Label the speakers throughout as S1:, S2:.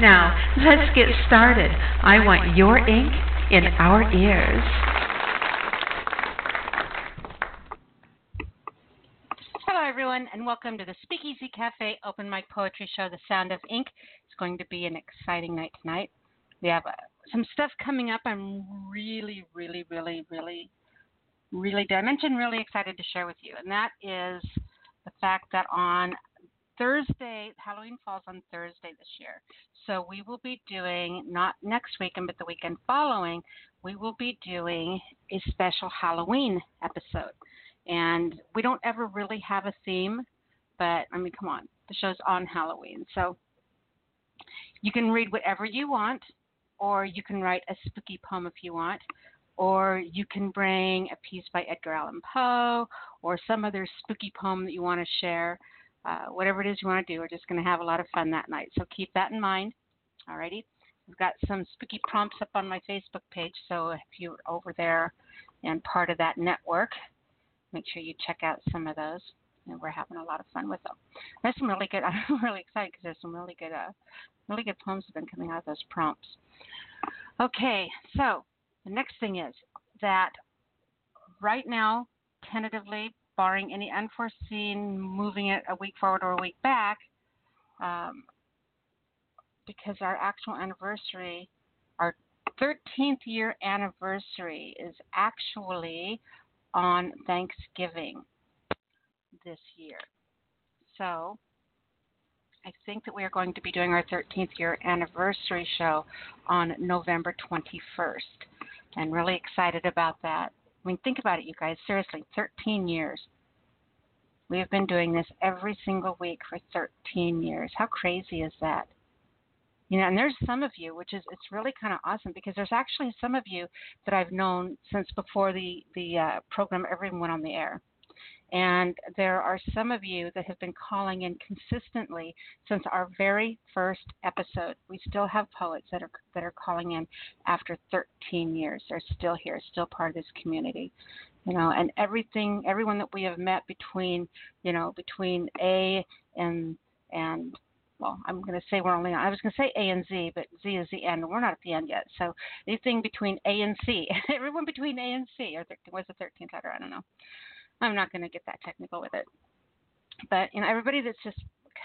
S1: Now, let's get started. I want your ink in our ears. Hello, everyone, and welcome to the Speakeasy Cafe open mic poetry show, The Sound of Ink. It's going to be an exciting night tonight. We have uh, some stuff coming up. I'm really, really, really, really, really, did I mention really excited to share with you? And that is the fact that on Thursday, Halloween falls on Thursday this year. So we will be doing, not next weekend, but the weekend following, we will be doing a special Halloween episode. And we don't ever really have a theme, but I mean, come on, the show's on Halloween. So you can read whatever you want or you can write a spooky poem if you want, or you can bring a piece by Edgar Allan Poe or some other spooky poem that you want to share. Uh, whatever it is you want to do, we're just going to have a lot of fun that night. So keep that in mind. Alrighty. We've got some spooky prompts up on my Facebook page, so if you're over there and part of that network, make sure you check out some of those. And we're having a lot of fun with them. There's some really good. I'm really excited because there's some really good, uh, really good poems have been coming out of those prompts. Okay, so the next thing is that right now, tentatively, barring any unforeseen moving it a week forward or a week back, um, because our actual anniversary, our 13th year anniversary, is actually on Thanksgiving this year. So I think that we are going to be doing our 13th year anniversary show on November 21st. And really excited about that. I mean, think about it, you guys. Seriously, 13 years. We have been doing this every single week for 13 years. How crazy is that? You know, and there's some of you, which is it's really kind of awesome because there's actually some of you that I've known since before the the uh, program ever went on the air. And there are some of you that have been calling in consistently since our very first episode. We still have poets that are that are calling in after 13 years. They're still here, still part of this community. You know, and everything, everyone that we have met between, you know, between A and and well, I'm going to say we're only, I was going to say A and Z, but Z is the end. We're not at the end yet. So anything between A and C, everyone between A and C, or 13, was the 13th letter? I don't know. I'm not going to get that technical with it. But you know, everybody that's just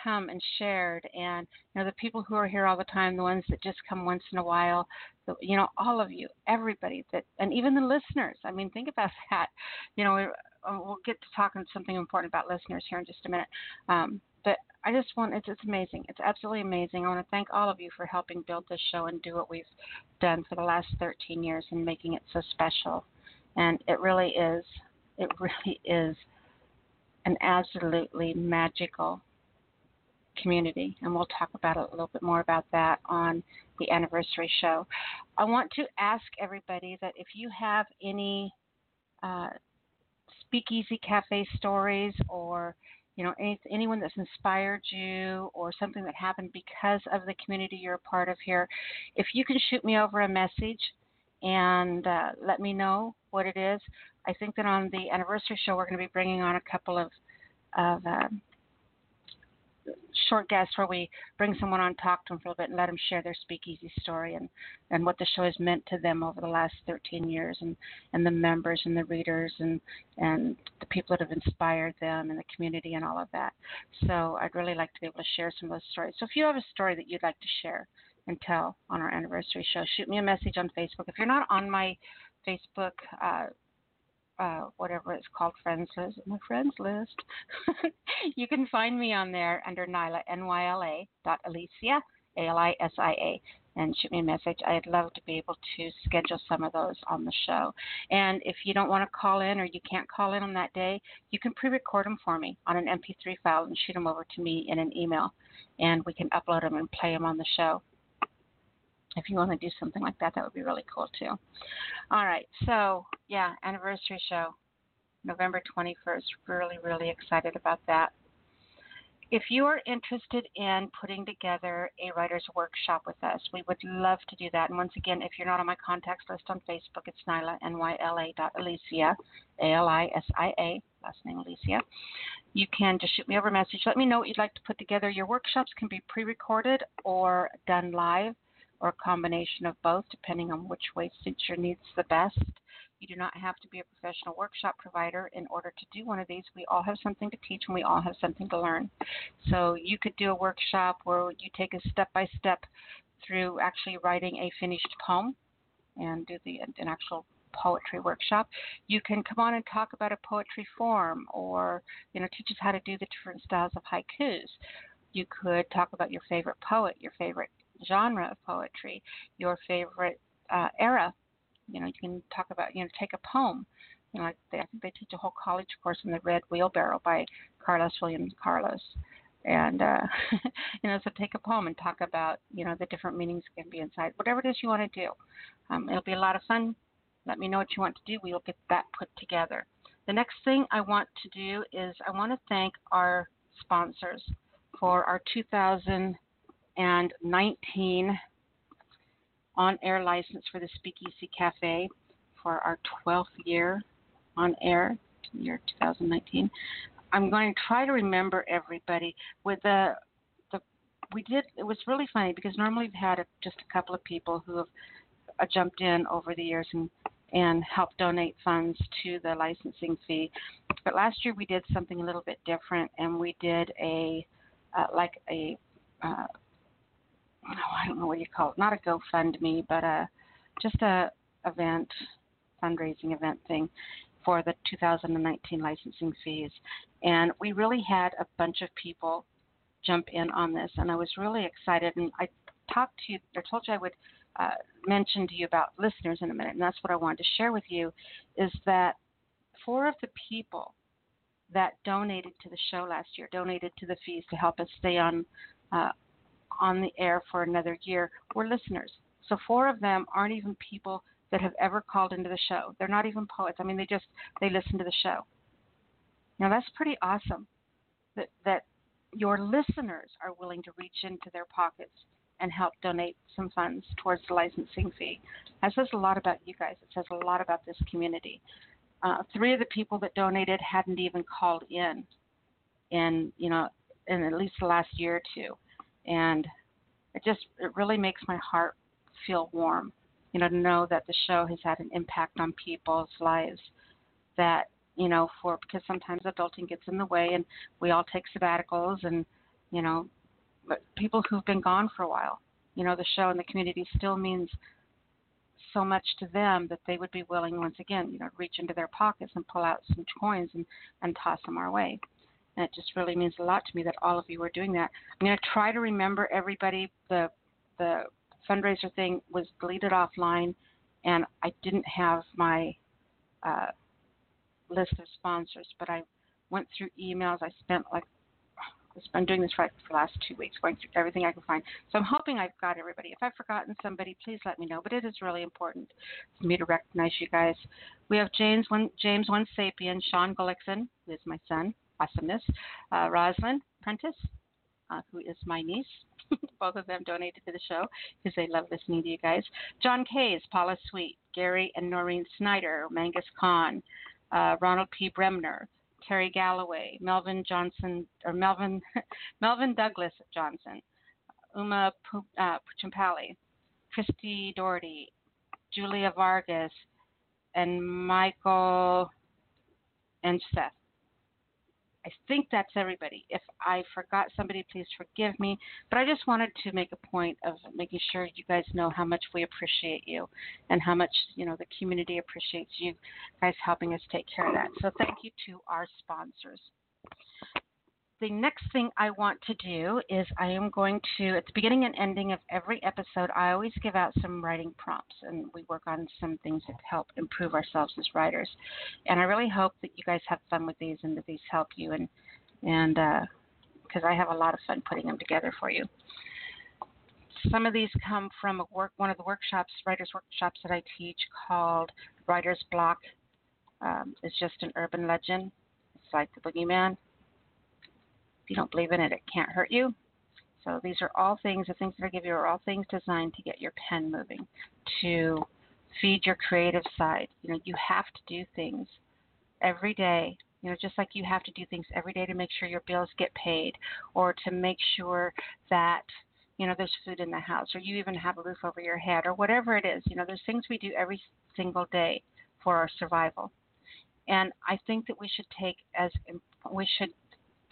S1: come and shared, and you know, the people who are here all the time, the ones that just come once in a while, the, you know, all of you, everybody that, and even the listeners. I mean, think about that. You know, uh, we'll get to talking something important about listeners here in just a minute. Um, but I just want it's, it's amazing. It's absolutely amazing. I want to thank all of you for helping build this show and do what we've done for the last 13 years and making it so special. And it really is it really is an absolutely magical community, and we'll talk about a little bit more about that on the anniversary show. I want to ask everybody that if you have any uh, speakeasy cafe stories or you know any, anyone that's inspired you or something that happened because of the community you're a part of here if you can shoot me over a message and uh, let me know what it is. I think that on the anniversary show, we're going to be bringing on a couple of, of um, short guests where we bring someone on, talk to them for a little bit, and let them share their speakeasy story and, and what the show has meant to them over the last 13 years, and, and the members and the readers and and the people that have inspired them and the community and all of that. So I'd really like to be able to share some of those stories. So if you have a story that you'd like to share, and tell on our anniversary show. Shoot me a message on Facebook. If you're not on my Facebook, uh, uh, whatever it's called, friends list, my friends list, you can find me on there under Nyla, N-Y-L-A dot Alisia, A-L-I-S-I-A, and shoot me a message. I'd love to be able to schedule some of those on the show. And if you don't want to call in or you can't call in on that day, you can pre-record them for me on an MP3 file and shoot them over to me in an email, and we can upload them and play them on the show if you want to do something like that, that would be really cool too. All right, so yeah, anniversary show, November 21st. Really, really excited about that. If you are interested in putting together a writer's workshop with us, we would love to do that. And once again, if you're not on my contacts list on Facebook, it's Nyla, N-Y-L-A dot Alisia, A-L-I-S-I-A, last name Alisia. You can just shoot me over a message. Let me know what you'd like to put together. Your workshops can be pre-recorded or done live or a combination of both, depending on which way suits your needs the best. You do not have to be a professional workshop provider in order to do one of these. We all have something to teach and we all have something to learn. So you could do a workshop where you take a step by step through actually writing a finished poem and do the an actual poetry workshop. You can come on and talk about a poetry form or you know teach us how to do the different styles of haikus. You could talk about your favorite poet, your favorite genre of poetry, your favorite uh, era. You know, you can talk about, you know, take a poem. You know, they, I think they teach a whole college course on the Red Wheelbarrow by Carlos Williams Carlos. And, uh, you know, so take a poem and talk about, you know, the different meanings can be inside. Whatever it is you want to do. Um, it'll be a lot of fun. Let me know what you want to do. We will get that put together. The next thing I want to do is I want to thank our sponsors for our 2000- and 19 on air license for the Speakeasy Cafe for our 12th year on air, year 2019. I'm going to try to remember everybody with the the we did it was really funny because normally we've had a, just a couple of people who have uh, jumped in over the years and and helped donate funds to the licensing fee. But last year we did something a little bit different and we did a uh, like a uh, oh, I don't know what you call it, not a GoFundMe, but a just a event fundraising event thing for the 2019 licensing fees. And we really had a bunch of people jump in on this, and I was really excited. And I talked to you, or told you I would uh, mention to you about listeners in a minute, and that's what I wanted to share with you is that four of the people that donated to the show last year, donated to the fees to help us stay on uh, on the air for another year were listeners. So four of them aren't even people that have ever called into the show. They're not even poets. I mean, they just they listen to the show. Now that's pretty awesome. That that your listeners are willing to reach into their pockets and help donate some funds towards the licensing fee. That says a lot about you guys. It says a lot about this community. Uh, three of the people that donated hadn't even called in, in you know, in at least the last year or two and it just it really makes my heart feel warm you know to know that the show has had an impact on people's lives that you know for because sometimes adulting gets in the way and we all take sabbaticals and you know but people who've been gone for a while you know the show and the community still means so much to them that they would be willing once again you know reach into their pockets and pull out some coins and and toss them our way and it just really means a lot to me that all of you are doing that. I'm going to try to remember everybody. The the fundraiser thing was deleted offline, and I didn't have my uh, list of sponsors, but I went through emails. I spent like I'm doing this for the last two weeks, going through everything I can find. So I'm hoping I've got everybody. If I've forgotten somebody, please let me know. But it is really important for me to recognize you guys. We have James one James one Sapien, Sean Gullickson, who is my son, awesomeness. Uh, Rosalind Prentice, uh, who is my niece. Both of them donated to the show because they love listening to you guys. John Kays, Paula Sweet, Gary and Noreen Snyder, Mangus Khan, uh, Ronald P. Bremner, Terry Galloway, Melvin Johnson, or Melvin, Melvin Douglas Johnson, Uma uh, Puchampali, Christy Doherty, Julia Vargas, and Michael and Seth. I think that's everybody. If I forgot somebody, please forgive me. But I just wanted to make a point of making sure you guys know how much we appreciate you and how much, you know, the community appreciates you guys helping us take care of that. So thank you to our sponsors the next thing I want to do is I am going to, at the beginning and ending of every episode, I always give out some writing prompts and we work on some things that help improve ourselves as writers. And I really hope that you guys have fun with these and that these help you and, and, uh, because I have a lot of fun putting them together for you. some of these come from a work, one of the workshops, writers' workshops that I teach called Writer's Block. Um, it's just an urban legend. It's like the boogeyman. If you don't believe in it, it can't hurt you. So these are all things, the things that I give you are all things designed to get your pen moving, to feed your creative side. You know, you have to do things every day you know, just like you have to do things every day to make sure your bills get paid or to make sure that, you know, there's food in the house or you even have a roof over your head or whatever it is. You know, there's things we do every single day for our survival. And I think that we should take as we should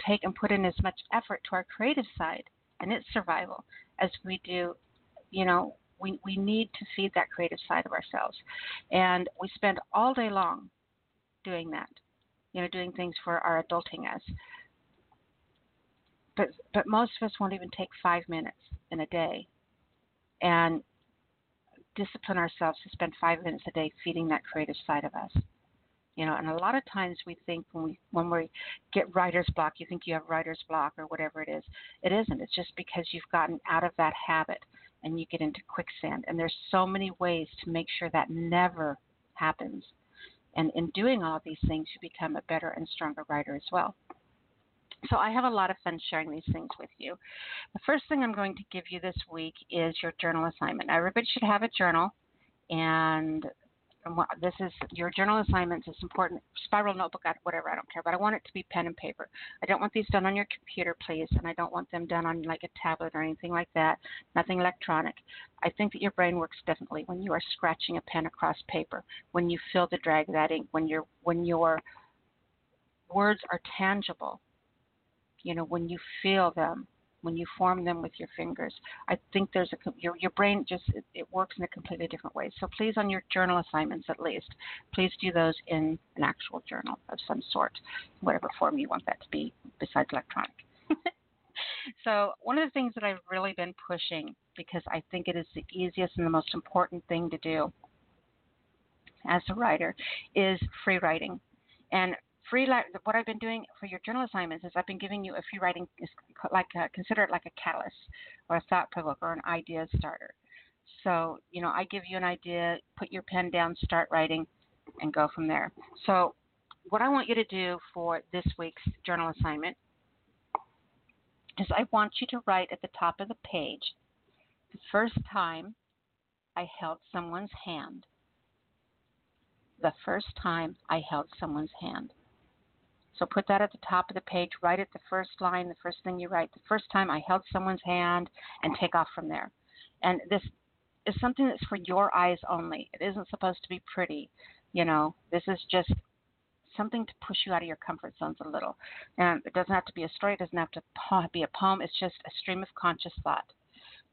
S1: take and put in as much effort to our creative side and its survival as we do, you know, we, we need to feed that creative side of ourselves. And we spend all day long doing that you know, doing things for our adulting us. But but most of us won't even take five minutes in a day, and discipline ourselves to spend five minutes a day feeding that creative side of us. You know, and a lot of times we think when we when we get writer's block, you think you have writer's block or whatever it is. It isn't. It's just because you've gotten out of that habit and you get into quicksand. And there's so many ways to make sure that never happens. And in doing all these things, you become a better and stronger writer as well. So I have a lot of fun sharing these things with you. The first thing I'm going to give you this week is your journal assignment. Everybody should have a journal, and this is your journal assignments. It's important. Spiral notebook, whatever. I don't care, but I want it to be pen and paper. I don't want these done on your computer, please, and I don't want them done on like a tablet or anything like that. Nothing electronic. I think that your brain works differently when you are scratching a pen across paper, when you feel the drag of that ink, when your when your words are tangible. You know, when you feel them when you form them with your fingers. I think there's a your your brain just it, it works in a completely different way. So please, on your journal assignments at least, please do those in an actual journal of some sort, whatever form you want that to be, besides electronic. so one of the things that I've really been pushing because I think it is the easiest and the most important thing to do as a writer is free writing. And free what I've been doing for your journal assignments is I've been giving you a free writing like a, consider it like a catalyst or a thought provoker or an idea starter. So you know I give you an idea, put your pen down, start writing, and go from there. So what I want you to do for this week's journal assignment is I want you to write at the top of the page the first time I held someone's hand. The first time I held someone's hand. So put that at the top of the page. Write it the first line, the first thing you write. The first time I held someone's hand, and take off from there. And this is something that's for your eyes only. It isn't supposed to be pretty. You know, this is just something to push you out of your comfort zones a little. And it doesn't have to be a story. It doesn't have to be a poem. It's just a stream of conscious thought.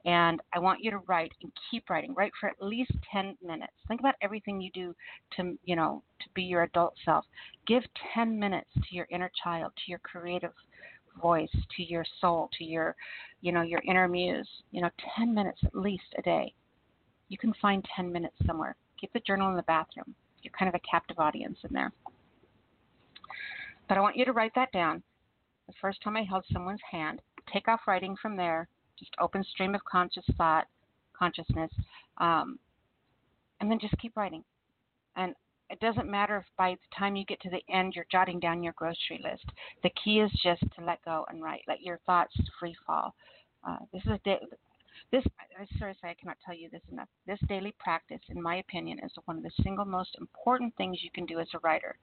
S1: And I want you to write and keep writing. Write for at least 10 minutes. Think about everything you do to, you know, to be your adult self. Give 10 minutes to your inner child, to your creative voice, to your soul, to your, you know, your inner muse. You know, 10 minutes at least a day. You can find 10 minutes somewhere. Keep the journal in the bathroom. You're kind of a captive audience in there. But I want you to write that down. The first time I held someone's hand, take off writing from there just open stream of conscious thought, consciousness, um, and then just keep writing. And it doesn't matter if by the time you get to the end you're jotting down your grocery list. The key is just to let go and write. Let your thoughts free fall. Uh, this is a da- this I seriously I cannot tell you this enough. This daily practice, in my opinion, is one of the single most important things you can do as a writer.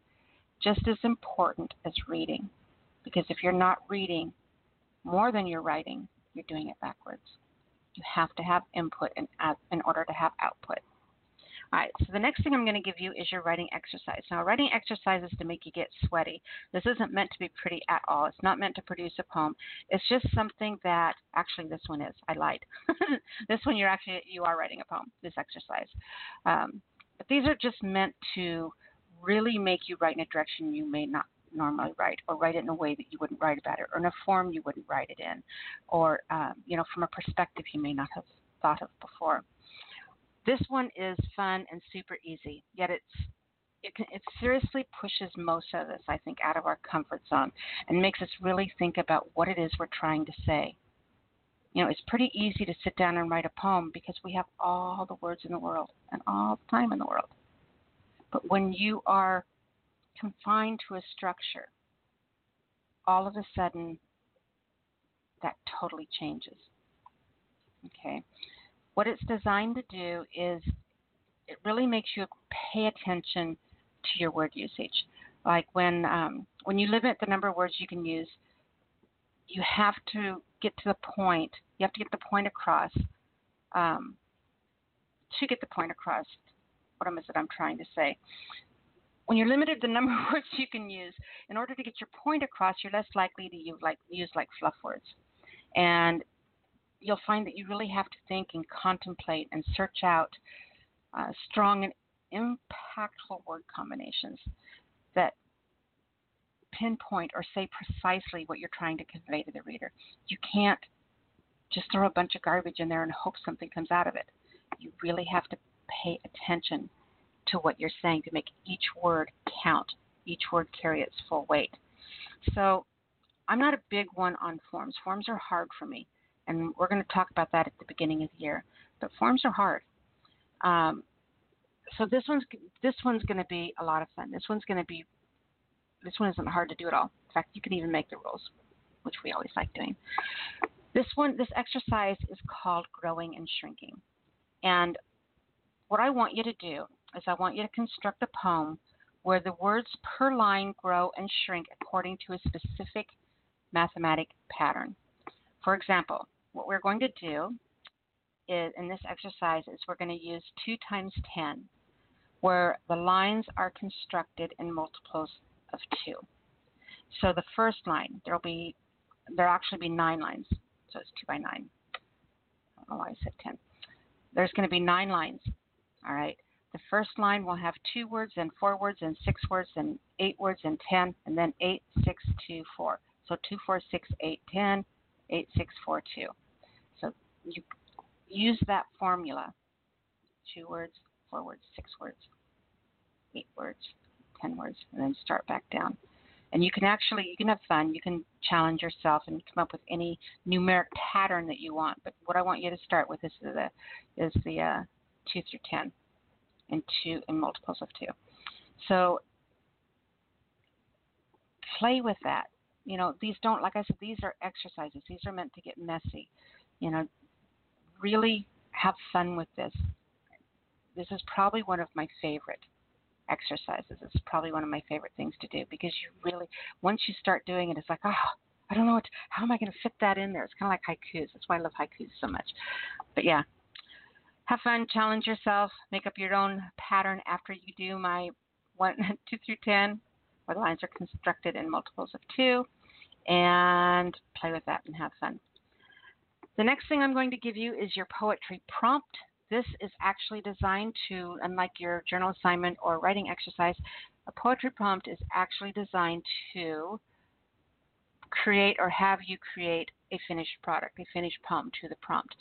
S1: Just as important as reading, because if you're not reading more than you're writing, you're doing it backwards. You have to have input in, in order to have output. All right, so the next thing I'm going to give you is your writing exercise. Now, writing exercises to make you get sweaty. This isn't meant to be pretty at all. It's not meant to produce a poem. It's just something that actually this one is. I lied. this one you're actually you are writing a poem. This exercise, um, but these are just meant to really make you write in a direction you may not normally write, or write it in a way that you wouldn't write about it, or in a form you wouldn't write it in, or um, you know from a perspective you may not have thought of before. This one is fun and super easy, yet it's it, it seriously pushes most of us, I think, out of our comfort zone and makes us really think about what it is we're trying to say. You know, it's pretty easy to sit down and write a poem because we have all the words in the world and all the time in the world. But when you are confined to a structure, all of a sudden that totally changes. Okay. What it's designed to do is it really makes you pay attention to your word usage. Like when um, when you limit the number of words you can use, you have to get to the point. You have to get the point across. Um, to get the point across, what is it I'm trying to say? When you're limited the number of words you can use, in order to get your point across, you're less likely to use like use like fluff words, and you'll find that you really have to think and contemplate and search out uh, strong and impactful word combinations that pinpoint or say precisely what you're trying to convey to the reader. You can't just throw a bunch of garbage in there and hope something comes out of it. You really have to pay attention to what you're saying to make each word count, each word carry its full weight. So I'm not a big one on forms. Forms are hard for me, and we're going to talk about that at the beginning of the year. But forms are hard. Um, so this one's this one's going to be a lot of fun. This one's going to be this one isn't hard to do at all. In fact, you can even make the rules, which we always like doing. This one, this exercise is called growing and shrinking. And what I want you to do is I want you to construct a poem where the words per line grow and shrink according to a specific mathematic pattern. For example, what we're going to do is in this exercise is we're going to use 2 times 10 where the lines are constructed in multiples of 2. So the first line, there'll be there'll actually be nine lines. So it's 2 by 9. I don't know why I said 10. There's going to be nine lines. All right. The first line will have two words, and four words, and six words, and eight words, and 10, and then 8, 6, 2, 4. So 2, 4, 6, 8, 10, 8, 6, 4, 2. So you use that formula two words, four words, six words, eight words, 10 words, and then start back down. And you can actually, you can have fun. You can challenge yourself and come up with any numeric pattern that you want. But what I want you to start with is the, is the uh, 2 through 10 and 2 in multiples of 2. So play with that. You know, these don't, like I said, these are exercises. These are meant to get messy. You know, really have fun with this. This is probably one of my favorite exercises. It's probably one of my favorite things to do because you really, once you start doing it, it's like, oh, I don't know what, how am I going to fit that in there? It's kind of like haikus. That's why I love haikus so much. But yeah, have fun, challenge yourself, make up your own pattern after you do my one, two through ten, where the lines are constructed in multiples of two, and play with that and have fun. The next thing I'm going to give you is your poetry prompt. This is actually designed to, unlike your journal assignment or writing exercise, a poetry prompt is actually designed to create or have you create a finished product, a finished poem to the prompt.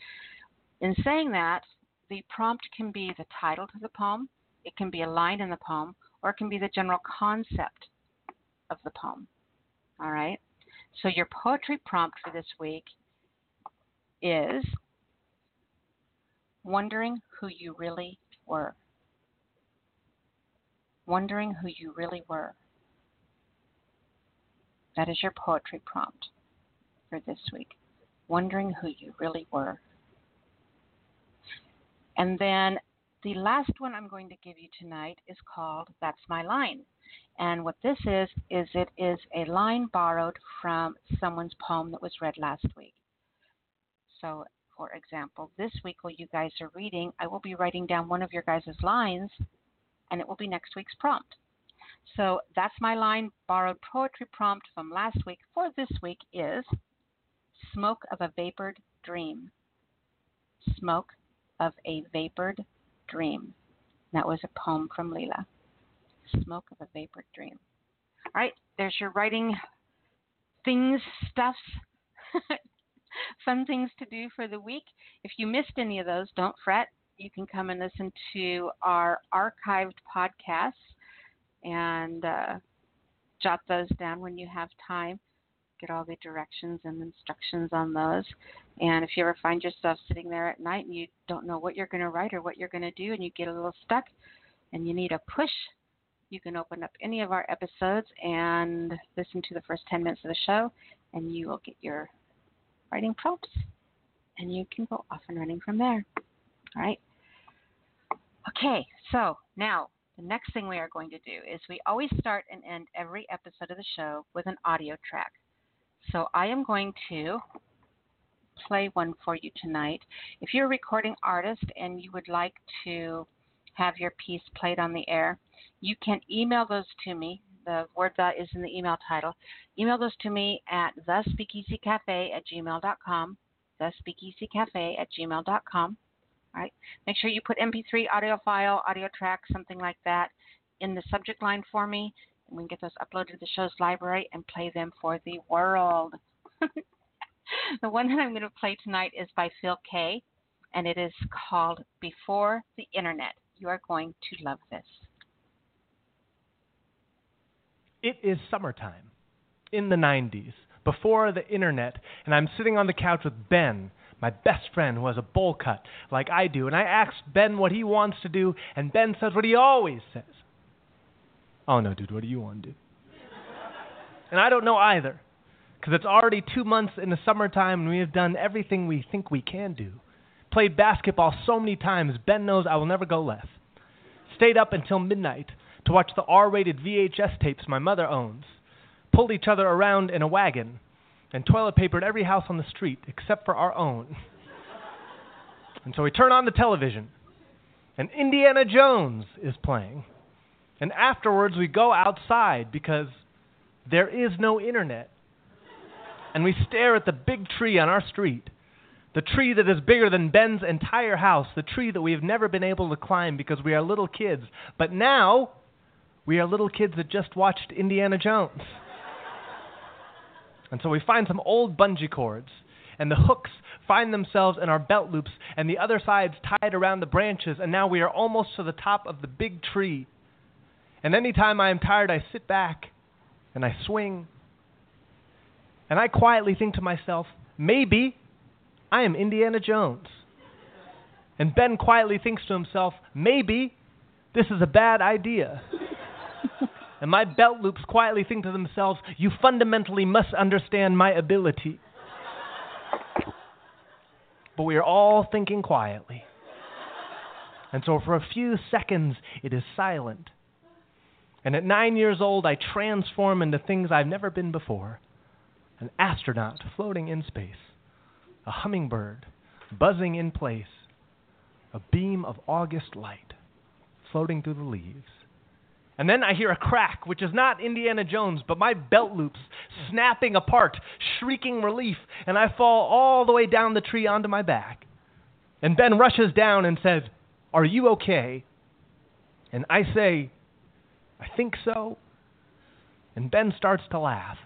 S1: In saying that, the prompt can be the title to the poem, it can be a line in the poem, or it can be the general concept of the poem. All right? So your poetry prompt for this week is wondering who you really were. Wondering who you really were. That is your poetry prompt for this week. Wondering who you really were. And then the last one I'm going to give you tonight is called That's My Line. And what this is, is it is a line borrowed from someone's poem that was read last week. So for example, this week while you guys are reading, I will be writing down one of your guys' lines and it will be next week's prompt. So that's my line borrowed poetry prompt from last week for this week is Smoke of a Vapored Dream. Smoke of a Vapored Dream. That was a poem from Leela. Smoke of a Vapored Dream. All right, there's your writing things, stuffs. fun things to do for the week. If you missed any of those, don't fret. You can come and listen to our archived podcasts and uh, jot those down when you have time. Get all the directions and instructions on those. And if you ever find yourself sitting there at night and you don't know what you're going to write or what you're going to do, and you get a little stuck and you need a push, you can open up any of our episodes and listen to the first 10 minutes of the show, and you will get your writing prompts, and you can go off and running from there. All right. Okay, so now the next thing we are going to do is we always start and end every episode of the show with an audio track. So I am going to play one for you tonight. If you're a recording artist and you would like to have your piece played on the air, you can email those to me. The word that is in the email title. Email those to me at thespeakeasycafe at gmail.com. Thespeakeasycafe at gmail.com. All right. Make sure you put MP3 audio file, audio track, something like that in the subject line for me, and we can get those uploaded to the show's library and play them for the world. the one that I'm going to play tonight is by Phil Kaye, and it is called Before the Internet. You are going to love this.
S2: It is summertime in the 90s, before the internet, and I'm sitting on the couch with Ben, my best friend who has a bowl cut like I do, and I ask Ben what he wants to do, and Ben says what he always says. Oh no, dude, what do you want to do? and I don't know either, because it's already two months in the summertime, and we have done everything we think we can do. Played basketball so many times, Ben knows I will never go left. Stayed up until midnight to watch the R rated VHS tapes my mother owns. Pulled each other around in a wagon and toilet papered every house on the street except for our own. and so we turn on the television, and Indiana Jones is playing. And afterwards, we go outside because there is no internet. And we stare at the big tree on our street. The tree that is bigger than Ben's entire house. The tree that we have never been able to climb because we are little kids. But now, we are little kids that just watched Indiana Jones. And so we find some old bungee cords, and the hooks find themselves in our belt loops, and the other side's tied around the branches, and now we are almost to the top of the big tree. And any time I am tired, I sit back and I swing. And I quietly think to myself, maybe I am Indiana Jones. And Ben quietly thinks to himself, maybe this is a bad idea. and my belt loops quietly think to themselves, You fundamentally must understand my ability. But we are all thinking quietly. And so for a few seconds, it is silent. And at nine years old, I transform into things I've never been before an astronaut floating in space, a hummingbird buzzing in place, a beam of August light floating through the leaves and then I hear a crack, which is not Indiana Jones, but my belt loops snapping apart, shrieking relief, and I fall all the way down the tree onto my back. And Ben rushes down and says, Are you okay? And I say, I think so. And Ben starts to laugh.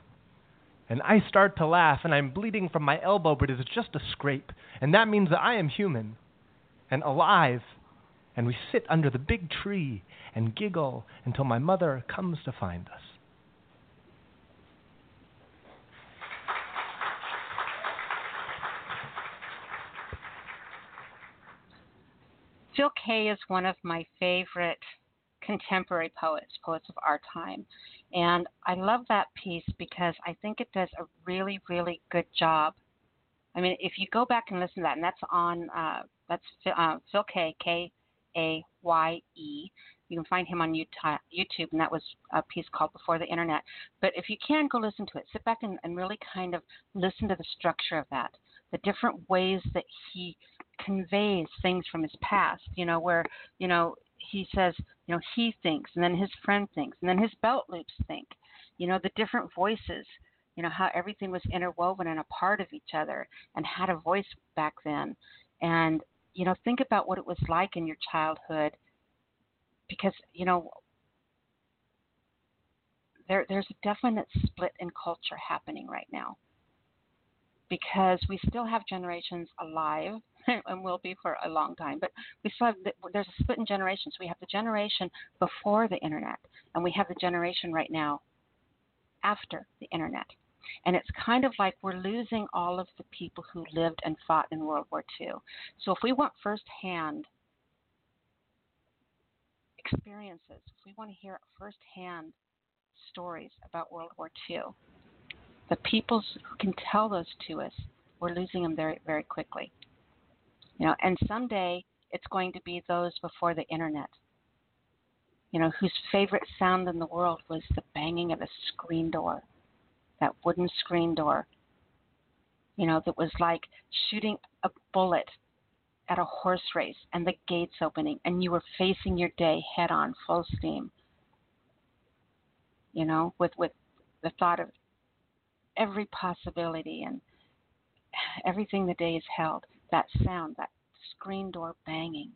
S2: And I start to laugh, and I'm bleeding from my elbow, but it's just a scrape. And that means that I am human and alive. And we sit under the big tree and giggle until my mother comes to find us.
S1: Phil Kaye is one of my favorite contemporary poets, poets of our time. And I love that piece because I think it does a really, really good job. I mean, if you go back and listen to that, and that's on, uh, that's uh, Phil Kaye, K A Y E. You can find him on YouTube, and that was a piece called Before the Internet. But if you can, go listen to it. Sit back and, and really kind of listen to the structure of that, the different ways that he conveys things from his past, you know, where, you know, he says, you know, he thinks, and then his friend thinks, and then his belt loops think, you know, the different voices, you know, how everything was interwoven and a part of each other and had a voice back then. And, you know, think about what it was like in your childhood because you know there there's a definite split in culture happening right now because we still have generations alive and will be for a long time but we still have there's a split in generations we have the generation before the internet and we have the generation right now after the internet And it's kind of like we're losing all of the people who lived and fought in World War II. So if we want firsthand experiences, if we want to hear firsthand stories about World War II, the people who can tell those to us, we're losing them very, very quickly. You know, and someday it's going to be those before the internet. You know, whose favorite sound in the world was the banging of a screen door, that wooden screen door. You know, that was like shooting a bullet at a horse race and the gates opening and you were facing your day head on full steam you know with with the thought of every possibility and everything the day is held that sound that screen door banging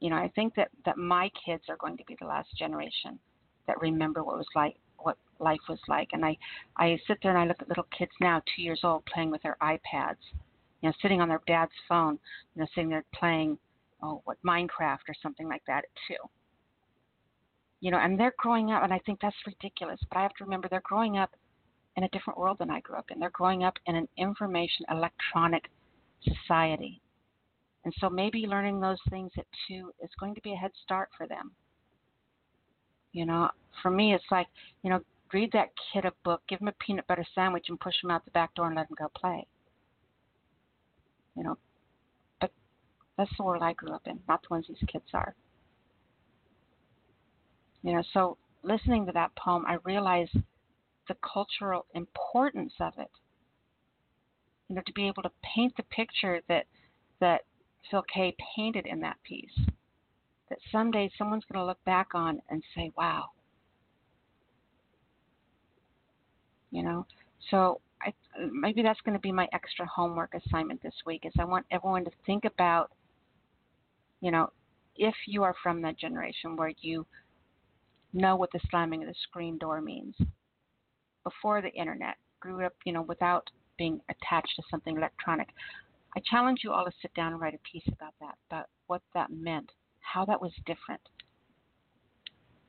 S1: you know i think that that my kids are going to be the last generation that remember what was like what life was like. And I, I sit there and I look at little kids now, two years old, playing with their iPads, you know, sitting on their dad's phone, you know, sitting there playing, oh, what Minecraft or something like that too. You know, and they're growing up, and I think that's ridiculous. But I have to remember they're growing up in a different world than I grew up in. They're growing up in an information electronic society. And so maybe learning those things at two is going to be a head start for them. You know, for me, it's like, you know, read that kid a book, give him a peanut butter sandwich, and push him out the back door and let him go play. You know, but that's the world I grew up in, not the ones these kids are. You know, so listening to that poem, I realized the cultural importance of it. You know, to be able to paint the picture that that Phil Kaye painted in that piece that someday someone's going to look back on and say, wow. You know, so I, maybe that's going to be my extra homework assignment this week is I want everyone to think about, you know, if you are from that generation where you know what the slamming of the screen door means before the internet, grew up, you know, without being attached to something electronic. I challenge you all to sit down and write a piece about that, about what that meant how that was different.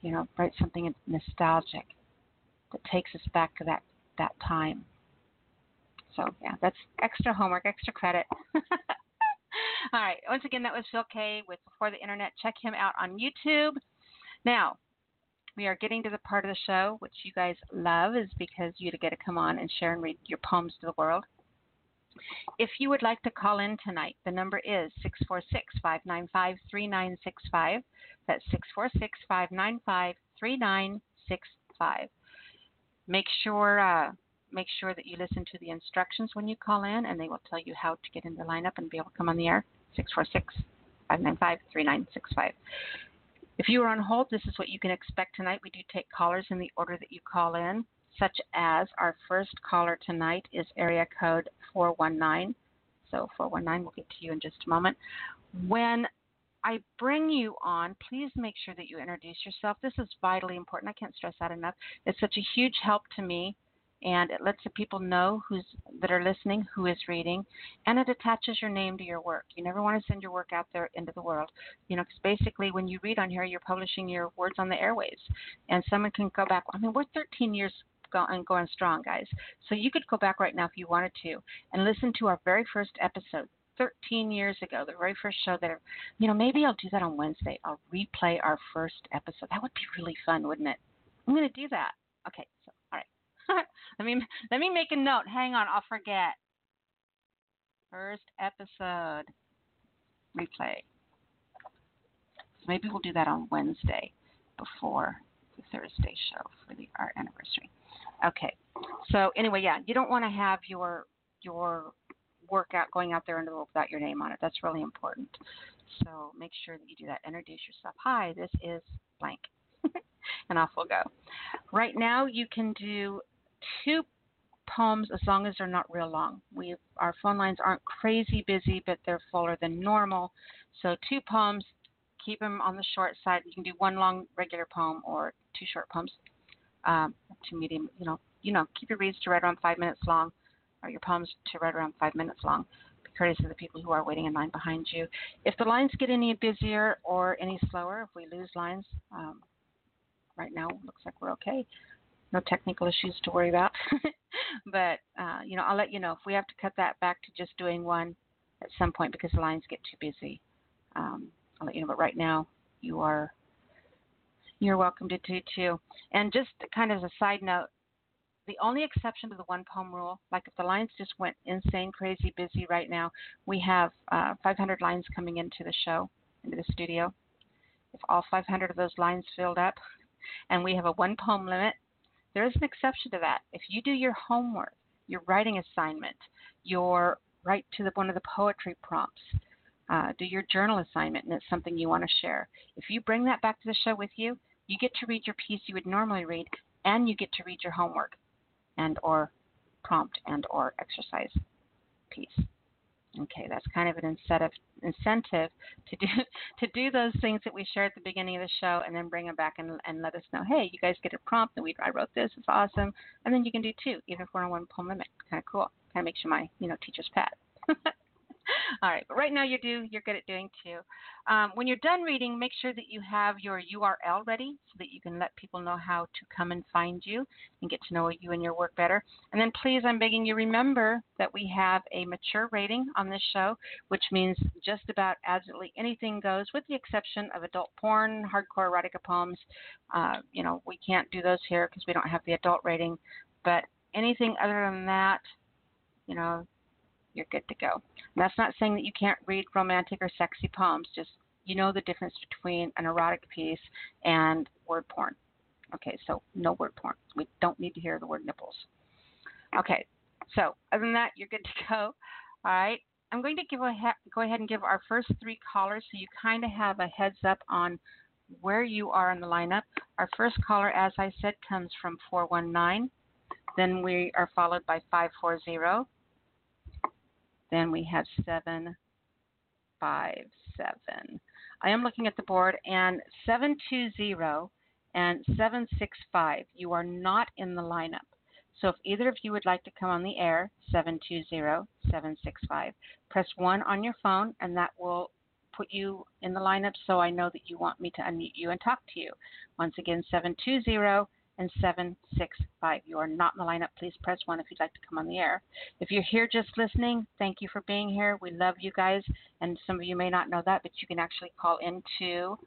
S1: You know, write something nostalgic that takes us back to that that time. So yeah, that's extra homework, extra credit. All right. Once again, that was Phil Kaye with Before the Internet. Check him out on YouTube. Now, we are getting to the part of the show which you guys love, is because you get to come on and share and read your poems to the world. If you would like to call in tonight, the number is 646 595 3965. That's 646 595 3965. Make sure. Uh, make sure that you listen to the instructions when you call in, and they will tell you how to get in the lineup and be able to come on the air. 646 595 3965. If you are on hold, this is what you can expect tonight. We do take callers in the order that you call in such as our first caller tonight is area code 419. So 419, we'll get to you in just a moment. When I bring you on, please make sure that you introduce yourself. This is vitally important. I can't stress that enough. It's such a huge help to me, and it lets the people know who's that are listening who is reading, and it attaches your name to your work. You never want to send your work out there into the world, you know, because basically when you read on here, you're publishing your words on the airwaves, and someone can go back. I mean, we're 13 years going, going strong, guys. So you could go back right now if you wanted to and listen to our very first episode 13 years ago, the very first show that, you know, maybe I'll do that on Wednesday. I'll replay our first episode. That would be really fun, wouldn't it? I'm going to do that. Okay. let me let me make a note. Hang on, I'll forget. First episode replay. So maybe we'll do that on Wednesday before the Thursday show for the our anniversary. Okay. So anyway, yeah, you don't want to have your your workout going out there into the without your name on it. That's really important. So make sure that you do that. Introduce yourself. Hi, this is blank. and off we'll go. Right now you can do two poems as long as they're not real long. We our phone lines aren't crazy busy, but they're fuller than normal. So two poems, keep them on the short side. You can do one long regular poem or two short poems um, to medium. You know, you know, keep your reads to right around five minutes long, or your poems to right around five minutes long. Be courteous of the people who are waiting in line behind you. If the lines get any busier or any slower, if we lose lines, um, right now looks like we're okay. No technical issues to worry about. but uh, you know, I'll let you know if we have to cut that back to just doing one at some point because the lines get too busy. Um, I'll let you know. But right now, you are you're welcome to do too. And just kind of as a side note, the only exception to the one poem rule, like if the lines just went insane, crazy, busy right now, we have uh, 500 lines coming into the show, into the studio. If all 500 of those lines filled up, and we have a one poem limit, there is an exception to that. If you do your homework, your writing assignment, your write to the, one of the poetry prompts, uh, do your journal assignment, and it's something you want to share. If you bring that back to the show with you, you get to read your piece you would normally read, and you get to read your homework and or prompt and or exercise piece. Okay, that's kind of an incentive incentive to do to do those things that we share at the beginning of the show, and then bring them back and, and let us know. Hey, you guys get a prompt, and we I wrote this. It's awesome, and then you can do two, even if we're on one poem limit. Kind of cool. Kind of makes you my you know teacher's pet. All right, but right now you do, you're good at doing too. Um, when you're done reading, make sure that you have your URL ready so that you can let people know how to come and find you and get to know you and your work better. And then please, I'm begging you, remember that we have a mature rating on this show, which means just about absolutely anything goes, with the exception of adult porn, hardcore erotica poems. Uh, you know, we can't do those here because we don't have the adult rating. But anything other than that, you know, you're good to go. And that's not saying that you can't read romantic or sexy poems, just you know the difference between an erotic piece and word porn. Okay, so no word porn. We don't need to hear the word nipples. Okay, so other than that, you're good to go. All right, I'm going to give a go ahead and give our first three callers so you kind of have a heads up on where you are in the lineup. Our first caller, as I said, comes from 419. Then we are followed by 540. Then we have 757. I am looking at the board, and 720 and 765, you are not in the lineup. So if either of you would like to come on the air, 720 765, press 1 on your phone, and that will put you in the lineup so I know that you want me to unmute you and talk to you. Once again, 720 and 765. You are not in the lineup. Please press 1 if you'd like to come on the air. If you're here just listening, thank you for being here. We love you guys. And some of you may not know that, but you can actually call into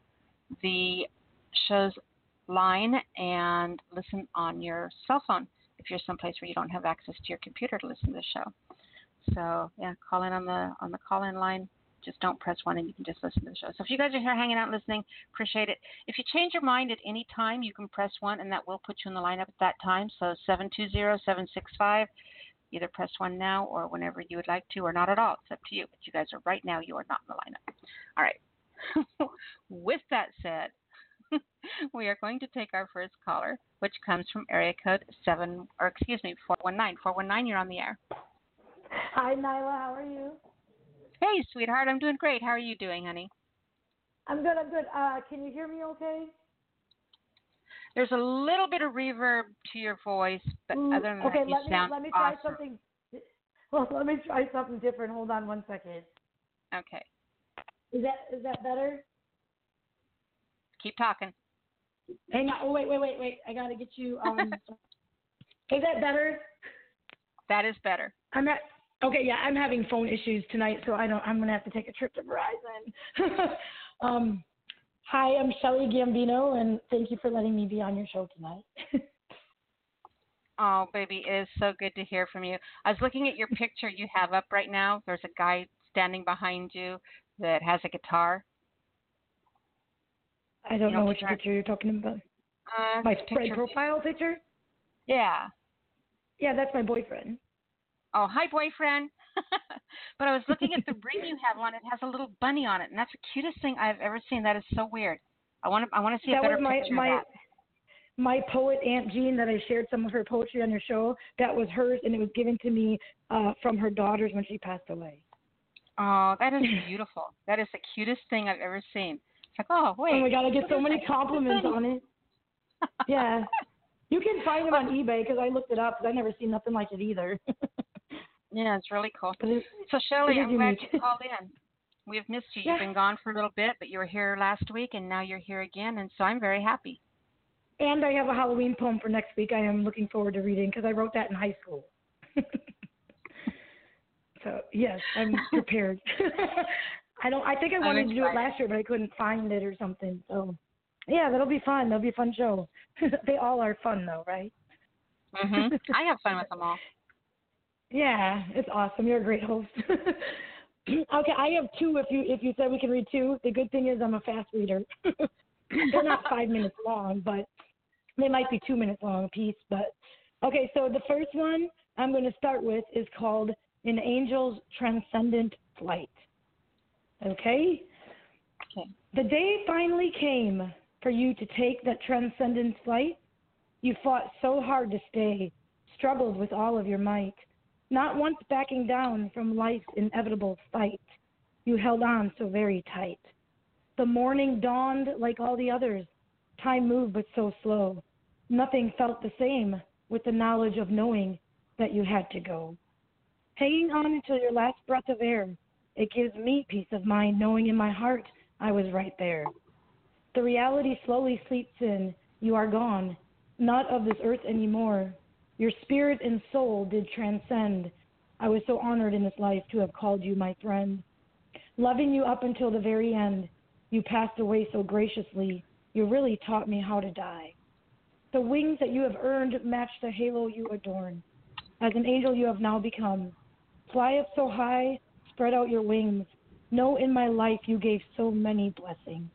S1: the show's line and listen on your cell phone if you're someplace where you don't have access to your computer to listen to the show. So yeah, call in on the on the call in line just don't press one and you can just listen to the show. So if you guys are here hanging out listening, appreciate it. If you change your mind at any time, you can press one and that will put you in the lineup at that time. So 720-765, either press one now or whenever you would like to or not at all. It's up to you. But you guys are right now, you are not in the lineup. All right. With that said, we are going to take our first caller, which comes from area code 7, or excuse me, 419. 419, you're on the air.
S3: Hi, Nyla. How are you?
S1: Hey, sweetheart, I'm doing great. How are you doing, honey?
S3: I'm good. I'm good. Uh, can you hear me okay?
S1: There's a little bit of reverb to your voice, but
S3: mm,
S1: other than
S3: okay,
S1: that, you
S3: let me,
S1: sound
S3: let me try
S1: awesome.
S3: something. Well, let me try something different. Hold on one second.
S1: Okay.
S3: Is that is that better?
S1: Keep talking.
S3: Hang on. Oh wait, wait, wait, wait. I gotta get you. Um, is that better?
S1: That is better.
S3: I'm at Okay, yeah, I'm having phone issues tonight, so I don't. I'm gonna have to take a trip to Verizon. um, hi, I'm Shelly Gambino, and thank you for letting me be on your show tonight.
S1: oh, baby, it is so good to hear from you. I was looking at your picture you have up right now. There's a guy standing behind you that has a guitar.
S3: I don't you know, know which picture? picture you're talking about.
S1: Uh,
S3: my picture. profile picture.
S1: Yeah.
S3: Yeah, that's my boyfriend.
S1: Oh, hi, boyfriend. but I was looking at the ring you have on. It has a little bunny on it, and that's the cutest thing I've ever seen. That is so weird. I want to. I want to see
S3: that
S1: a better
S3: was my,
S1: picture
S3: my,
S1: of that.
S3: My poet Aunt Jean that I shared some of her poetry on your show. That was hers, and it was given to me uh, from her daughters when she passed away.
S1: Oh, that is beautiful. that is the cutest thing I've ever seen. It's like, oh wait.
S3: Oh my god, I get so many compliments on it. Yeah. You can find them on eBay because I looked it up because I never seen nothing like it either.
S1: Yeah, it's really cool. So Shelley, I'm glad you called in. We have missed you. You've been gone for a little bit, but you were here last week, and now you're here again, and so I'm very happy.
S3: And I have a Halloween poem for next week. I am looking forward to reading because I wrote that in high school. so yes, I'm prepared. I don't. I think I wanted to do it last year, but I couldn't find it or something. So yeah, that'll be fun. That'll be a fun show. they all are fun though, right?
S1: Mhm. I have fun with them all.
S3: Yeah, it's awesome. You're a great host. okay, I have two. If you if you said we can read two, the good thing is I'm a fast reader. They're not five minutes long, but they might be two minutes long a piece. But okay, so the first one I'm going to start with is called "An Angel's Transcendent Flight." Okay.
S1: Okay.
S3: The day finally came for you to take that transcendent flight. You fought so hard to stay, struggled with all of your might not once backing down from life's inevitable fight. You held on so very tight. The morning dawned like all the others. Time moved but so slow. Nothing felt the same with the knowledge of knowing that you had to go. Hanging on until your last breath of air, it gives me peace of mind knowing in my heart I was right there. The reality slowly sleeps in. You are gone, not of this earth anymore, your spirit and soul did transcend. I was so honored in this life to have called you my friend. Loving you up until the very end, you passed away so graciously. You really taught me how to die. The wings that you have earned match the halo you adorn. As an angel, you have now become. Fly up so high, spread out your wings. Know in my life you gave so many blessings.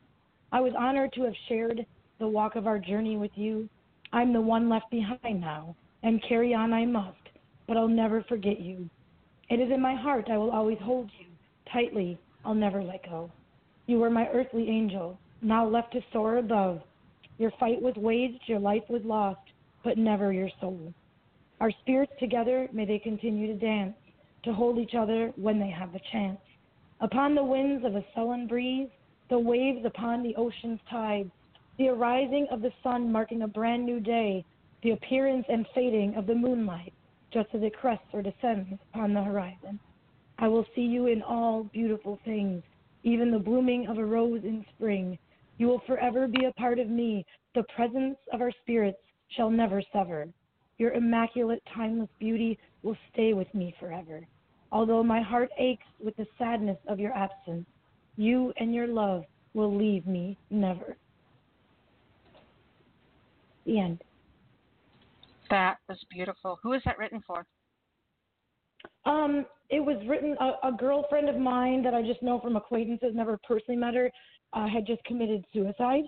S3: I was honored to have shared the walk of our journey with you. I'm the one left behind now and carry on I must, but I'll never forget you. It is in my heart I will always hold you tightly, I'll never let go. You were my earthly angel, now left to soar above. Your fight was waged, your life was lost, but never your soul. Our spirits together, may they continue to dance, to hold each other when they have the chance. Upon the winds of a sullen breeze, the waves upon the ocean's tide, the arising of the sun marking a brand new day, the appearance and fading of the moonlight, just as it crests or descends upon the horizon. I will see you in all beautiful things, even the blooming of a rose in spring. You will forever be a part of me. The presence of our spirits shall never sever. Your immaculate, timeless beauty will stay with me forever. Although my heart aches with the sadness of your absence, you and your love will leave me never. The end.
S1: That was beautiful. Who is that written for?
S3: Um, it was written a, a girlfriend of mine that I just know from acquaintances, never personally met her, uh, had just committed suicide,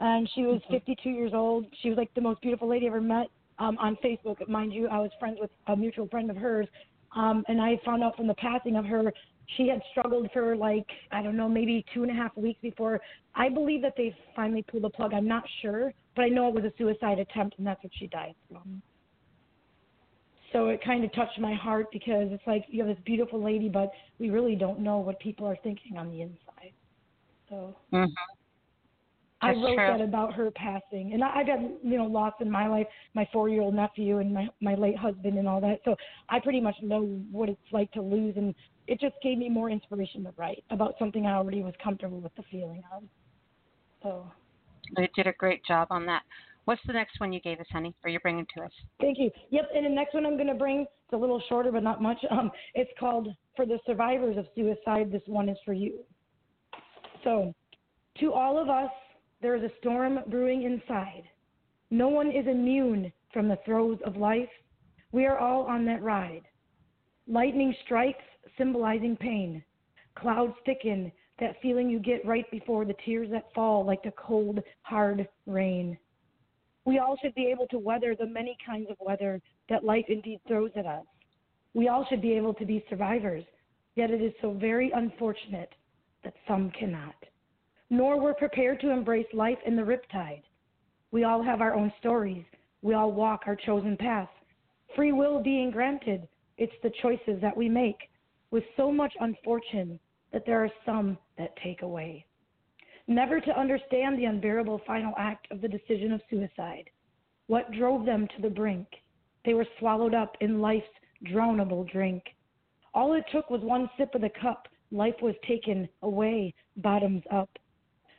S3: and she was mm-hmm. 52 years old. She was like the most beautiful lady I ever met. Um, on Facebook, mind you, I was friends with a mutual friend of hers, um, and I found out from the passing of her, she had struggled for like I don't know, maybe two and a half weeks before. I believe that they finally pulled the plug. I'm not sure, but I know it was a suicide attempt, and that's what she died from. So it kind of touched my heart because it's like you have this beautiful lady, but we really don't know what people are thinking on the inside. So
S1: mm-hmm.
S3: I wrote
S1: true.
S3: that about her passing, and I, I've had you know loss in my life, my four-year-old nephew and my my late husband and all that. So I pretty much know what it's like to lose, and it just gave me more inspiration to write about something I already was comfortable with the feeling of. So
S1: you did a great job on that. What's the next one you gave us, honey, or you're bringing to us?
S3: Thank you. Yep, and the next one I'm going to bring, it's a little shorter, but not much. Um, it's called For the Survivors of Suicide, This One is for You. So, to all of us, there is a storm brewing inside. No one is immune from the throes of life. We are all on that ride. Lightning strikes, symbolizing pain. Clouds thicken, that feeling you get right before the tears that fall like the cold, hard rain. We all should be able to weather the many kinds of weather that life indeed throws at us. We all should be able to be survivors, yet it is so very unfortunate that some cannot. Nor we're prepared to embrace life in the riptide. We all have our own stories. We all walk our chosen path. Free will being granted, it's the choices that we make with so much unfortune that there are some that take away. Never to understand the unbearable final act of the decision of suicide. What drove them to the brink? They were swallowed up in life's drownable drink. All it took was one sip of the cup. Life was taken away, bottoms up.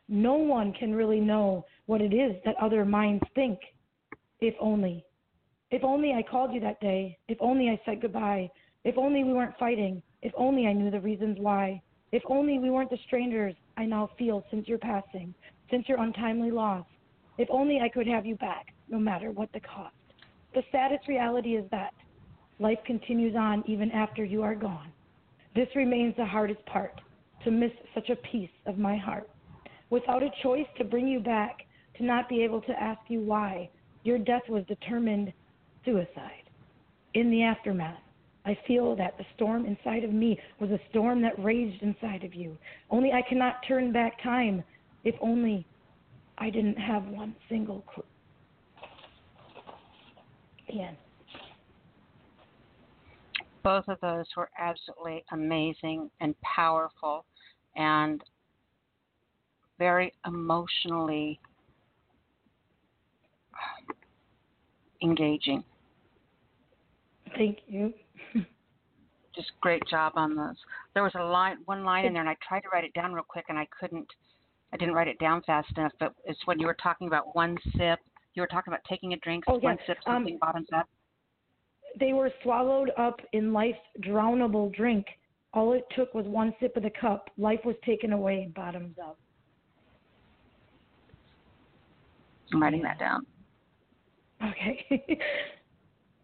S3: No one can really know what it is that other minds think. If only. If only I called you that day. If only I said goodbye. If only we weren't fighting. If only I knew the reasons why. If only we weren't the strangers I now feel since your passing, since your untimely loss. If only I could have you back, no matter what the cost. The saddest reality is that life continues on even after you are gone. This remains the hardest part to miss such a piece of my heart. Without a choice to bring you back, to not be able to ask you why, your death was determined suicide. In the aftermath, I feel that the storm inside of me was a storm that raged inside of you. Only I cannot turn back time. If only I didn't have one single clue. Ian.
S1: Both of those were absolutely amazing and powerful and very emotionally engaging.
S3: Thank you.
S1: Just great job on those. There was a line, one line in there, and I tried to write it down real quick, and I couldn't. I didn't write it down fast enough. But it's when you were talking about one sip. You were talking about taking a drink,
S3: Oh,
S1: one
S3: yes.
S1: sip,
S3: Um,
S1: something bottoms up.
S3: They were swallowed up in life's drownable drink. All it took was one sip of the cup. Life was taken away, bottoms up.
S1: I'm writing that down.
S3: Okay.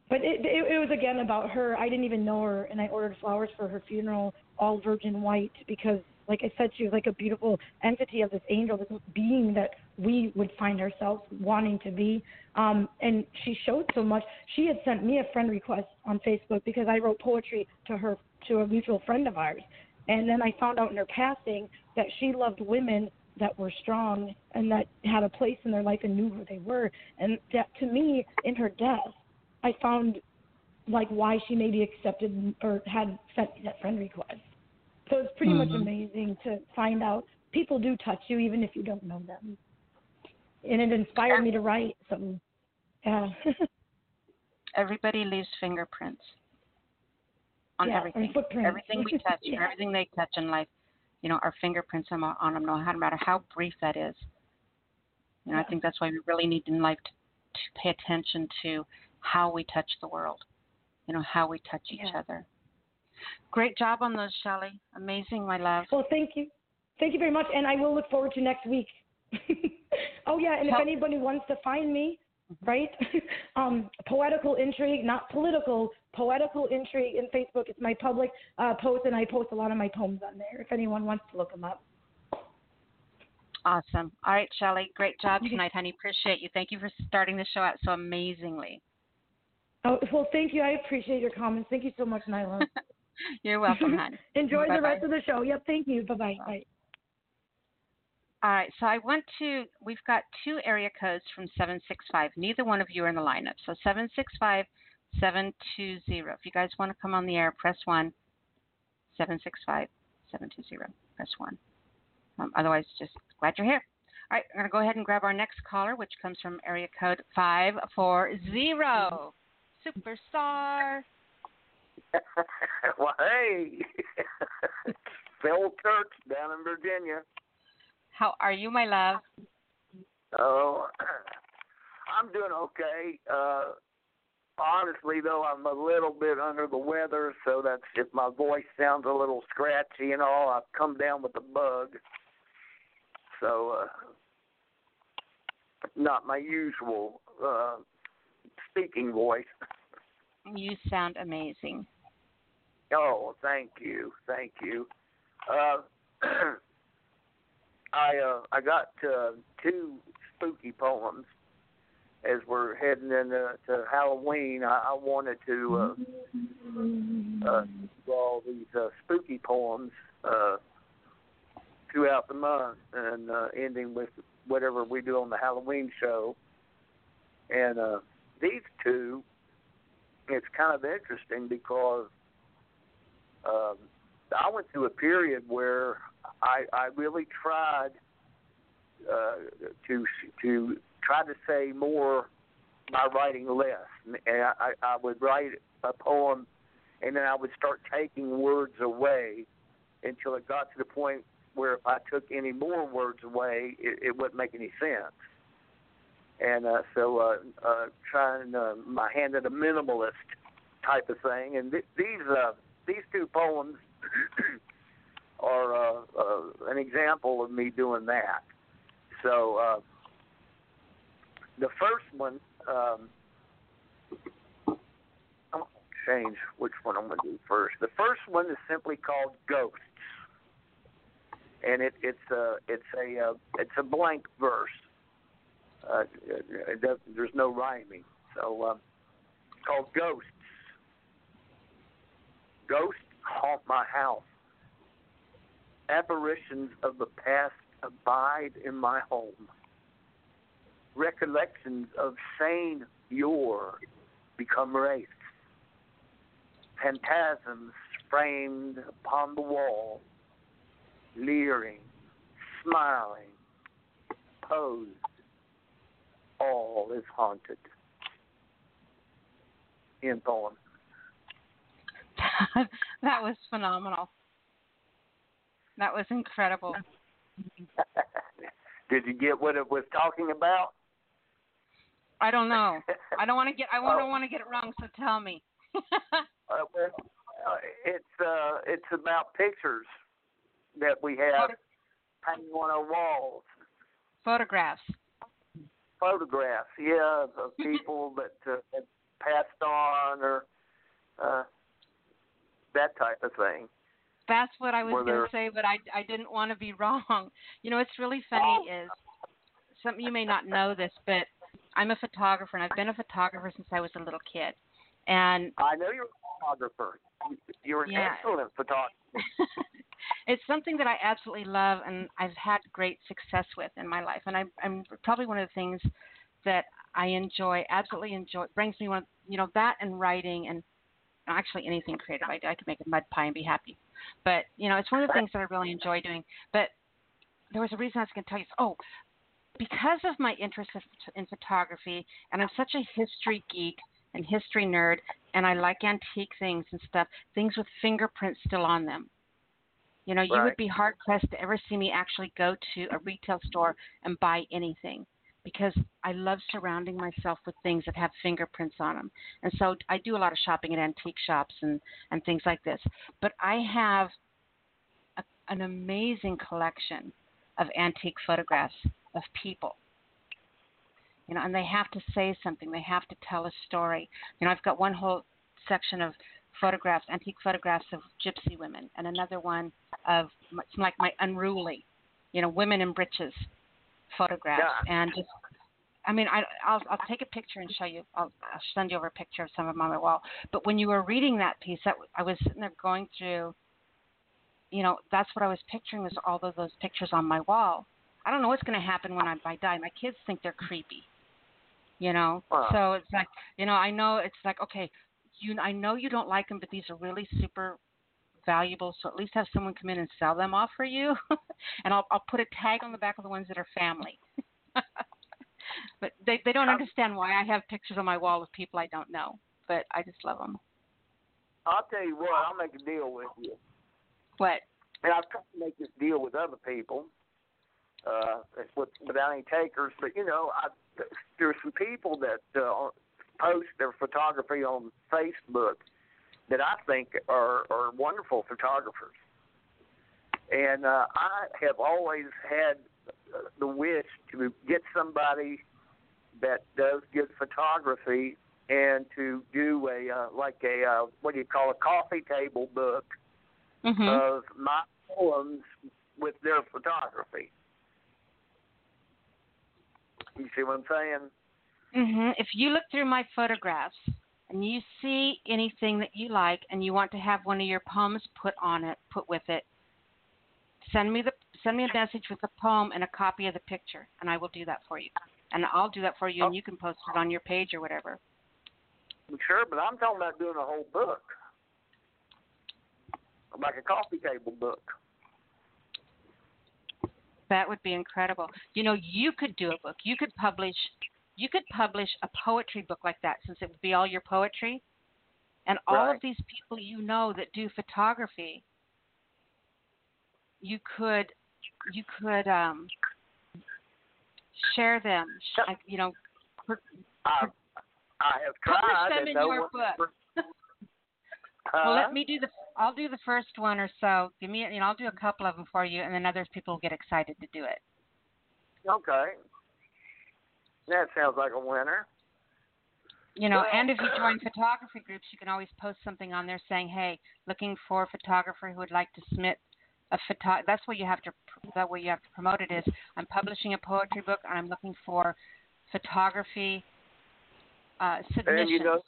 S3: but it, it it was again about her. I didn't even know her, and I ordered flowers for her funeral, all virgin white, because, like I said, she was like a beautiful entity of this angel, this being that we would find ourselves wanting to be. Um, and she showed so much. She had sent me a friend request on Facebook because I wrote poetry to her to a mutual friend of ours, and then I found out in her passing that she loved women that were strong and that had a place in their life and knew who they were. And that to me, in her death, I found like why she maybe accepted or had sent me that friend request. So it's pretty much
S1: Mhm.
S3: amazing to find out people do touch you even if you don't know them. And it inspired me to write. So, yeah.
S1: Everybody leaves fingerprints on
S3: Yeah, and
S1: everything.
S3: footprints.
S1: Everything we touch,
S3: Yeah.
S1: everything they touch in life, you know, our fingerprints on, on them, no matter how brief that is. You know, I think that's why we really need in life to, to pay attention to how we touch the world. You know, how we touch each
S3: Yeah.
S1: other. Great job on those, Shelley. Amazing, my love.
S3: Well, thank you. Thank you very much. And I will look forward to next week. oh, yeah. And if anybody wants to find me, right? um, poetical intrigue, not political, poetical intrigue in Facebook. It's my public uh, post, and I post a lot of my poems on there if anyone wants to look them up.
S1: Awesome. All right, Shelley. Great job tonight, honey. Appreciate you. Thank you for starting the show out so amazingly.
S3: Oh, well, thank you. I appreciate your comments. Thank you so much, Nyla.
S1: You're welcome, hon.
S3: Enjoy the
S1: Bye-bye.
S3: rest of the show. Yep, thank you. Bye-bye. Bye.
S1: All right, so I want to, we've got two area codes from 765. Neither one of you are in the lineup. So 765 720. If you guys want to come on the air, press 1. 765 720. Press 1. Um, otherwise, just glad you're here. All right, we're going to go ahead and grab our next caller, which comes from area code 540. Superstar.
S4: well, hey, Phil Church down in Virginia.
S1: How are you, my love?
S4: Oh, I'm doing okay. Uh, honestly, though, I'm a little bit under the weather, so that's if my voice sounds a little scratchy and all. I've come down with a bug, so uh, not my usual uh, speaking voice.
S1: You sound amazing.
S4: Oh, thank you, thank you. Uh, I uh, I got uh, two spooky poems as we're heading into to Halloween. I, I wanted to uh, uh, all these uh, spooky poems uh, throughout the month, and uh, ending with whatever we do on the Halloween show. And uh, these two, it's kind of interesting because um, I went through a period where I I really tried uh, to to try to say more by writing less, and I, I would write a poem, and then I would start taking words away until it got to the point where if I took any more words away, it, it wouldn't make any sense. And uh, so uh, uh, trying uh, my hand at a minimalist type of thing. And th- these uh, these two poems are uh, uh, an example of me doing that. So uh, the first one, um, I'm gonna change which one I'm going to do first. The first one is simply called Ghosts, and it, it's a it's a uh, it's a blank verse. Uh, it there's no rhyming, so um, called Ghosts. Ghosts haunt my house. Apparitions of the past abide in my home. Recollections of sane yore become wraiths. Phantasms framed upon the wall, leering, smiling, posed. All is haunted. In poem.
S1: that was phenomenal. That was incredible.
S4: Did you get what it was talking about?
S1: I don't know. I don't want to get. I don't
S4: Oh.
S1: want to get it wrong. So tell me.
S4: Uh, well, uh, it's uh, it's about pictures that we have
S1: Photo-
S4: hanging on our walls.
S1: Photographs.
S4: Photographs, yeah, of people that uh, had passed on or uh, that type of thing.
S1: That's what I was going to say, but I I didn't want to be wrong. You know, what's really funny
S4: Oh.
S1: is something you may not know this, but I'm a photographer and I've been a photographer since I was a little kid. And
S4: I know you're a photographer. You're an
S1: Yeah.
S4: excellent photographer.
S1: it's something that I absolutely love and I've had great success with in my life. And I'm, I'm probably one of the things that I enjoy, absolutely enjoy, brings me one, you know, that and writing and actually anything creative. I, I could make a mud pie and be happy. But, you know, it's one of the things that I really enjoy doing. But there was a reason I was going to tell you. Oh, because of my interest in photography, and I'm such a history geek and history nerd, and I like antique things and stuff, things with fingerprints still on them. You know, you
S4: Right.
S1: would be hard pressed to ever see me actually go to a retail store and buy anything because I love surrounding myself with things that have fingerprints on them. And so I do a lot of shopping at antique shops and, and things like this. But I have a, an amazing collection of antique photographs of people. You know, and they have to say something. They have to tell a story. You know, I've got one whole section of photographs, antique photographs of gypsy women, and another one of some like my unruly, you know, women in breeches photographs,
S4: Yeah.
S1: and just. I mean, I, I'll I'll take a picture and show you. I'll, I'll send you over a picture of some of them on my wall. But when you were reading that piece, that I was sitting there going through. You know, that's what I was picturing was all of those pictures on my wall. I don't know what's going to happen when I, I die. My kids think they're creepy. You know,
S4: Wow.
S1: so it's like, you know, I know it's like, okay, you, I know you don't like them, but these are really super valuable. So at least have someone come in and sell them off for you, and I'll I'll put a tag on the back of the ones that are family. but they they don't
S4: Um,
S1: understand why I have pictures on my wall of people I don't know, but I just love them.
S4: I'll tell you what, I'll make a deal with you.
S1: What?
S4: And I've tried to make this deal with other people, uh, with, without any takers. But you know, I, there are some people that uh, post their photography on Facebook that I think are are wonderful photographers. And uh, I have always had the wish to get somebody that does good photography and to do a uh, like a uh, what do you call a coffee table book
S1: Mhm.
S4: of my poems with their photography. You see what I'm saying?
S1: Hmm If you look through my photographs and you see anything that you like and you want to have one of your poems put on it, put with it, send me the send me a message with the poem and a copy of the picture, and I will do that for you. And I'll do that for you, and you can post it on your page or whatever.
S4: Sure, but I'm talking about doing a whole book, like a coffee table book.
S1: That would be incredible. You know, you could do a book. You could publish you could publish a poetry book like that since it would be all your poetry. And all
S4: Right.
S1: of these people you know that do photography, you could you could um share them, you know,
S4: I I have
S1: Publish them in
S4: no
S1: your book. well,
S4: Huh?
S1: let me do the. I'll do the first one or so. Give me, you know, I'll do a couple of them for you, and then other people will get excited to do it.
S4: Okay. That sounds like a winner.
S1: You know,
S4: Well-
S1: and if you join photography groups, you can always post something on there saying, "Hey, looking for a photographer who would like to submit a photo." That's what you have to. That way you have to promote it. Is I'm publishing a poetry book, and I'm looking for photography uh, submissions.
S4: And you know,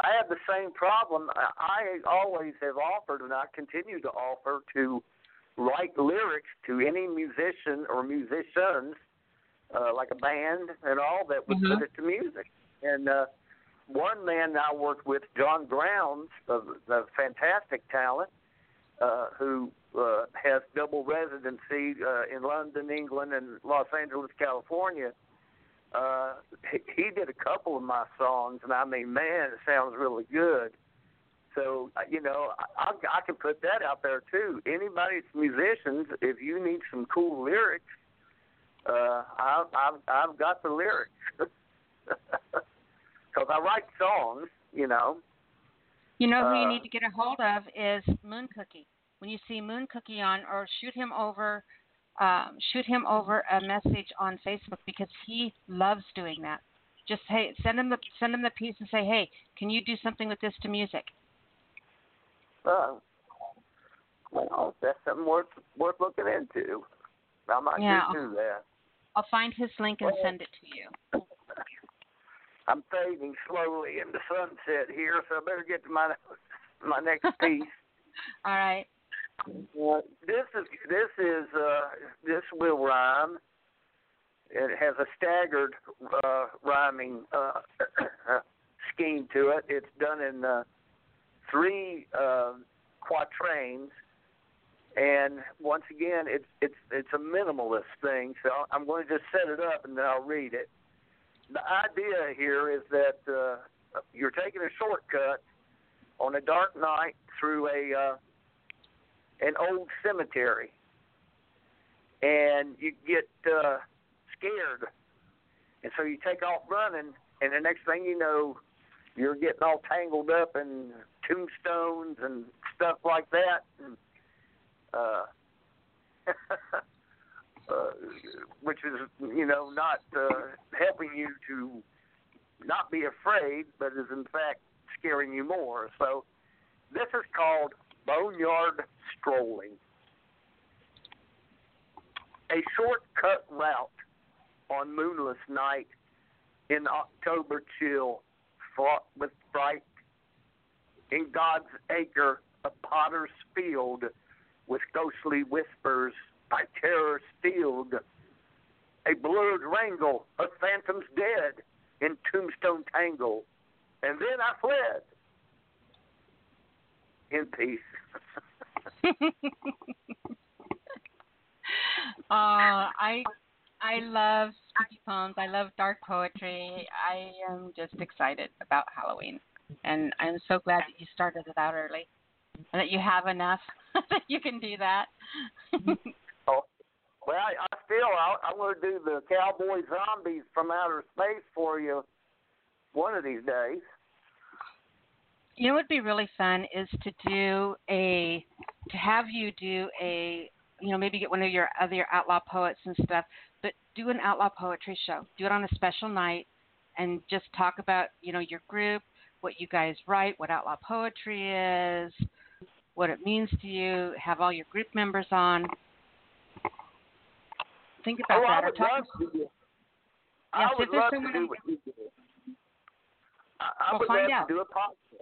S4: I have the same problem. I I always have offered, and I continue to offer, to write lyrics to any musician or musicians, uh, like a band and all, that would
S1: Mhm.
S4: put it to music. And uh, one man I worked with, John Grounds, the fantastic talent, uh, who uh, has double residency uh, in London, England, and Los Angeles, California uh he, he did a couple of my songs and I mean man it sounds really good so uh, you know I, I can put that out there too anybody's musicians if you need some cool lyrics uh I've I've, I've got the lyrics because I write songs you know
S1: You know who you
S4: Uh,
S1: need to get a hold of is Moon Cookie. When you see Moon Cookie on, or shoot him over, um, shoot him over a message on Facebook because he loves doing that. Just hey, send him the send him the piece and say, hey, can you do something with this to music?
S4: uh well that's something worth worth looking into I might
S1: Yeah.
S4: do that
S1: I'll find his link and send it to you.
S4: I'm fading slowly in the sunset here, so I better get to my my next piece.
S1: All right.
S4: Uh, this is this is uh, this will rhyme. It has a staggered uh, rhyming uh, scheme to it. It's done in uh, three uh, quatrains, and once again, it's it's it's a minimalist thing. So I'm going to just set it up and then I'll read it. The idea here is that uh, you're taking a shortcut on a dark night through a uh, an old cemetery, and you get uh, scared, and so you take off running, and the next thing you know, you're getting all tangled up in tombstones and stuff like that. And, uh, uh, which is, you know, not uh, helping you to not be afraid, but is in fact scaring you more. So this is called boneyard strolling. A shortcut route on moonless night in October chill, fraught with fright. In God's acre, a potter's field, with ghostly whispers by terror steeled. A blurred wrangle of phantoms dead in tombstone tangle. And then I fled. In peace.
S1: uh, I I love spooky poems. I love dark poetry. I am just excited about Halloween, and I'm so glad that you started it out early, and that you have enough you can do that.
S4: Oh, well, I, I still, I, I'm going to do the cowboy zombies from outer space for you one of these days.
S1: You know what would be really fun is to do a to have you do a you know maybe get one of your other outlaw poets and stuff, but do an outlaw poetry show. Do it on a special night and just talk about you know your group, what you guys write, what outlaw poetry is, what it means to you. Have all your group members on. Think about
S4: oh, I
S1: that. Or
S4: would
S1: talk,
S4: love to do I
S1: Yes,
S4: would love to do what you do. I, I
S1: Well,
S4: would
S1: find
S4: love
S1: out.
S4: to do a podcast.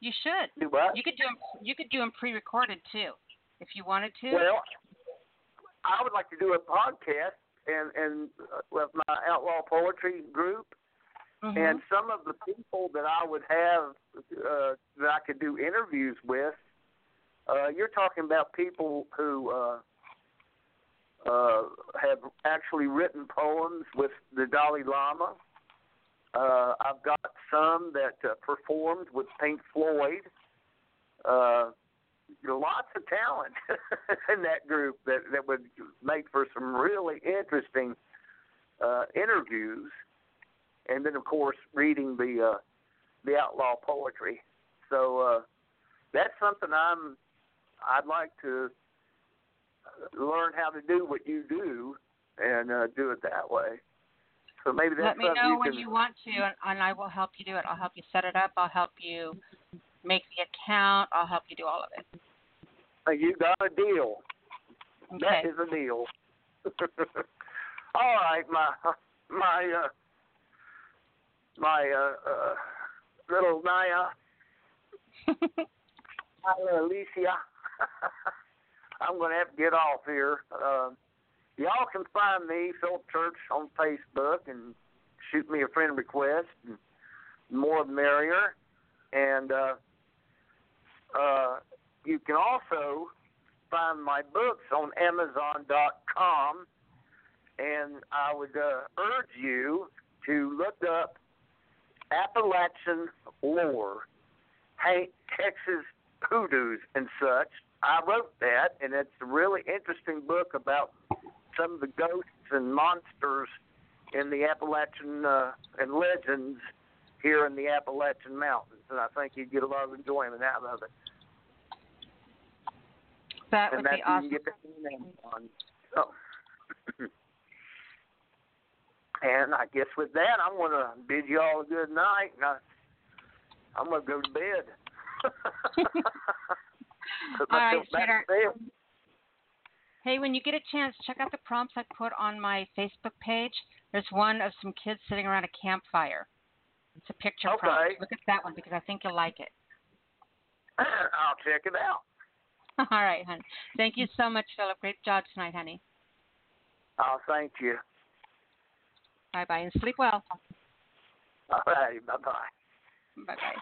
S1: you should.
S4: Do what?
S1: You could do 'em- you could do them pre-recorded too, if you wanted to.
S4: Well, I would like to do a podcast and and uh, with my outlaw poetry group,
S1: Mhm.
S4: and some of the people that I would have uh, that I could do interviews with. Uh, you're talking about people who uh, uh, have actually written poems with the Dalai Lama. Uh, I've got some that uh, performed with Pink Floyd. Uh, lots of talent in that group that that would make for some really interesting uh, interviews, and then of course reading the uh, the outlaw poetry. So uh, that's something I'm I'd like to learn how to do what you do and uh, do it that way. So maybe that's
S1: Let me know
S4: you
S1: when
S4: can,
S1: you want to, and, and I will help you do it. I'll help you set it up. I'll help you make the account. I'll help you do all of it.
S4: you got a deal.
S1: Okay.
S4: That is a deal. All right, my my uh, my uh, uh, little Naya, my Alisia. I'm going to have to get off here. Uh, y'all can find me, Phil Church, on Facebook and shoot me a friend request. And more the merrier. And uh, uh, you can also find my books on Amazon.com, and I would uh, urge you to look up Appalachian lore, Haints, Hexes hoodoos and such. I wrote that, and it's a really interesting book about some of the ghosts and monsters in the Appalachian uh, and legends here in the Appalachian Mountains, and I think you'd get a lot of enjoyment out of it.
S1: That
S4: and
S1: would
S4: that's
S1: be awesome.
S4: you can get the name on. So, and I guess with that, I'm going to bid you all a good night, and I, I'm going to go to bed.
S1: All right, sweetheart. Hey, when you get a chance, check out the prompts I put on my Facebook page. There's one of some kids sitting around a campfire. It's a picture
S4: Okay.
S1: prompt. Look at that one because I think you'll like it.
S4: I'll check it out.
S1: All right, honey. Thank you so much, Philip. Great job tonight, honey.
S4: I'll thank you.
S1: Bye bye and sleep well.
S4: All right, bye bye.
S1: Bye bye.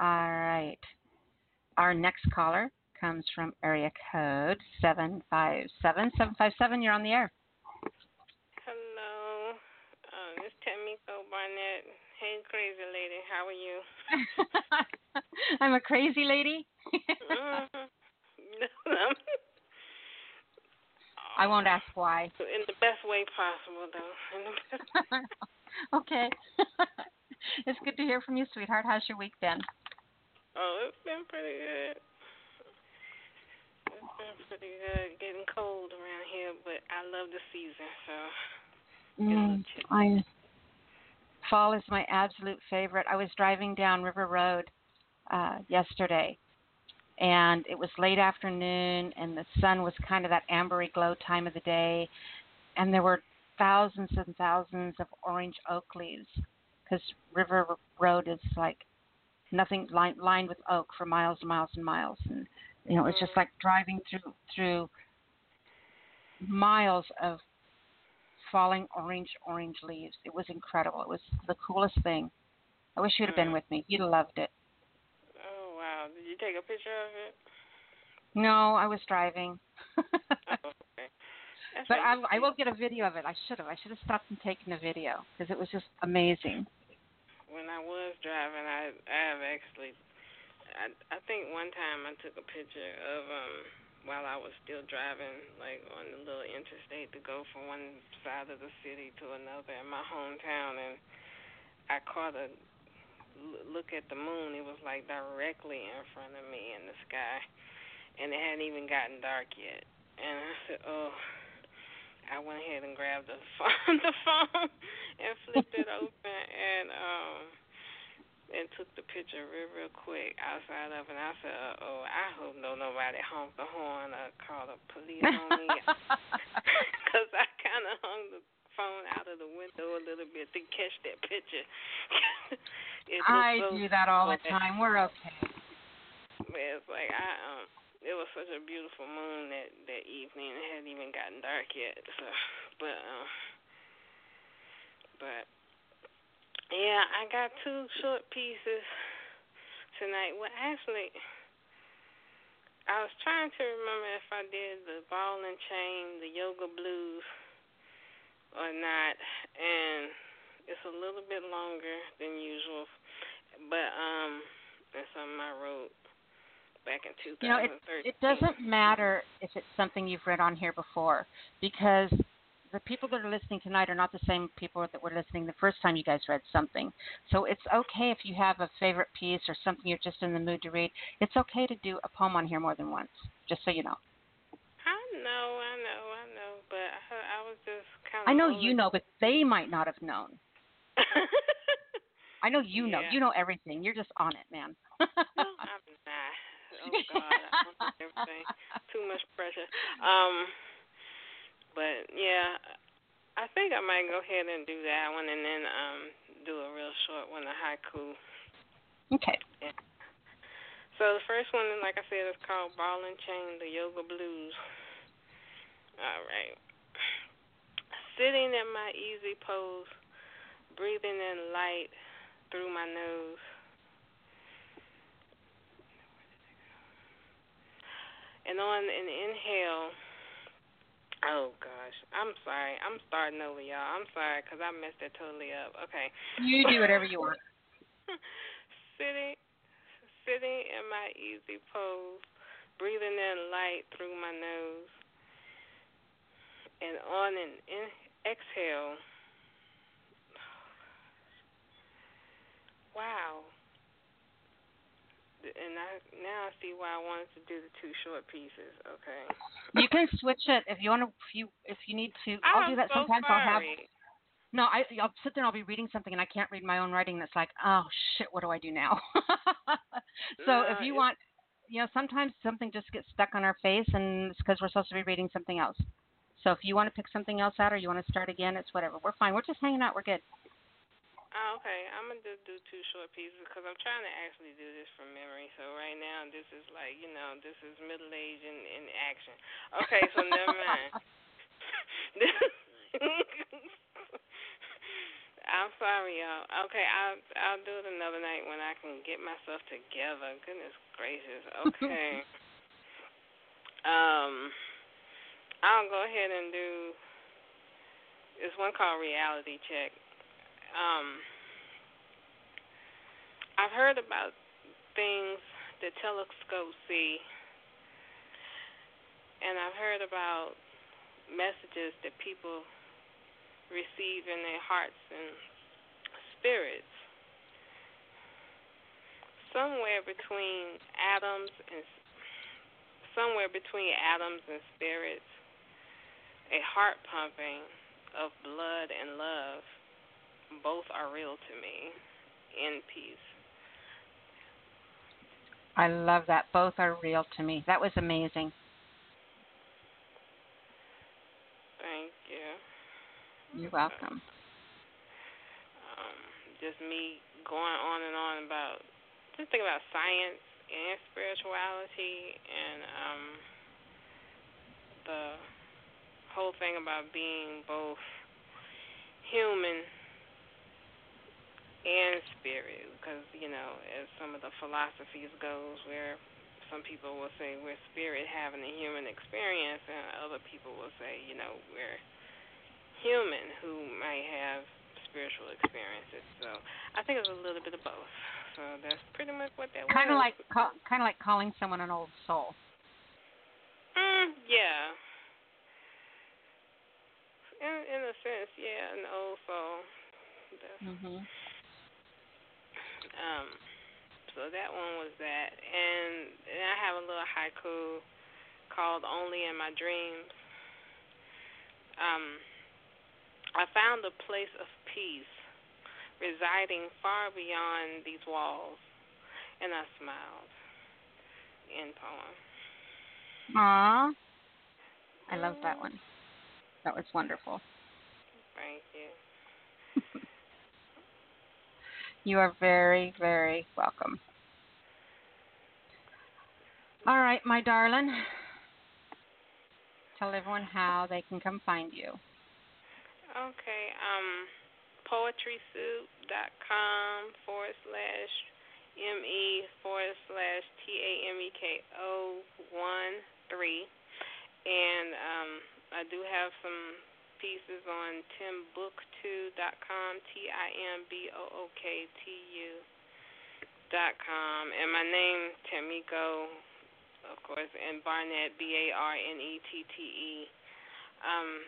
S1: All right. Our next caller comes from area code 757. 757, you're on the air.
S5: Hello, um, it's Tamiko Barnett. Hey, crazy lady, how are you?
S1: I'm a crazy lady.
S5: Mhm.
S1: I won't ask why.
S5: In the best way possible, though. In the best
S1: okay. it's good to hear from you, sweetheart. How's your week been?
S5: Oh, it's been pretty good. It's been pretty good. Getting cold around here, but I love the season, so
S1: Mm, I fall is my absolute favorite. I was driving down River Road uh, yesterday, and it was late afternoon, and the sun was kind of that ambery glow time of the day, and there were thousands and thousands of orange oak leaves because River Road is like nothing lined, lined with oak for miles and miles and miles, and you know it's just like driving through through miles of falling orange orange leaves. It was incredible. It was the coolest thing. I wish you'd have been
S5: Mm.
S1: with me. You'd have loved it.
S5: You take a picture of it?
S1: No, I was driving.
S5: Oh, okay. That's
S1: but I. I will get a video of it. I should have. I should have stopped and taken a video because it was just amazing.
S5: when I was driving, I I have actually, I I think one time I took a picture of um while I was still driving, like on the little interstate to go from one side of the city to another in my hometown, and I caught a look at the moon. It was like directly in front of me in the sky, and it hadn't even gotten dark yet. And I said, oh. I went ahead and grabbed the phone, the phone, and flipped it open, and um, and took the picture real, real quick outside of it. And I said, uh oh, I hope no nobody honked the horn or called the police on me, because I kind of hung the phone out of the window a little bit to catch that picture. It
S1: I
S5: so
S1: do that all the time. We're okay.
S5: But it's like I um it was such a beautiful moon that that evening. It hadn't even gotten dark yet. So but um but yeah, I got two short pieces tonight. Well actually I was trying to remember if I did the ball and chain, the yoga blues or not and it's a little bit longer than usual. But um it's something I wrote back in 2013.
S1: You know, it, it doesn't matter if it's something you've read on here before because the people that are listening tonight are not the same people that were listening the first time you guys read something. So it's okay if you have a favorite piece or something you're just in the mood to read. It's okay to do a poem on here more than once, just so you know.
S5: I know, I know, I know, but I, I was just kind of.
S1: I know you know, but they might not have known. I know you know.
S5: Yeah.
S1: You know everything. You're just on it, man.
S5: no, I'm not. Oh God, I don't know everything. Too much pressure. Um, but yeah, I think I might go ahead and do that one, and then um, do a real short one, a haiku.
S1: okay.
S5: So the first one, like I said, is called Ball and Chain, the Yoga Blues. All right. Sitting in my easy pose, breathing in light through my nose. And on an inhale, oh gosh, I'm sorry. I'm starting over, y'all. I'm sorry because I messed it totally up. Okay.
S1: You do whatever you want.
S5: sitting sitting in my easy pose, breathing in light through my nose. And on an in, exhale, wow. And I now I see why I wanted to do the two short pieces. Okay.
S1: You can switch it if you want to. If you if you need to, I'll
S5: I'm
S1: do that
S5: so
S1: sometimes. I'll have no. I I'll sit there and I'll be reading something and I can't read my own writing. That's like, oh shit, what do I do now? so if you want, you know, sometimes something just gets stuck on our face and it's because we're supposed to be reading something else. So if you want to pick something else out or you want to start again, it's whatever. We're fine. We're just hanging out. We're good.
S5: Oh, okay, I'm gonna just do two short pieces because I'm trying to actually do this from memory. So right now, this is like you know, this is middle age in, in action. Okay, so never mind. I'm sorry, y'all. Okay, I'll I'll do it another night when I can get myself together. Goodness gracious. Okay. um, I'll go ahead and do. It's one called Reality Check. Um, I've heard about things that telescopes see, and I've heard about messages that people receive in their hearts and spirits. Somewhere between atoms and somewhere between atoms and spirits, a heart pumping of blood and love. Both are real to me. In peace.
S1: I love that. Both are real to me. That was amazing.
S5: Thank you.
S1: You're welcome.
S5: um, just me going on and on about just think about science and spirituality and um, the whole thing about being both human and spirit because you know as some of the philosophies goes where some people will say we're spirit having a human experience and other people will say you know we're human who might have spiritual experiences. So I think it's a little bit of both. So that's pretty much what that
S1: Kind of like ca- kind of like calling someone an old soul.
S5: Mm, yeah. In in a sense, yeah, an old soul. That's,
S1: Mhm.
S5: Um, so that one was that, and, and I have a little haiku called "Only in My Dreams." Um, I found a place of peace residing far beyond these walls, and I smiled. End poem.
S1: Aw. I love that one. That was wonderful.
S5: Thank you.
S1: You are very, very welcome. All right, my darling. Tell everyone how they can come find you.
S5: Okay, um, poetrysoup.com forward slash M E forward slash T A M E K O one three. And um, I do have some pieces on timbooktu.com, T I M B O O K T U dot com. And my name, Tameko, of course, and Barnette, B A R N E T T E. Um,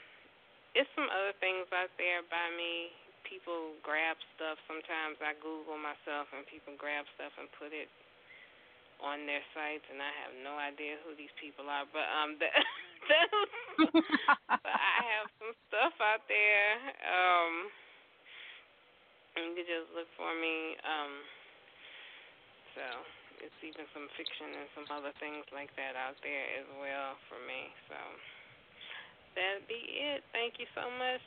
S5: it's some other things out there by me. People grab stuff. Sometimes I Google myself and people grab stuff and put it on their sites, and I have no idea who these people are. But um, the, but I have some stuff out there. Um, you can just look for me. Um, so it's even some fiction and some other things like that out there as well for me. So that'd be it. Thank you so much.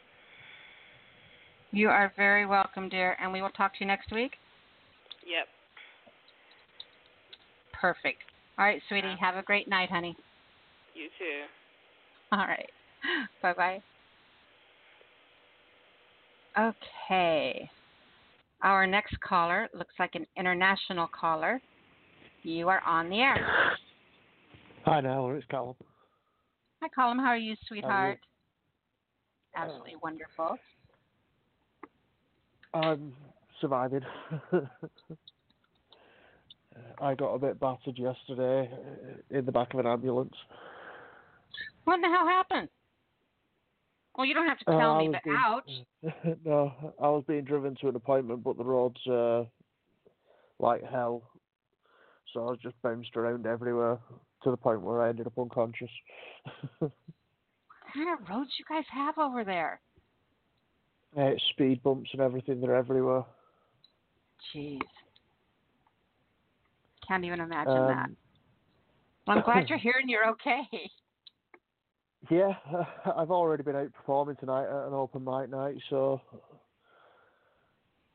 S1: You are very welcome, dear, and we will talk to you next week.
S5: Yep.
S1: Perfect. All right, sweetie. Have a great night, honey.
S5: You too.
S1: All right. Bye bye. Okay. Our next caller looks like an international caller. You are on the air.
S6: Hi, Nella. It's Callum.
S1: Hi, Colin. How are you, sweetheart?
S6: How
S1: Absolutely wonderful.
S6: I'm surviving. I got a bit battered yesterday uh, in the back of an ambulance.
S1: What the hell happened? Well, you don't have to
S6: Uh,
S1: tell
S6: I
S1: me, but
S6: being-
S1: ouch.
S6: no, I was being driven to an appointment, but the roads uh, like hell, so I was just bounced around everywhere to the point where I ended up unconscious.
S1: What kind of roads you guys have over there?
S6: Uh, speed bumps and everything, they're everywhere.
S1: Jeez. Can't even imagine that.
S6: Um,
S1: Well, I'm glad you're here and you're okay.
S6: Yeah, I've already been out performing tonight at an open mic night, so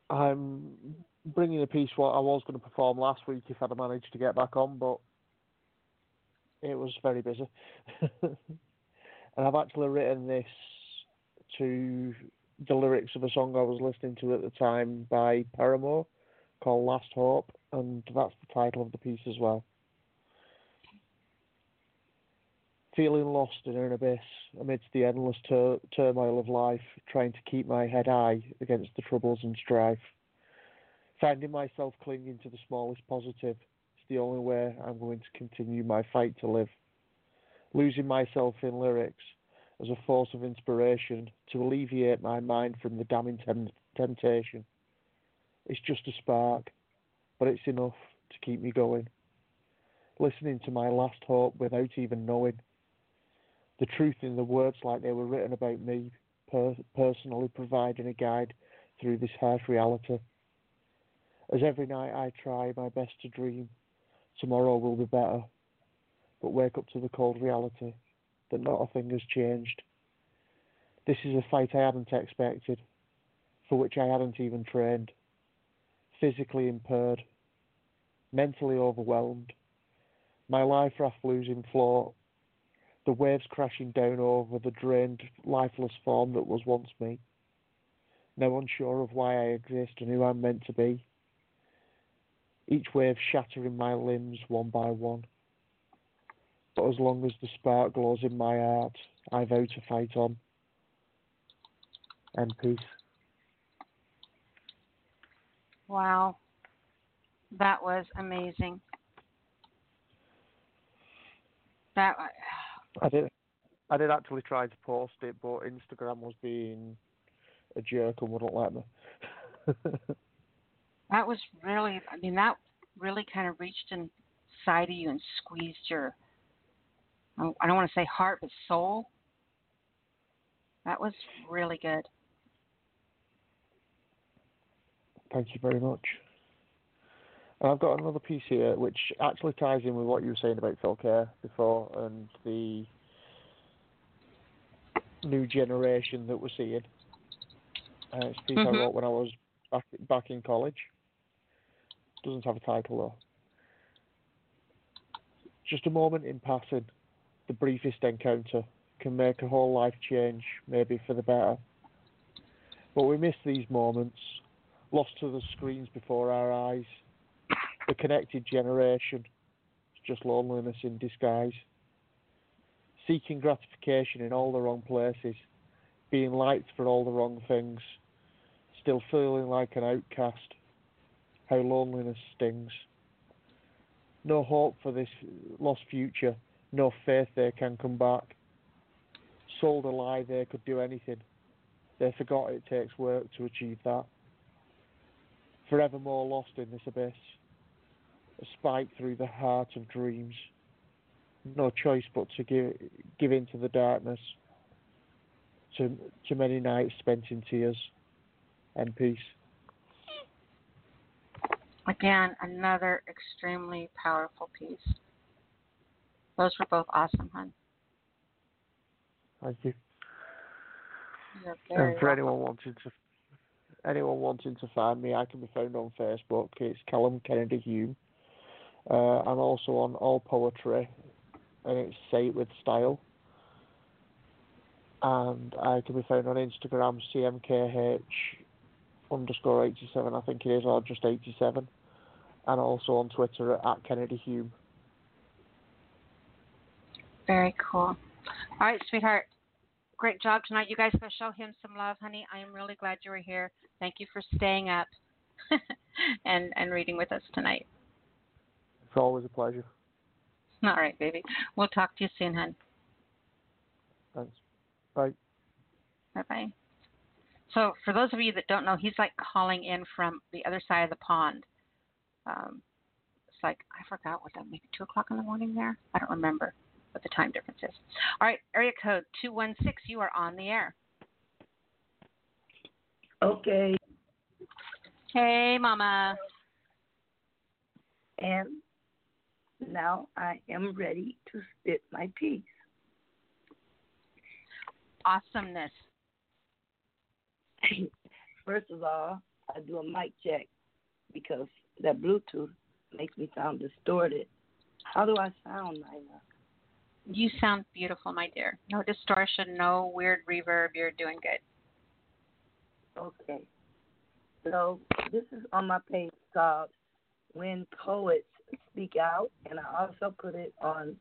S6: I'm bringing a piece what I was going to perform last week if I'd managed to get back on, but it was very busy. and I've actually written this to the lyrics of a song I was listening to at the time by Paramore called Last Hope, and that's the title of the piece as well. Feeling lost in an abyss amidst the endless tur- turmoil of life, trying to keep my head high against the troubles and strife. Finding myself clinging to the smallest positive is the only way I'm going to continue my fight to live. Losing myself in lyrics as a force of inspiration to alleviate my mind from the damning tem- temptation. It's just a spark, but it's enough to keep me going. Listening to my last hope without even knowing the truth in the words like they were written about me, per- personally providing a guide through this harsh reality. As every night I try my best to dream, tomorrow will be better, but wake up to the cold reality that not a thing has changed. This is a fight I hadn't expected, for which I hadn't even trained. Physically impaired, mentally overwhelmed, my life raft losing floor the waves crashing down over the drained, lifeless form that was once me. Now unsure of why I exist and who I'm meant to be. Each wave shattering my limbs one by one. But as long as the spark glows in my heart, I vow to fight on. And peace.
S1: Wow. That was amazing. That
S6: I did. I did actually try to post it, but Instagram was being a jerk and wouldn't let me.
S1: that was really I mean that really kind of reached inside of you and squeezed your I don't want to say heart but soul. That was really good.
S6: Thank you very much. And I've got another piece here which actually ties in with what you were saying about Phil Kerr before and the new generation that we're seeing. Uh, it's a piece I
S1: Mhm.
S6: wrote when I was back back in college. Doesn't have a title though. Just a moment in passing, the briefest encounter can make a whole life change, maybe for the better. But we miss these moments, lost to the screens before our eyes. The connected generation is just loneliness in disguise. Seeking gratification in all the wrong places, being liked for all the wrong things, still feeling like an outcast. How loneliness stings. No hope for this lost future, no faith they can come back. Sold a lie they could do anything, They forgot it takes work to achieve that. Forevermore lost in this abyss, a spike through the heart of dreams. No choice but to give, give in to the darkness, to, to many nights spent in tears and peace.
S1: Again, another extremely powerful piece. Those were both awesome, hon.
S6: Thank you. And for anyone wanting to anyone wanting to find me, I can be found on Facebook. It's Callum Kennedy Hume. Uh, I'm also on All Poetry, and it's Say It With Style. And I can be found on Instagram, CMKH underscore 87, I think it is, or just 87. And also on Twitter at Kennedy Hume.
S1: Very cool. All right, sweetheart. Great job tonight. You guys go show him some love, honey. I am really glad you were here. Thank you for staying up and and reading with us tonight.
S6: It's always a pleasure.
S1: All right, baby. We'll talk to you soon, hon.
S6: Thanks. Bye.
S1: Bye bye. So, for those of you that don't know, he's like calling in from the other side of the pond. Um, it's like I forgot what that maybe two o'clock in the morning there. I don't remember what the time difference is. All right, area code two one six. You are on the air.
S7: Okay,
S1: Hey, Mama.
S7: and now I am ready to spit my piece.
S1: Awesomeness.
S7: First of all, I do a mic check because that Bluetooth makes me sound distorted. How do I sound, Nina?
S1: You sound beautiful, my dear. No distortion, no weird reverb. You're doing good.
S7: Okay. So this is on my page called When Poets Speak Out, and I also put it on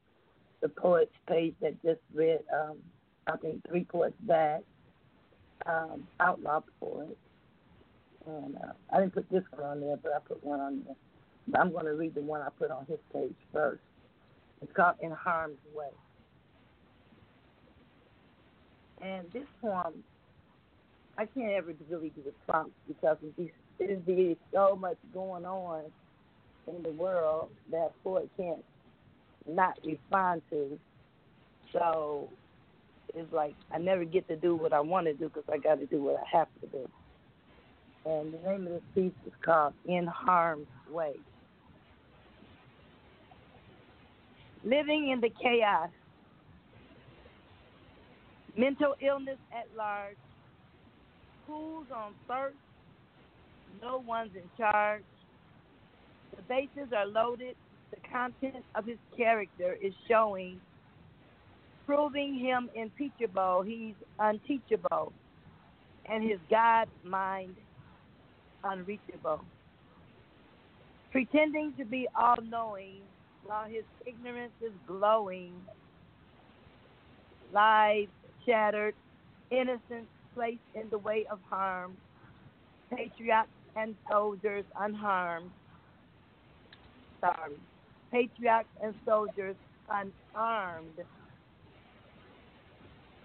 S7: the poets page that just read, um, I think, three poets back, um, Outlaw Poet. And uh, I didn't put this one on there, but I put one on there. But I'm going to read the one I put on his page first. It's called In Harm's Way. And this poem I can't ever really do the prompts because these, there's so much going on in the world that poet can't not respond to. So it's like I never get to do what I want to do because I got to do what I have to do. And the name of this piece is called In Harm's Way. Living in the chaos, mental illness at large, Who's on first? No one's in charge. The bases are loaded. The content of his character is showing, proving him impeachable. He's unteachable. And his God mind unreachable. Pretending to be all knowing while his ignorance is glowing. Lives shattered, innocence placed in the way of harm, patriots and soldiers unharmed. Sorry, patriots and soldiers unarmed.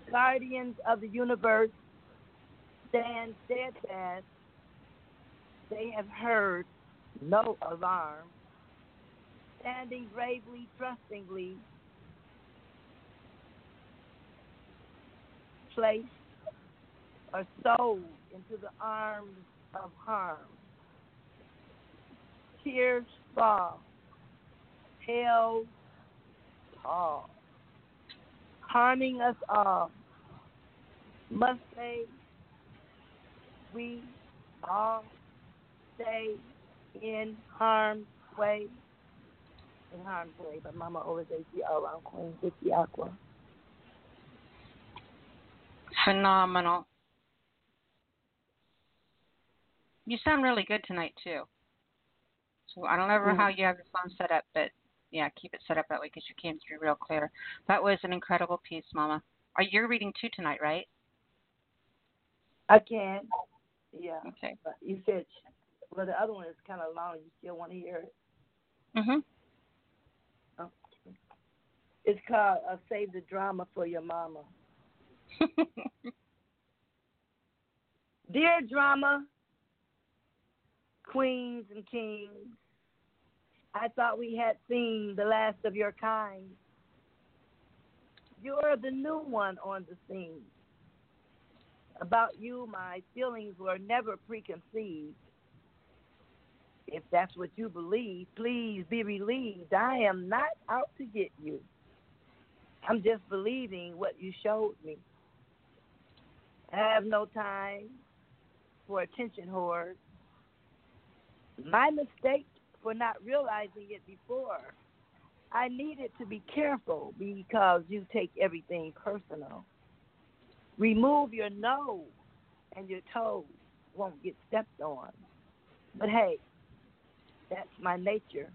S7: Guardians of the universe stand steadfast. They have heard no alarm. Standing bravely, trustingly, placed are sold into the arms of harm. Tears fall, hell fall, harming us all. Must say, we all stay in harm's way. In harm's way, but Mama always says, around Queen Vicki Acquah.
S1: Phenomenal. You sound really good tonight too. So I don't know
S7: Mhm.
S1: how you have your phone set up, but yeah, keep it set up that way because you came through real clear. That was an incredible piece, Mama. Are you reading two tonight, right?
S7: I can. Yeah.
S1: Okay.
S7: But you said, well, the other one is kind of long. You still want to hear it?
S1: Mhm.
S7: It's called uh, "Save the Drama for Your Mama." Dear drama, queens and kings, I thought we had seen the last of your kind. You're the new one on the scene. About you, my feelings were never preconceived. If that's what you believe, please be relieved. I am not out to get you. I'm just believing what you showed me. I have no time for attention whores. My mistake for not realizing it before. I needed to be careful because you take everything personal. Remove your nose and your toes won't get stepped on. But hey, that's my nature.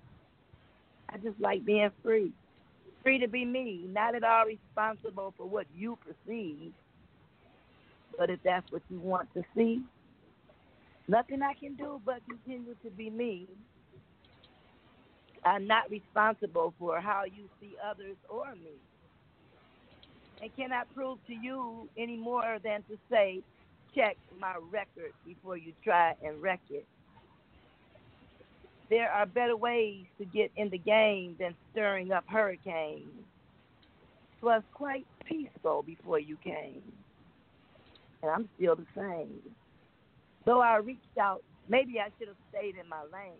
S7: I just like being free. Free to be me, not at all responsible for what you perceive. But if that's what you want to see, nothing I can do but continue to be me. I'm not responsible for how you see others or me. And cannot prove to you any more than to say, check my record before you try and wreck it. There are better ways to get in the game than stirring up hurricanes. Was quite peaceful before you came. And I'm still the same. Though I reached out, maybe I should have stayed in my lane.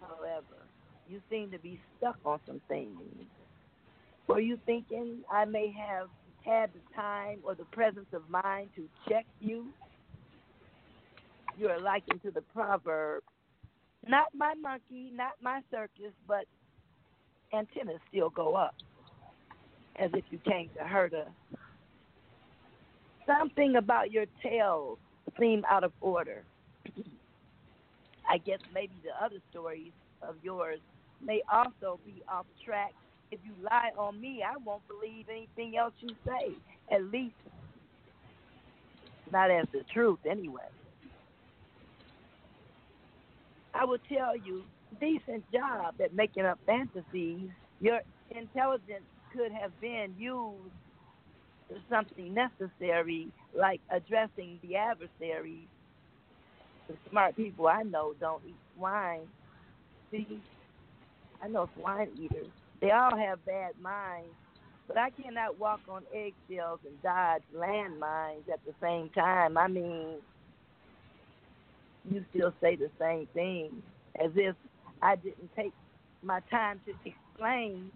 S7: However, you seem to be stuck on some things. Were you thinking I may have had the time or the presence of mind to check you? You are likened to the proverb not my monkey, not my circus, but antennas still go up as if you came to hurt us. Something about your tail seemed out of order. I guess maybe the other stories of yours may also be off track. If you lie on me, I won't believe anything else you say. At least not as the truth, anyway. I will tell you, decent job at making up fantasies. Your intelligence could have been used something necessary, like addressing the adversary. The smart people I know don't eat wine. See, I know swine eaters. They all have bad minds, but I cannot walk on eggshells and dodge landmines at the same time. I mean, you still say the same thing as if I didn't take my time to explain.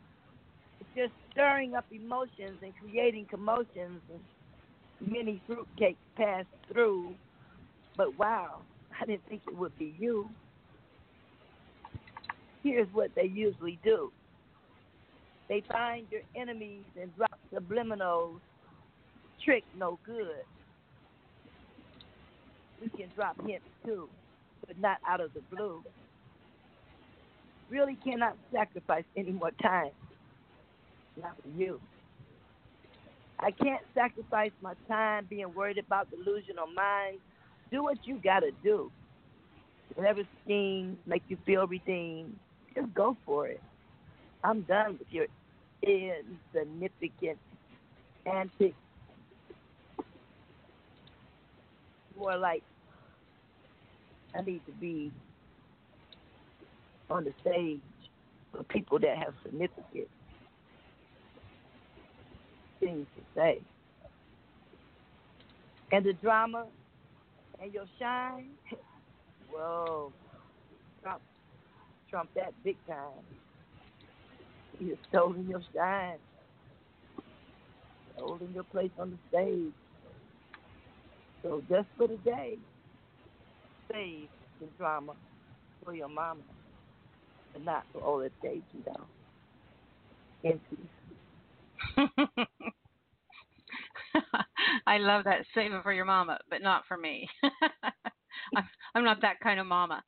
S7: It's just stirring up emotions and creating commotions and many fruitcakes pass through. But wow, I didn't think it would be you. Here's what they usually do. They find your enemies and drop subliminals. Trick no good we can drop hints too, but not out of the blue. Really cannot sacrifice any more time. Not for you. I can't sacrifice my time being worried about delusional minds. Do what you gotta do. Whatever schemes make you feel redeemed, just go for it. I'm done with your insignificant antics. More like I need to be on the stage for people that have significant things to say. And the drama and your shine, whoa, Trump, Trump that big time. You're stolen your shine, stolen your place on the stage. So just for the day, save the drama for your mama, but not for all the days you know. In
S1: I love that. Save it for your mama, but not for me. I'm, I'm not that kind of mama.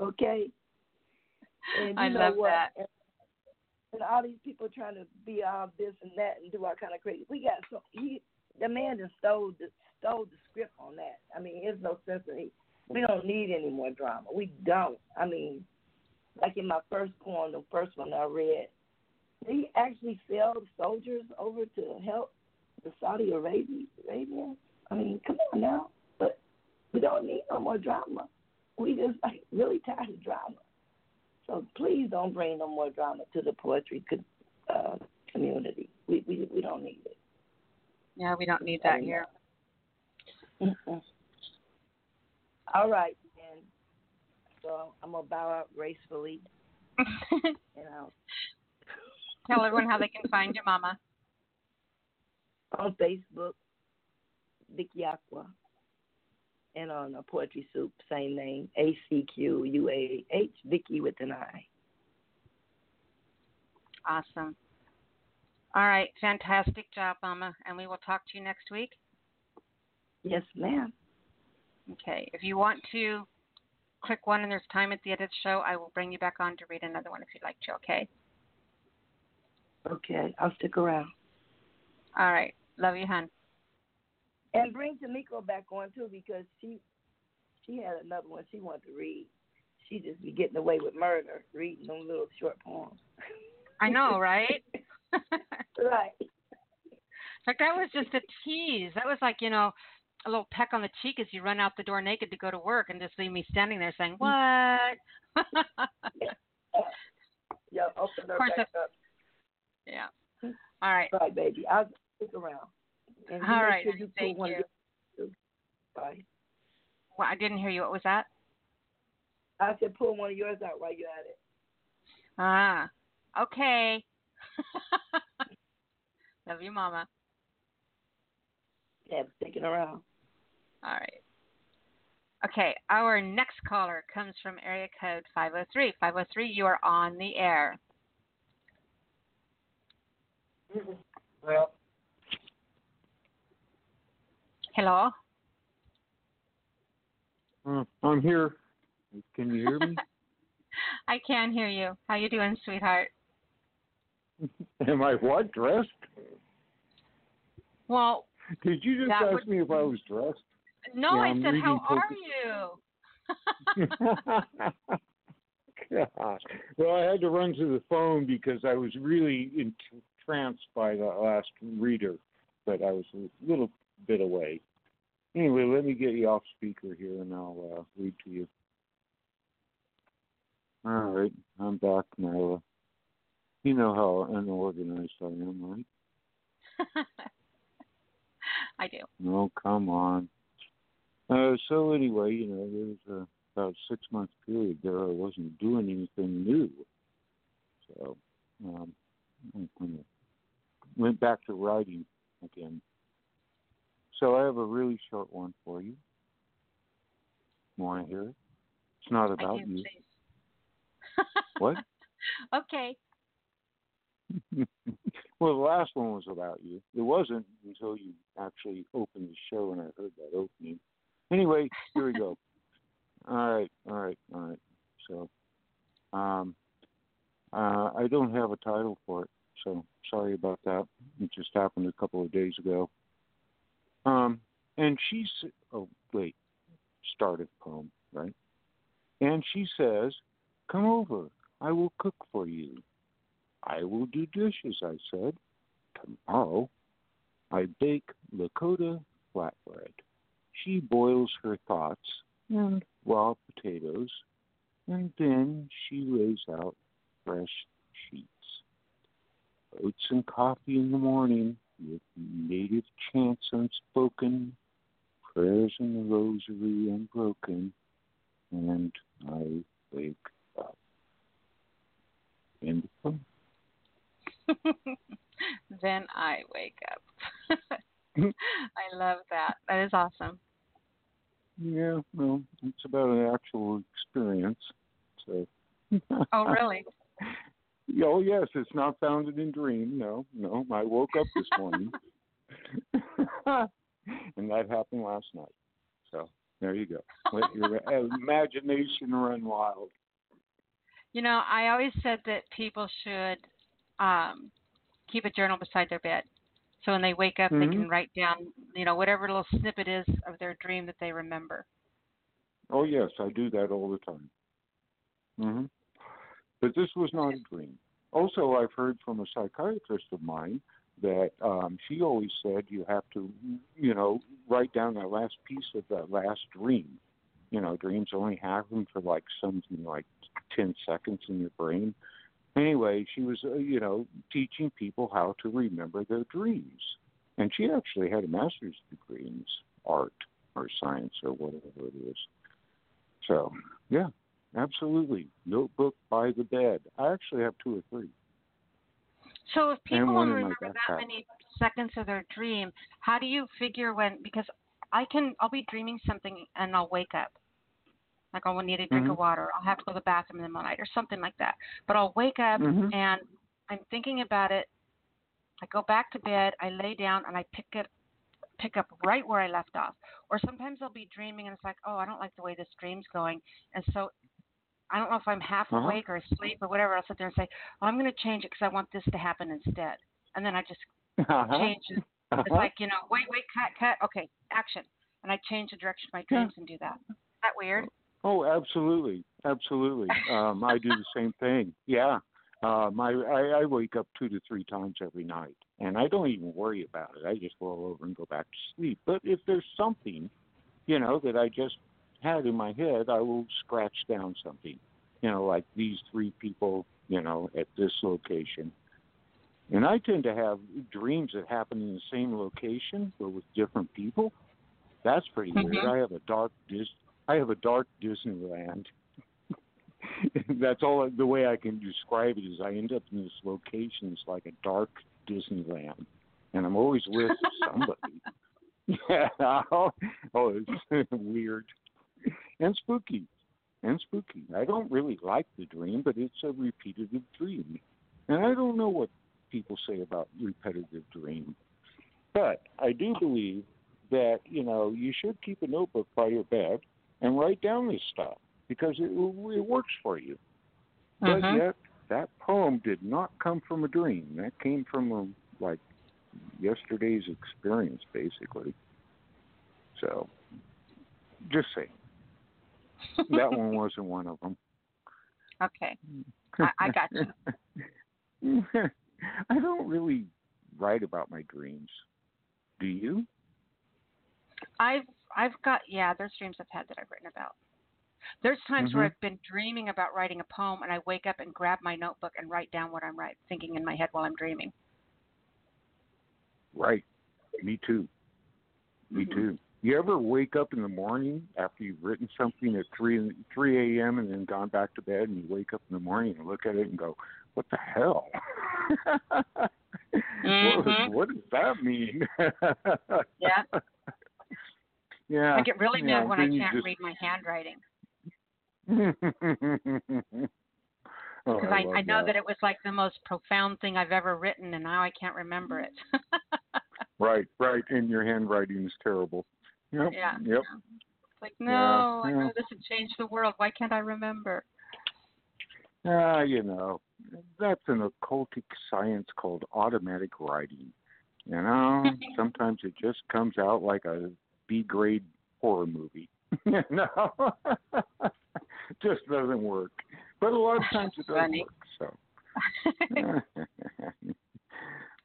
S7: Okay. And
S1: I love
S7: what?
S1: that.
S7: And, all these people trying to be all this and that and do all kind of crazy. We got so he the man just stole the stole the script on that. I mean, there's no sense in it. We don't need any more drama. We don't. I mean, like in my first poem, the first one I read, he actually sell soldiers over to help the Saudi Arabia, Arabians. I mean, come on now. But we don't need no more drama. We just like really tired of drama. So please don't bring no more drama to the poetry uh, community. We, we we don't need it.
S1: Yeah, we don't need that here.
S7: mm All right, then. So I'm gonna bow out gracefully. you know.
S1: Tell everyone how they can find your mama.
S7: On Facebook, Vicki Acquah. And on a Poetry Soup, same name, A C Q U A H, Vicky with an I.
S1: Awesome. All right, fantastic job, Mama. And we will talk to you next week.
S7: Yes, ma'am.
S1: Okay. If you want to click one and there's time at the end of the show, I will bring you back on to read another one if you'd like to, okay?
S7: Okay, I'll stick around.
S1: All right. Love you, hon.
S7: And bring Tameko back on too because she she had another one she wanted to read. She just be getting away with murder, reading them little short poems.
S1: I know, right?
S7: right.
S1: Like that was just a tease. That was like, you know, a little peck on the cheek as you run out the door naked to go to work and just leave me standing there saying, What?
S7: yeah, open her back up.
S1: Yeah. All right.
S7: Bye, baby. I'll stick around. And
S1: All right.
S7: Sure you
S1: Thank you.
S7: Your... Bye.
S1: Well, I didn't hear you. What was that?
S7: I said pull one of yours out while you're at it.
S1: Ah. Okay. Love you, Mama.
S7: Yeah, sticking around.
S1: All right. Okay, our next caller comes from area code 503. 503, you are on the air.
S8: Well,
S1: Hello.
S8: uh, I'm here. Can you hear me?
S1: I can hear you. How you doing, sweetheart?
S8: Am I what dressed?
S1: Well,
S8: Did you just ask
S1: would-
S8: me if I was dressed?
S1: no,
S8: Yeah,
S1: I
S8: I'm
S1: said, how are you?
S8: Gosh. Well, I had to run to the phone because I was really entranced by the last reader, but I was a little bit away. Anyway, let me get you off speaker here and I'll uh, read to you. All right, I'm back, Nyla. You know how unorganized I am, right?
S1: I do.
S8: No, come on. Uh, so anyway, you know, there was a about six month period there I wasn't doing anything new. So um, I kind of went back to writing again. So I have a really short one for you. Want to hear it? It's not about
S1: do,
S8: you. What?
S1: okay.
S8: well, the last one was about you. It wasn't until you actually opened the show and I heard that opening. Anyway, here we go. all right, all right, all right. So, um, uh, I don't have a title for it, so sorry about that. It just happened a couple of days ago. Um, and she's oh wait, started poem right, and she says, "Come over, I will cook for you." I will do dishes, I said. Tomorrow, I bake Lakota flatbread. She boils her thoughts and raw potatoes, and then she lays out fresh sheets. Oats and coffee in the morning with native chants unspoken, prayers in the rosary unbroken, and I wake up. End of
S1: then I wake up. I love that. That is awesome.
S8: Yeah, well, it's about an actual experience. So.
S1: Oh, really?
S8: oh, yes. It's not founded in dream. No, no. I woke up this morning, and that happened last night. So there you go. Let your imagination run wild.
S1: You know, I always said that people should um, keep a journal beside their bed. So when they wake up,
S8: mm-hmm.
S1: they can write down, you know, whatever little snippet is of their dream that they remember.
S8: Oh yes, I do that all the time. hmm But this was not a dream. Also, I've heard from a psychiatrist of mine that um, she always said you have to, you know, write down that last piece of that last dream. You know, dreams only happen for like something like 10 seconds in your brain. Anyway, she was, uh, you know, teaching people how to remember their dreams. And she actually had a master's degree in art or science or whatever it is. So, yeah, absolutely. Notebook by the bed. I actually have two or three.
S1: So if people remember that many seconds of their dream, how do you figure when? Because I can, I'll be dreaming something and I'll wake up. Like I'll need a drink of
S8: Mhm.
S1: water. I'll have to go to the bathroom in the middle of the night or something like that. But I'll wake up
S8: Mhm.
S1: and I'm thinking about it. I go back to bed. I lay down and I pick it, pick up right where I left off. Or sometimes I'll be dreaming and it's like, oh, I don't like the way this dream's going, and so I don't know if I'm half
S8: Uh-huh.
S1: awake or asleep or whatever. I'll sit there and say, oh, I'm going to change it because I want this to happen instead. And then I just
S8: Uh-huh.
S1: change it. It's
S8: Uh-huh.
S1: like, you know, wait, wait, cut, cut. Okay, action. And I change the direction of my dreams and do that. Is that weird?
S8: Oh, absolutely, absolutely. Um, I do the same thing. Yeah, um, I, I I wake up two to three times every night, and I don't even worry about it. I just roll over and go back to sleep. But if there's something, you know, that I just had in my head, I will scratch down something. You know, like these three people, you know, at this location. And I tend to have dreams that happen in the same location but with different people. That's pretty weird.
S1: Mhm.
S8: I have a dark dis I have a dark Disneyland. That's all the way I can describe it is I end up in this location it's like a dark Disneyland. And I'm always with somebody. yeah. Oh, it's weird. And spooky. And spooky. I don't really like the dream, but it's a repetitive dream. And I don't know what people say about repetitive dream. But I do believe that, you know, you should keep a notebook by your bed and write down this stuff because it, it works for you. But
S1: Mhm.
S8: yet, that poem did not come from a dream. That came from a, like yesterday's experience, basically. So, just saying. That one wasn't one of them.
S1: Okay. I, I got you.
S8: I don't really write about my dreams. Do you?
S1: I've I've got yeah. There's dreams I've had that I've written about. There's times where
S8: Mhm.
S1: I've been dreaming about writing a poem, and I wake up and grab my notebook and write down what I'm writing, thinking in my head while I'm dreaming.
S8: Right. Me too. Me
S1: Mhm.
S8: too. You ever wake up in the morning after you've written something at three three a.m. and then gone back to bed, and you wake up in the morning and look at it and go, "What the hell? what,
S1: Mhm.
S8: what does that mean?"
S1: Yeah.
S8: Yeah.
S1: I get really
S8: yeah,
S1: mad when I can't
S8: just-
S1: read my handwriting
S8: oh,
S1: because I,
S8: love
S1: I know that it was like the most profound thing I've ever written, and now I can't remember it.
S8: Right, right, and your handwriting is terrible. Yep.
S1: Yeah.
S8: Yep.
S1: It's like no, I
S8: yeah.
S1: know this would change the world. Why can't I remember?
S8: Ah, you know, that's an occultic science called automatic writing. You know, sometimes it just comes out like a B grade horror movie. no, just doesn't work. But a lot of times it does
S1: Funny.
S8: work. So,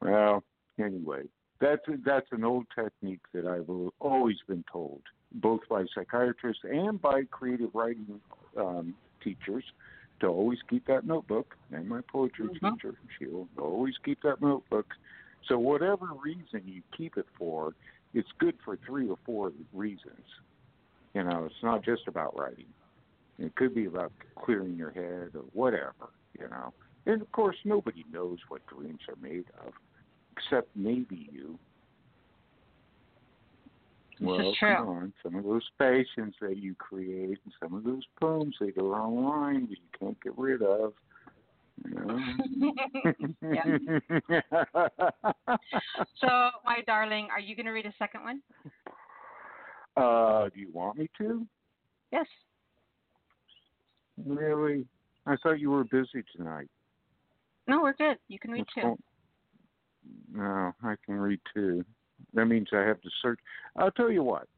S8: well, anyway, that's that's an old technique that I've always been told, both by psychiatrists and by creative writing um, teachers, to always keep that notebook. And my poetry
S1: Mhm.
S8: teacher, she'll always keep that notebook. So whatever reason you keep it for, it's good for three or four reasons. You know, it's not just about writing. It could be about clearing your head or whatever, you know. And of course, nobody knows what dreams are made of, except maybe you.
S1: This
S8: well, come on. Some of those passions that you create and some of those poems that are online that you can't get rid of. You know?
S1: So, my darling, are you going to read a second one?
S8: uh, do you want me to?
S1: Yes.
S8: Really? I thought you were busy tonight.
S1: No, we're good. You can read
S8: What's
S1: two.
S8: going- No, I can read two. That means I have to search. I'll tell you what.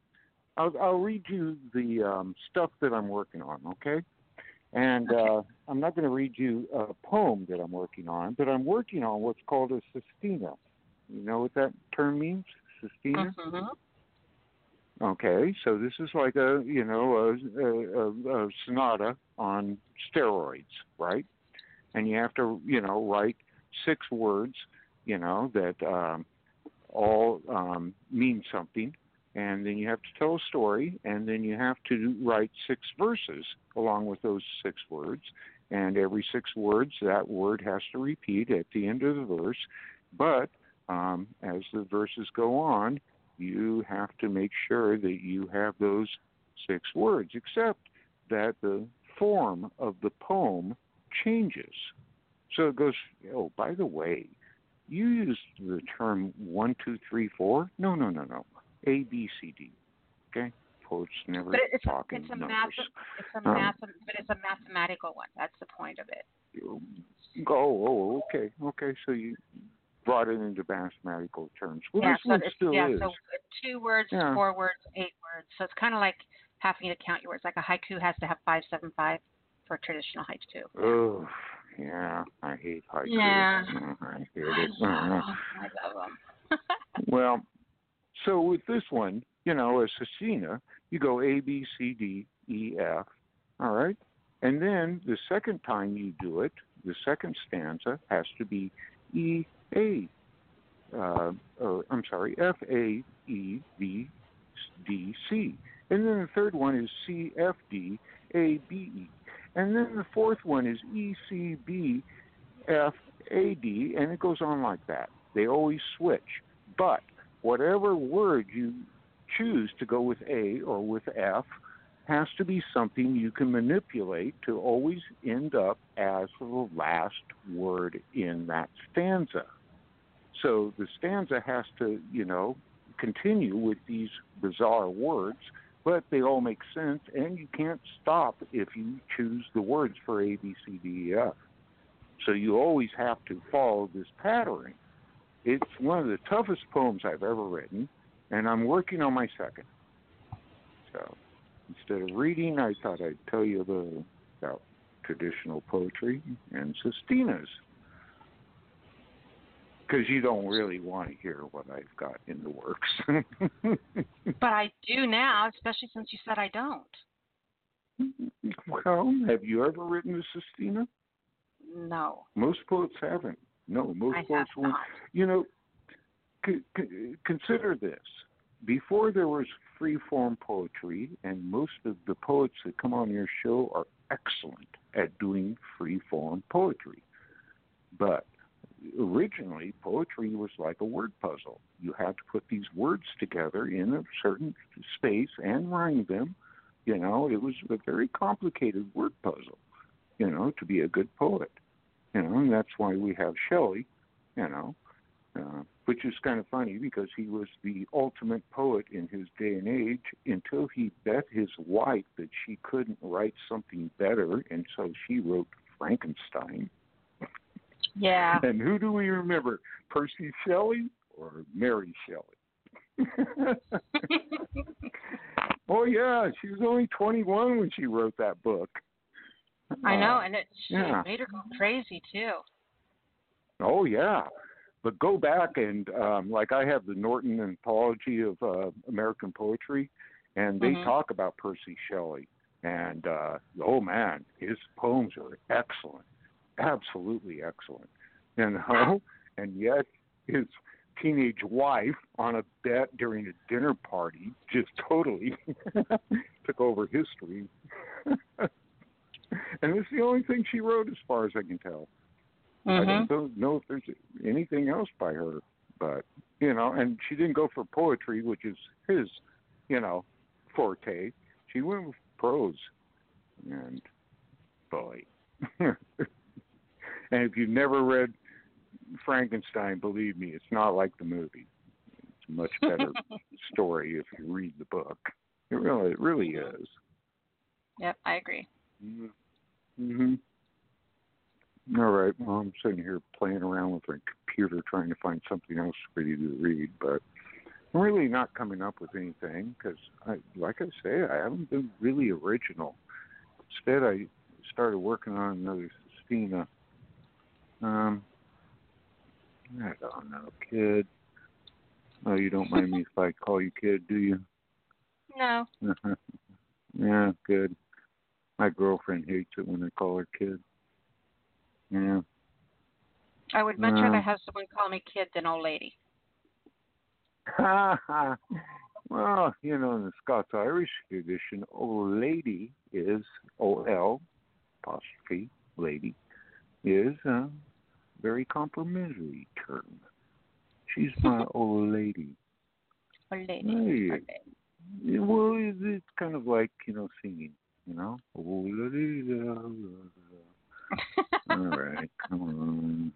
S8: I'll, I'll read you the um, stuff that I'm working on, okay? And uh, I'm not going to read you a poem that I'm working on, but I'm working on what's called a sestina. You know what that term means, Sistina?
S1: Mhm.
S8: Okay, so this is like a you know a, a, a, a sonata on steroids, right? And you have to you know write six words, you know that um, all um, mean something, and then you have to tell a story, and then you have to write six verses along with those six words, and every six words that word has to repeat at the end of the verse, but um, as the verses go on, you have to make sure that you have those six words, except that the form of the poem changes. So it goes, oh, by the way, you used the term one, two, three, four. No, no, no, no. A, B, C, D. Okay? Poets never
S1: But it's
S8: talk
S1: it's
S8: in
S1: a
S8: numbers.
S1: math it's a
S8: Um,
S1: math but it's a mathematical one. That's the point of it.
S8: Oh, oh, okay, okay. So you brought it into mathematical terms. Well,
S1: yeah, so
S8: one
S1: it's,
S8: still
S1: yeah,
S8: is.
S1: so two words,
S8: Yeah.
S1: four words, eight words. So it's kind of like having to count your words. Like a haiku has to have five, seven, five for a traditional haiku.
S8: Oh, yeah, I hate haiku.
S1: Yeah.
S8: I hate it. Uh,
S1: I love them.
S8: well, so with this one, you know, as Sestina, you go A, B, C, D, E, F, all right? And then the second time you do it, the second stanza has to be E, A, uh, or I'm sorry, F, A, E, B, D, C. And then the third one is C, F, D, A, B, E. And then the fourth one is E, C, B, F, A, D, and it goes on like that. They always switch. But whatever word you choose to go with A or with F has to be something you can manipulate to always end up as the last word in that stanza. So the stanza has to, you know, continue with these bizarre words, but they all make sense, and you can't stop if you choose the words for A, B, C, D, E, F. So you always have to follow this pattern. It's one of the toughest poems I've ever written, and I'm working on my second. So instead of reading, I thought I'd tell you the, about traditional poetry and Sestina's. Because you don't really want to hear what I've got in the works.
S1: But I do now, especially since you said I don't.
S8: well, have you ever written a Sestina?
S1: No,
S8: Most poets haven't. No, most
S1: I
S8: poets won't. You know, c- c- consider this. Before there was free form poetry, and most of the poets that come on your show are excellent at doing free form poetry. But originally, poetry was like a word puzzle. You had to put these words together in a certain space and rhyme them. You know, it was a very complicated word puzzle, you know, to be a good poet. You know, and that's why we have Shelley, you know, uh, which is kind of funny because he was the ultimate poet in his day and age until he bet his wife that she couldn't write something better, and so she wrote Frankenstein.
S1: Yeah,
S8: And who do we remember, Percy Shelley or Mary Shelley? oh yeah, she was only 21 when she wrote that book.
S1: I know,
S8: Uh,
S1: and it she
S8: yeah.
S1: made her go crazy too.
S8: Oh yeah, but go back and um, like I have the Norton Anthology of uh, American Poetry, and they
S1: Mhm.
S8: talk about Percy Shelley, and uh, oh man, his poems are excellent, absolutely excellent, and oh, and yet his teenage wife on a bet during a dinner party just totally took over history. and it's the only thing she wrote as far as I can tell. I
S1: Mhm.
S8: don't know if there's anything else by her, but you know, and she didn't go for poetry, which is his, you know, forte. She went with prose, and boy, and if you've never read Frankenstein, believe me, it's not like the movie. It's a much better story if you read the book. It really, it really is.
S1: Yep, I agree.
S8: Mm-hmm. All right. Well, I'm sitting here playing around with my computer trying to find something else for you to read, but I'm really not coming up with anything because, I, like I say, I haven't been really original. Instead, I started working on another Stina. Um, I don't know, kid. Oh, you don't mind me if I call you kid, do you?
S1: No.
S8: yeah, good. My girlfriend hates it when I call her kid. Yeah.
S1: I would much
S8: No.
S1: rather have someone call me kid than old lady.
S8: well, you know, in the Scots Irish tradition, old lady is O L apostrophe lady is a very complimentary term. She's my old lady.
S1: Old lady.
S8: Hey. Yeah, well, it- it's kind of like you know singing, you know. La, dee, da, la, la. All right, come on.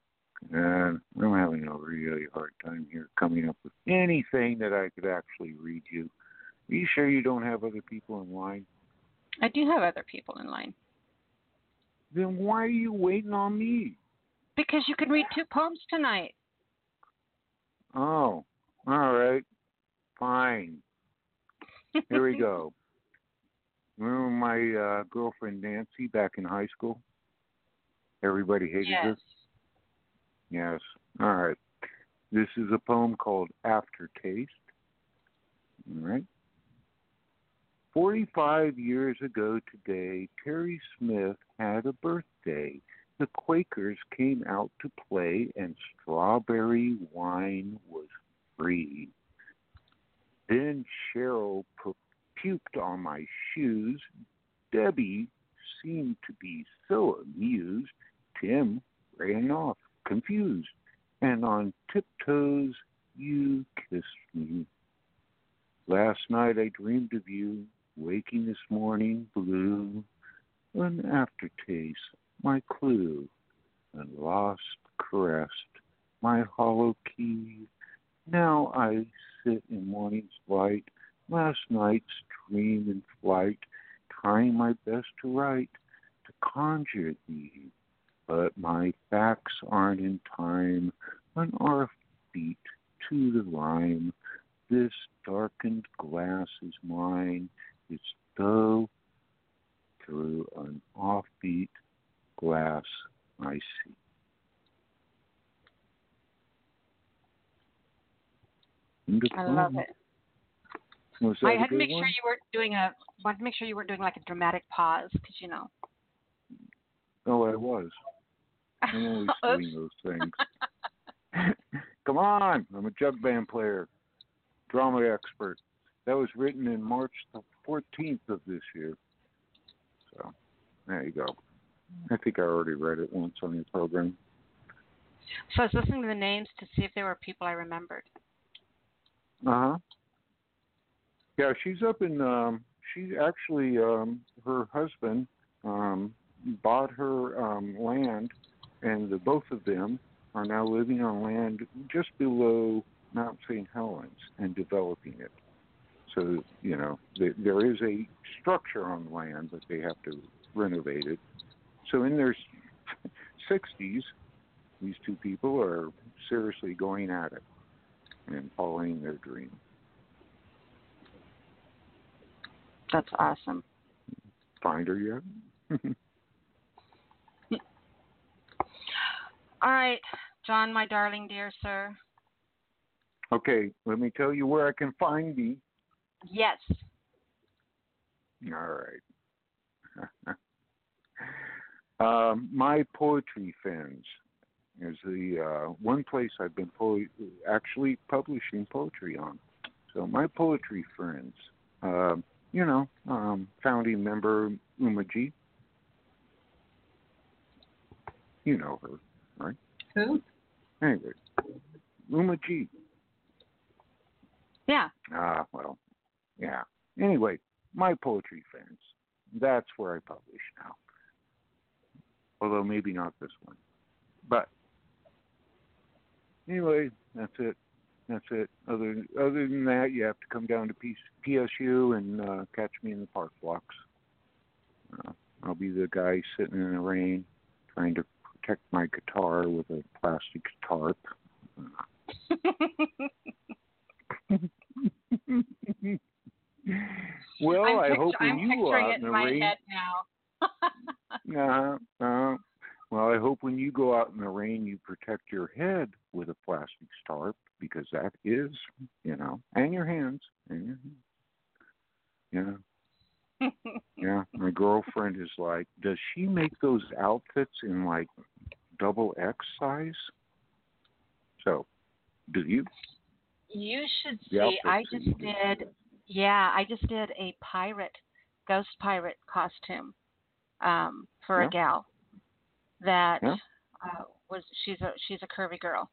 S8: And I'm having a really hard time here coming up with anything that I could actually read you. Are you sure you don't have other people in line?
S1: I do have other people in line.
S8: Then why are you waiting on me?
S1: Because you can read two poems tonight.
S8: Oh, all right, fine. Here we go. Remember my uh, girlfriend Nancy back in high school? Everybody hated
S1: yes.
S8: her. Yes. All right. This is a poem called Aftertaste. All right. 45 years ago today, Terry Smith had a birthday. The Quakers came out to play, and strawberry wine was free. Then Cheryl pu- puked on my shoes. Debbie seemed to be so amused. Tim ran off, confused, and on tiptoes you kissed me. Last night I dreamed of you, waking this morning blue, an aftertaste, my clue, and lost caressed, my hollow key. Now I sit in morning's light, last night's dream in flight, trying my best to write, to conjure thee. But my facts aren't in time, on our feet to the rhyme. This darkened glass is mine, it's though through an offbeat glass I see. Of
S1: I love it. I had to make
S8: one?
S1: sure you weren't doing a wanted to make sure you weren't doing like a dramatic pause because you know.
S8: Oh, I was. I'm always doing those things. Come on, I'm a jug band player, drama expert. That was written in March the 14th of this year. So, there you go. I think I already read it once on your program.
S1: So I was listening to the names to see if there were people I remembered.
S8: Uh huh. Yeah, she's up in. Um, she actually, um, her husband um, bought her um, land, and the both of them are now living on land just below Mount St. Helens and developing it. So you know, there, there is a structure on the land, but they have to renovate it. So in their 60s, these two people are seriously going at it and following their dream.
S1: That's awesome.
S8: Find her yet?
S1: All right, John, my darling dear sir.
S8: okay, let me tell you where I can find thee.
S1: Yes.
S8: All right. um, my poetry fans is the uh, one place I've been po- actually publishing poetry on. So my poetry friends, um, you know, um, founding member Umaji. You know her, right?
S1: Who?
S8: Anyway, Umaji.
S1: Yeah.
S8: Ah, well, yeah. Anyway, my poetry fans. That's where I publish now. Although maybe not this one. But anyway, that's it. That's it. Other other than that, you have to come down to P- PSU and uh, catch me in the park blocks. Uh, I'll be the guy sitting in the rain trying to protect my guitar with a plastic tarp. well,
S1: I'm
S8: I
S1: picture-
S8: hope when
S1: I'm
S8: you
S1: picturing
S8: in the
S1: in my
S8: rain. Uh-huh, uh, well, I hope when you go out in the rain, you protect your head with a plastic tarp because that is, you know, and your hands, and your, yeah, yeah. My girlfriend is like, does she make those outfits in like double X size? So, do you?
S1: You should see. I just did. Yeah, I just did a pirate, ghost pirate costume um, for
S8: Yeah.
S1: a gal that
S8: Yeah.
S1: uh, was. She's a she's a curvy girl,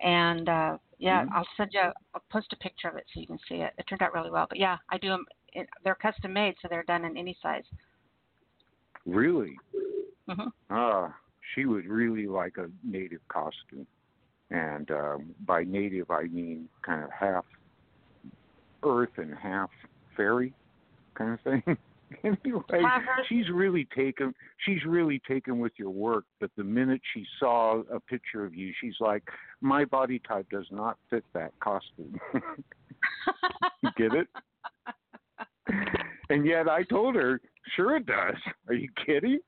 S1: and uh, yeah,
S8: Mhm.
S1: I'll send you. I'll post a picture of it so you can see it. It turned out really well. But yeah, I do them. It, they're custom made, so they're done in any size.
S8: Really?
S1: hmm
S8: Ah, she would really like a native costume, and um, by native I mean kind of half Earth and half fairy, kind of thing. anyway,
S1: her-
S8: she's really taken. She's really taken with your work. But the minute she saw a picture of you, she's like, "My body type does not fit that costume." you get it? and yet I told her, "Sure it does." Are you kidding?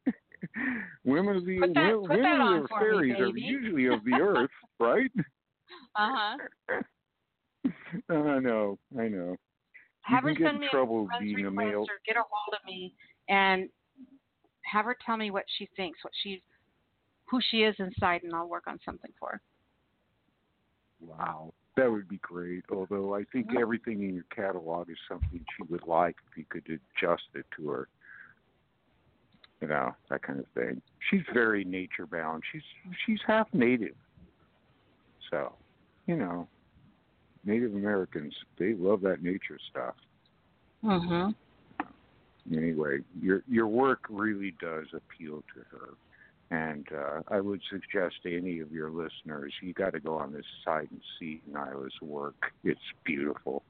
S8: women of the
S1: that-
S8: wo- women
S1: on
S8: are
S1: for me,
S8: fairies are usually of the earth, right?
S1: Uh huh.
S8: I know, I know.
S1: Have her send me
S8: trouble
S1: a
S8: being a
S1: request
S8: male.
S1: or get a hold of me and have her tell me what she thinks, what she, who she is inside, and I'll work on something for her.
S8: Wow, that would be great. Although I think everything in your catalog is something she would like if you could adjust it to her. You know that kind of thing. She's very nature bound. She's she's half native, so you know, Native Americans they love that nature stuff.
S1: Mm-hmm.
S8: anyway, your your work really does appeal to her, and uh, I would suggest to any of your listeners, you got to go on this site and see Nyla's work. It's beautiful.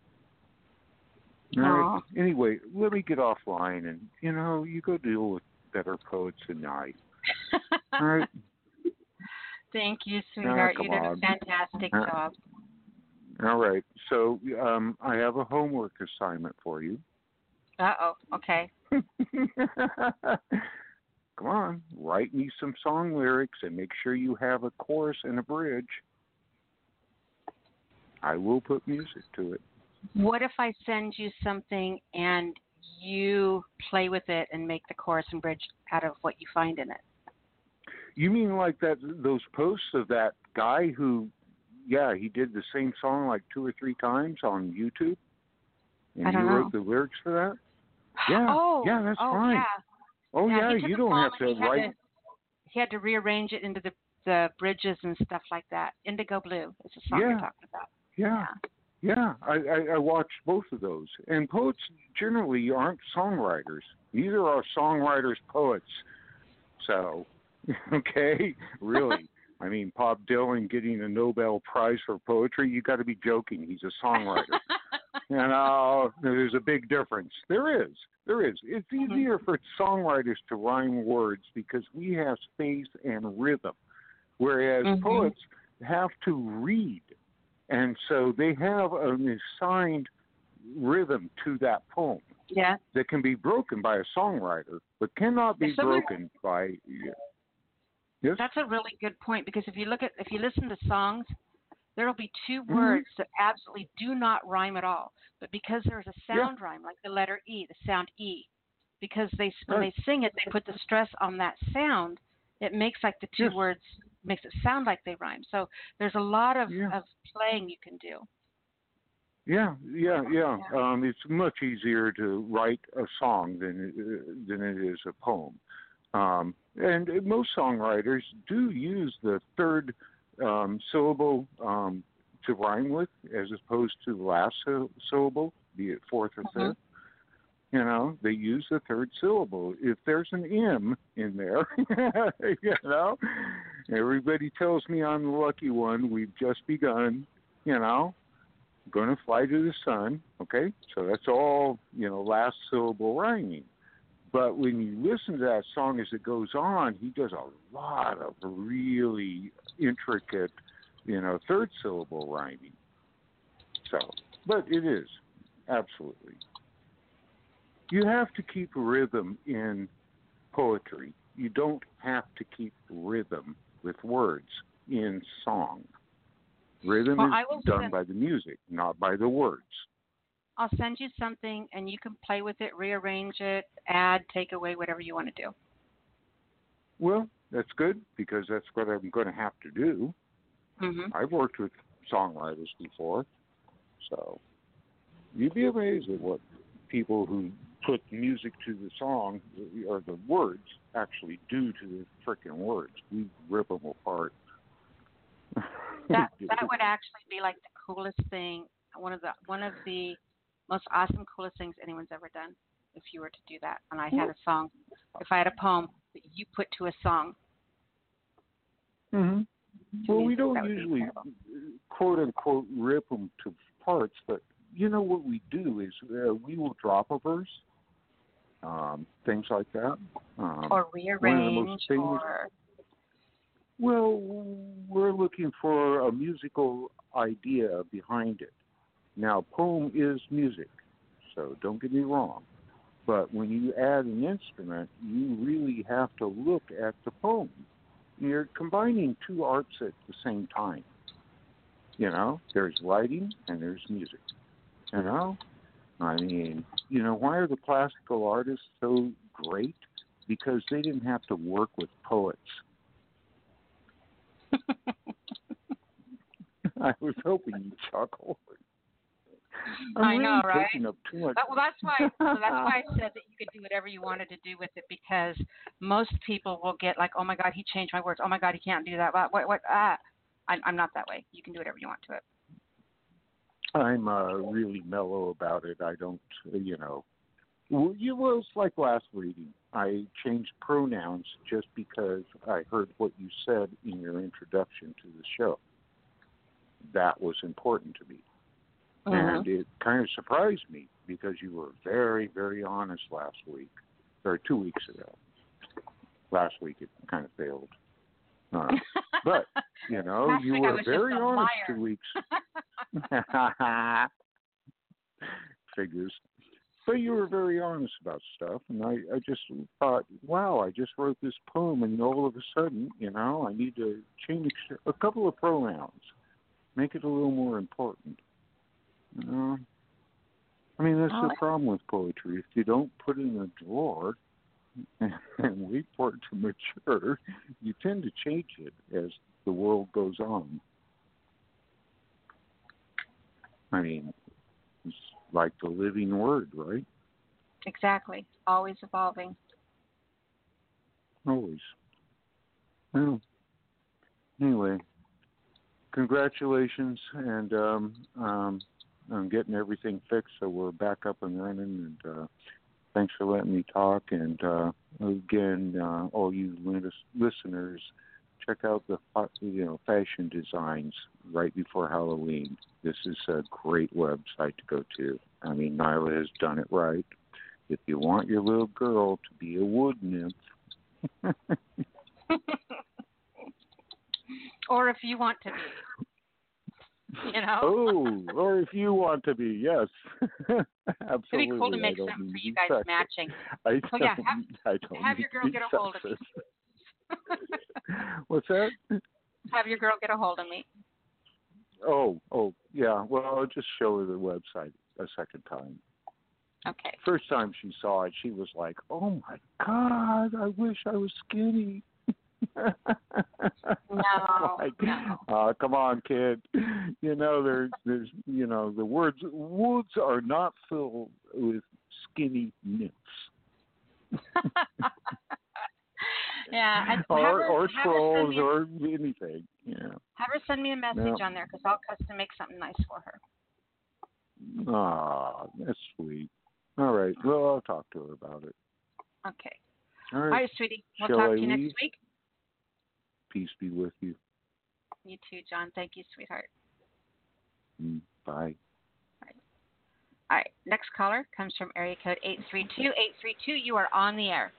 S8: All right. Anyway, let me get offline, and you know, you go deal with better poets than I. All right.
S1: Thank you, sweetheart.
S8: come
S1: you did a fantastic
S8: Uh,
S1: job.
S8: All right. So um, I have a homework assignment for you.
S1: Uh oh. Okay.
S8: Come on, write me some song lyrics and make sure you have a chorus and a bridge. I will put music to it.
S1: What if I send you something and you play with it and make the chorus and bridge out of what you find in it?
S8: You mean like that those posts of that guy who yeah, he did the same song like two or three times on YouTube? And
S1: I don't
S8: you
S1: know.
S8: wrote the lyrics for that? Yeah.
S1: Oh.
S8: yeah, that's
S1: oh,
S8: fine.
S1: Yeah.
S8: Oh
S1: yeah,
S8: yeah, you don't have to
S1: had
S8: write
S1: To, he had to rearrange it into the the bridges and stuff like that. Indigo Blue is the song
S8: Yeah.
S1: you're talking about.
S8: Yeah. Yeah, I, I, I watched both of those. And poets generally aren't songwriters. Neither are songwriters poets. So, okay, really. I mean, Bob Dylan getting a Nobel Prize for poetry, you got to be joking. He's a songwriter. you know, there's a big difference. There is. There is. It's easier for songwriters to rhyme words because we have space and rhythm, whereas
S1: Mhm.
S8: poets have to read. And so they have an assigned rhythm to that poem
S1: Yeah.
S8: that can be broken by a songwriter, but cannot be
S1: someone-
S8: broken by. Yes.
S1: That's a really good point because if you look at if you listen to songs, there will be 2
S8: Mhm.
S1: words that absolutely do not rhyme at all, but because there's a sound rhyme, like the letter E, the sound E, because they when
S8: Right.
S1: they sing it, they put the stress on that sound. It makes like the two
S8: Yes.
S1: words makes it sound like they rhyme. So there's a lot of,
S8: Yeah.
S1: of playing you can do.
S8: Yeah, yeah, yeah. Um, it's much easier to write a song than than it is a poem. Um, and most songwriters do use the third um, syllable um, to rhyme with, as opposed to the last sy- syllable, be it fourth or
S1: Mhm.
S8: fifth. You know, they use the third syllable. If there's an M in there, you know, everybody tells me I'm the lucky one. We've just begun. You know, going to fly to the sun. Okay, so that's all you know, last syllable rhyming. But when you listen to that song as it goes on, he does a lot of really intricate, you know, third syllable rhyming. So, but it is absolutely. You have to keep rhythm in poetry. You don't have to keep rhythm with words in song. Rhythm
S1: Well,
S8: is done by the music, not by the words.
S1: I'll send you something, and you can play with it, rearrange it, add, take away, whatever you want to do.
S8: Well, that's good because that's what I'm going to have to do.
S1: hmm
S8: I've worked with songwriters before, so you'd be amazed at what people who put music to the song or the words actually do to the freaking words. We rip them apart.
S1: That that would actually be like the coolest thing. One of the one of the most awesome, coolest things anyone's ever done. If you were to do that, and I had a song, if I had a poem that you put to a song, Mm-hmm.
S8: Well, we don't
S1: that would be
S8: usually quote unquote rip them to parts, but you know what we do is uh, we will drop a verse, um, things like that. Um,
S1: or
S8: one
S1: rearrange,
S8: famous-
S1: or
S8: Well, we're looking for a musical idea behind it. Now, poem is music, so don't get me wrong. But when you add an instrument, you really have to look at the poem. You're combining two arts at the same time. You know, there's writing and there's music. You know, I mean, you know, why are the classical artists so great? Because they didn't have to work with poets. I was hoping you'd chuckle. I'm
S1: I
S8: really
S1: know, right?
S8: up too much.
S1: That, well, that's why. so that's why I said that you could do whatever you wanted to do with it because most people will get like, oh my God, he changed my words. Oh my God, he can't do that. What? What? what ah, I'm, I'm not that way. You can do whatever you want to it.
S8: I'm uh, really mellow about it. I don't, uh, you know. Well, you it's like last reading. I changed pronouns just because I heard what you said in your introduction to the show. That was important to me. And it kind of surprised me because you were very, very honest last week, or two weeks ago. Last week it kind of failed. Uh, but, you know, you were very honest
S1: liar.
S8: two weeks. Figures. But you were very honest about stuff, and I, I just thought, wow, I just wrote this poem, and all of a sudden, you know, I need to change a couple of pronouns, make it a little more important. Know? I mean, that's
S1: All
S8: the problem with poetry. If you don't put it in a drawer and wait for it to mature, you tend to change it as the world goes on. I mean, it's like the living word, right?
S1: Exactly. Always evolving.
S8: Always. Well, anyway, congratulations, and um, um, on getting everything fixed, so we're back up and running. And uh, thanks for letting me talk. And uh, again, uh, all you lis- listeners, check out the you know fashion designs right before Halloween. This is a great website to go to. I mean, Nyla has done it right. If you want your little girl to be a wood nymph.
S1: or if you want to be. You know?
S8: Oh, or if you want to be, yes. Absolutely.
S1: It'd be cool to make
S8: mean
S1: for you guys
S8: sexist.
S1: matching.
S8: I
S1: Oh,
S8: don't,
S1: yeah, have- have your girl get a hold of me.
S8: What's that?
S1: Have your girl get a hold of me.
S8: Oh, oh, yeah. Well, I'll just show her the website a second time.
S1: Okay.
S8: First time she saw it, she was like, "Oh my God, I wish I was skinny."
S1: No,
S8: like,
S1: no.
S8: uh, come on, kid. You know, there's, there's, you know, the words woods are not filled with skinny nymphs.
S1: yeah. And
S8: or
S1: her,
S8: or
S1: have her
S8: trolls
S1: a-
S8: or anything. Yeah.
S1: have her send me a message
S8: Yeah.
S1: on there because I'll custom make something nice for her.
S8: Ah, that's sweet. All right. Well, I'll talk to her about it.
S1: Okay.
S8: All
S1: All
S8: right.
S1: right, sweetie. We'll
S8: Shall
S1: talk
S8: I
S1: to you
S8: leave?
S1: next week.
S8: Peace be with you.
S1: You too, John. Thank you, sweetheart.
S8: Mm, Bye.
S1: All right. Next caller comes from area code 832. 832, you are on the air.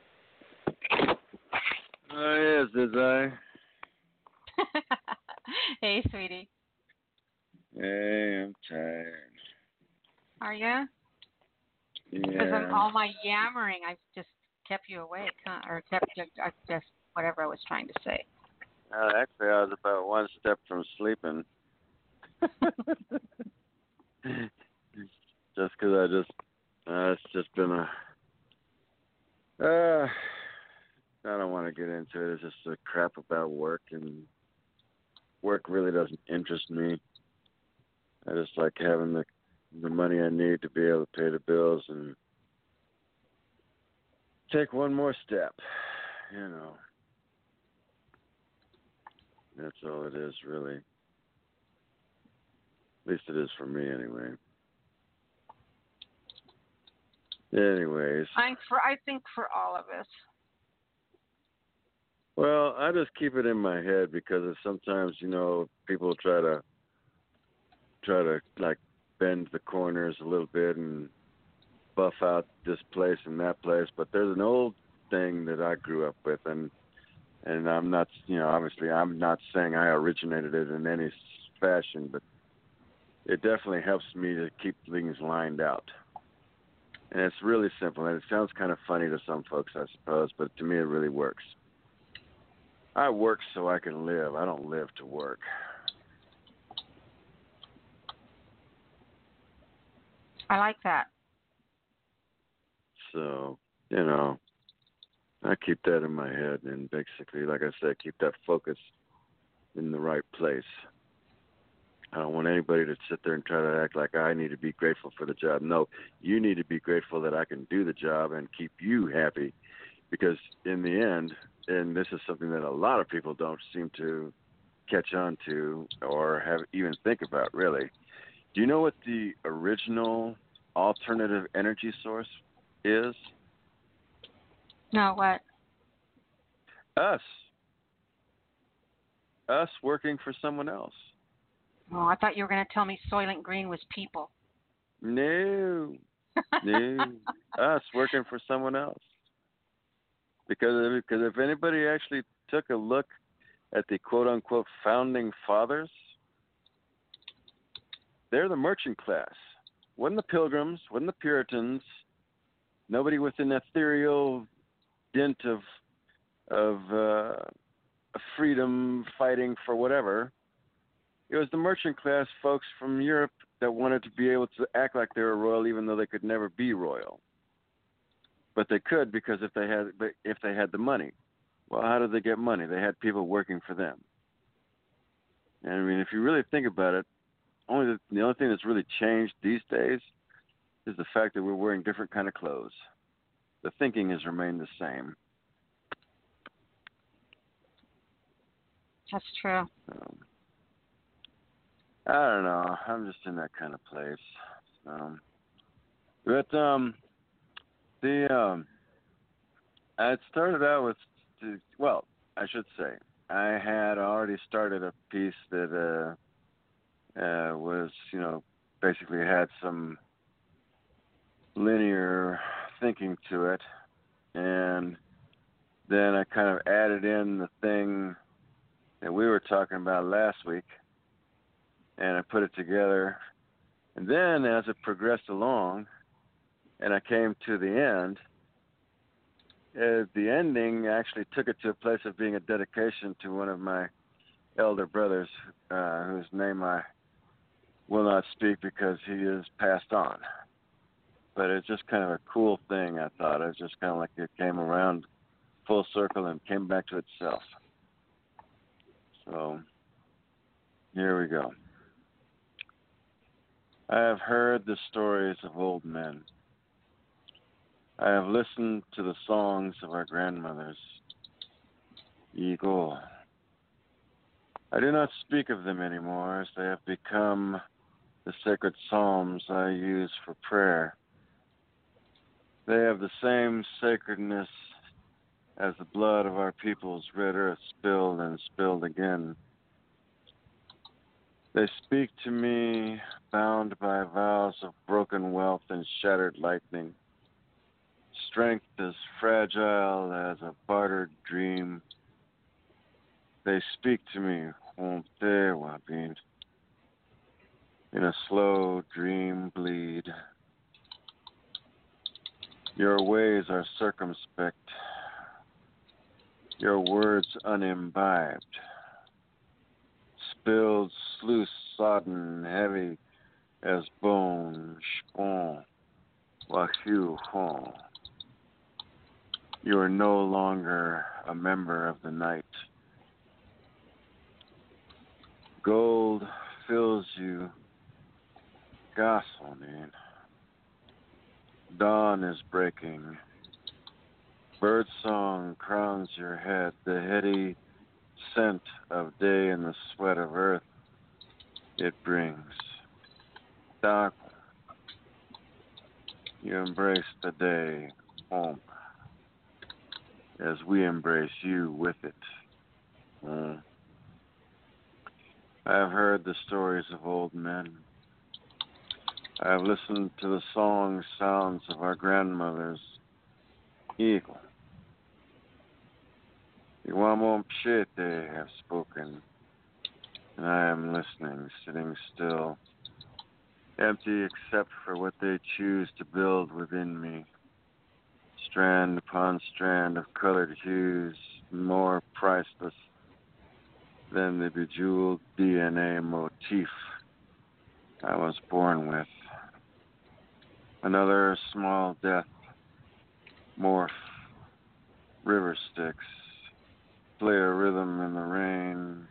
S9: Oh, yes, is I?
S1: hey, sweetie.
S9: Hey, I'm tired.
S1: Are you? Because
S9: Yeah.
S1: of all my yammering, I've just kept you awake, huh? Or kept you, I just whatever I was trying to say.
S9: Uh, actually, I was about one step from sleeping. just because I just uh, it's just been a uh I don't want to get into it. It's just a crap about work and work really doesn't interest me. I just like having the the money I need to be able to pay the bills and take one more step, you know. That's all it is, really. At least it is for me, anyway. Anyways,
S1: I think for I think for all of us.
S9: well, I just keep it in my head because sometimes, you know, people try to try to like bend the corners a little bit and buff out this place and that place, but there's an old thing that I grew up with and and I'm not, you know, obviously I'm not saying I originated it in any fashion, but it definitely helps me to keep things lined out. And it's really simple, and it sounds kind of funny to some folks, I suppose, but to me it really works. I work so I can live. I don't live to work.
S1: I like that.
S9: So, you know, I keep that in my head and basically, like I said, keep that focus in the right place. I don't want anybody to sit there and try to act like I need to be grateful for the job. No, you need to be grateful that I can do the job and keep you happy because in the end, and this is something that a lot of people don't seem to catch on to or have even think about really. Do you know what the original alternative energy source is?
S1: No, what?
S9: Us. Us working for someone else.
S1: Oh, I thought you were going to tell me Soylent Green was people.
S9: No. No. Us working for someone else. Because because if anybody actually took a look at the quote unquote founding fathers, they're the merchant class. Wasn't the pilgrims, wasn't the Puritans, nobody with an ethereal dint of of uh, freedom fighting for whatever. It was the merchant class folks from Europe that wanted to be able to act like they were royal, even though they could never be royal. But they could because if they had if they had the money. Well, how did they get money? They had people working for them. And I mean, if you really think about it, only the, the only thing that's really changed these days is the fact that we're wearing different kind of clothes. The thinking has remained the same.
S1: That's true.
S9: Um, I don't know. I'm just in that kind of place. Um, but um, the um, I started out with well, I should say I had already started a piece that uh, uh, was you know basically had some linear thinking to it, and then I kind of added in the thing that we were talking about last week and I put it together. And then as it progressed along and I came to the end, uh, the ending actually took it to a place of being a dedication to one of my elder brothers, uh, whose name I will not speak because he is passed on. But it's just kind of a cool thing, I thought. It's just kind of like it came around full circle and came back to itself. So here we go. I have heard the stories of old men. I have listened to the songs of our grandmothers. Igor. I do not speak of them anymore as they have become the sacred psalms I use for prayer. They have the same sacredness as the blood of our people's red earth spilled and spilled again. They speak to me bound by vows of broken wealth and shattered lightning. Strength as fragile as a bartered dream. They speak to me, in a slow dream bleed. Your ways are circumspect, your words unimbibed spilled sluice sodden, heavy as bone, spawn, wahu hon. You are no longer a member of the night. Gold fills you, gasoline. Dawn is breaking. Birdsong crowns your head, the heady scent of day and the sweat of earth it brings. Dark. You embrace the day home as we embrace you with it. Mm. I have heard the stories of old men. I have listened to the song sounds of our grandmothers. Eagle. Iwamo Pshete have spoken, and I am listening, sitting still, empty except for what they choose to build within me. Strand upon strand of colored hues, more priceless than the bejeweled DNA motif I was born with. Another small death, morph, river sticks, play a rhythm in the rain.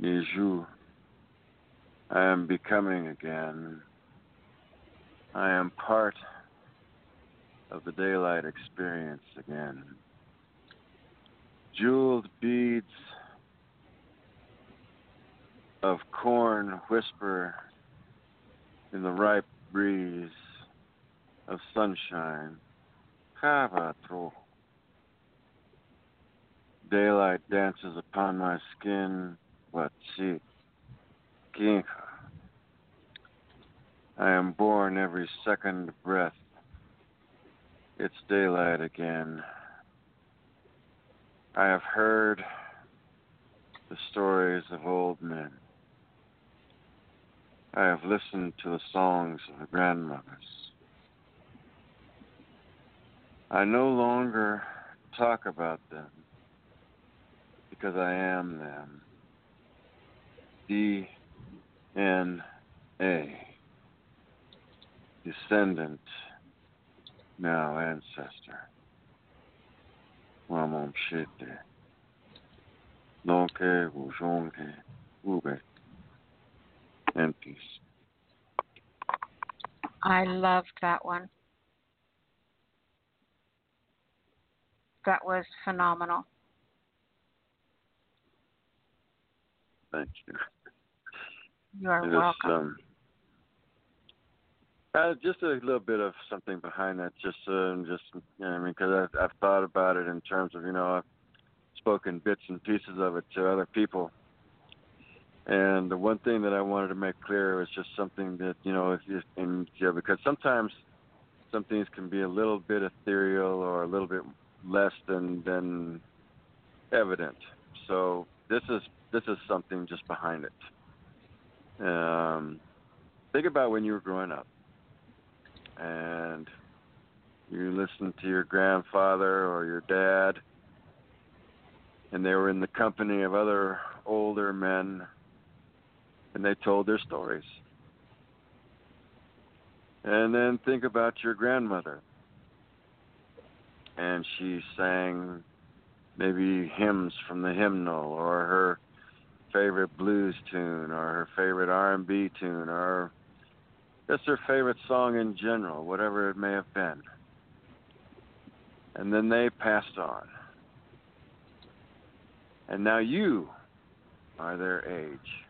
S9: Niju, I am becoming again. I am part of the daylight experience again. Jeweled beads of corn whisper in the ripe breeze of sunshine. Kavatro. Daylight dances upon my skin. Watsi. Ginka. I am born every second breath. It's daylight again. I have heard the stories of old men. I have listened to the songs of the grandmothers. I no longer talk about them because I am them. D N A. Descendant, now ancestor. Wamom Shite. Lonke, Wujonke, Ube and peace.
S1: I loved that one. That was phenomenal.
S9: Thank you.
S1: You are
S9: It is,
S1: welcome.
S9: um, uh, just a little bit of something behind that, just, uh, just you know, I mean, because I've, I've thought about it in terms of, you know, I've spoken bits and pieces of it to other people, and the one thing that I wanted to make clear was just something that you know, if you and yeah, because sometimes some things can be a little bit ethereal or a little bit less than than evident. So this is this is something just behind it. Um, think about when you were growing up, and you listened to your grandfather or your dad, and they were in the company of other older men and they told their stories. And then think about your grandmother. And she sang maybe hymns from the hymnal or her favorite blues tune or her favorite R&B tune or just her favorite song in general, whatever it may have been. And then they passed on. And now you are their age.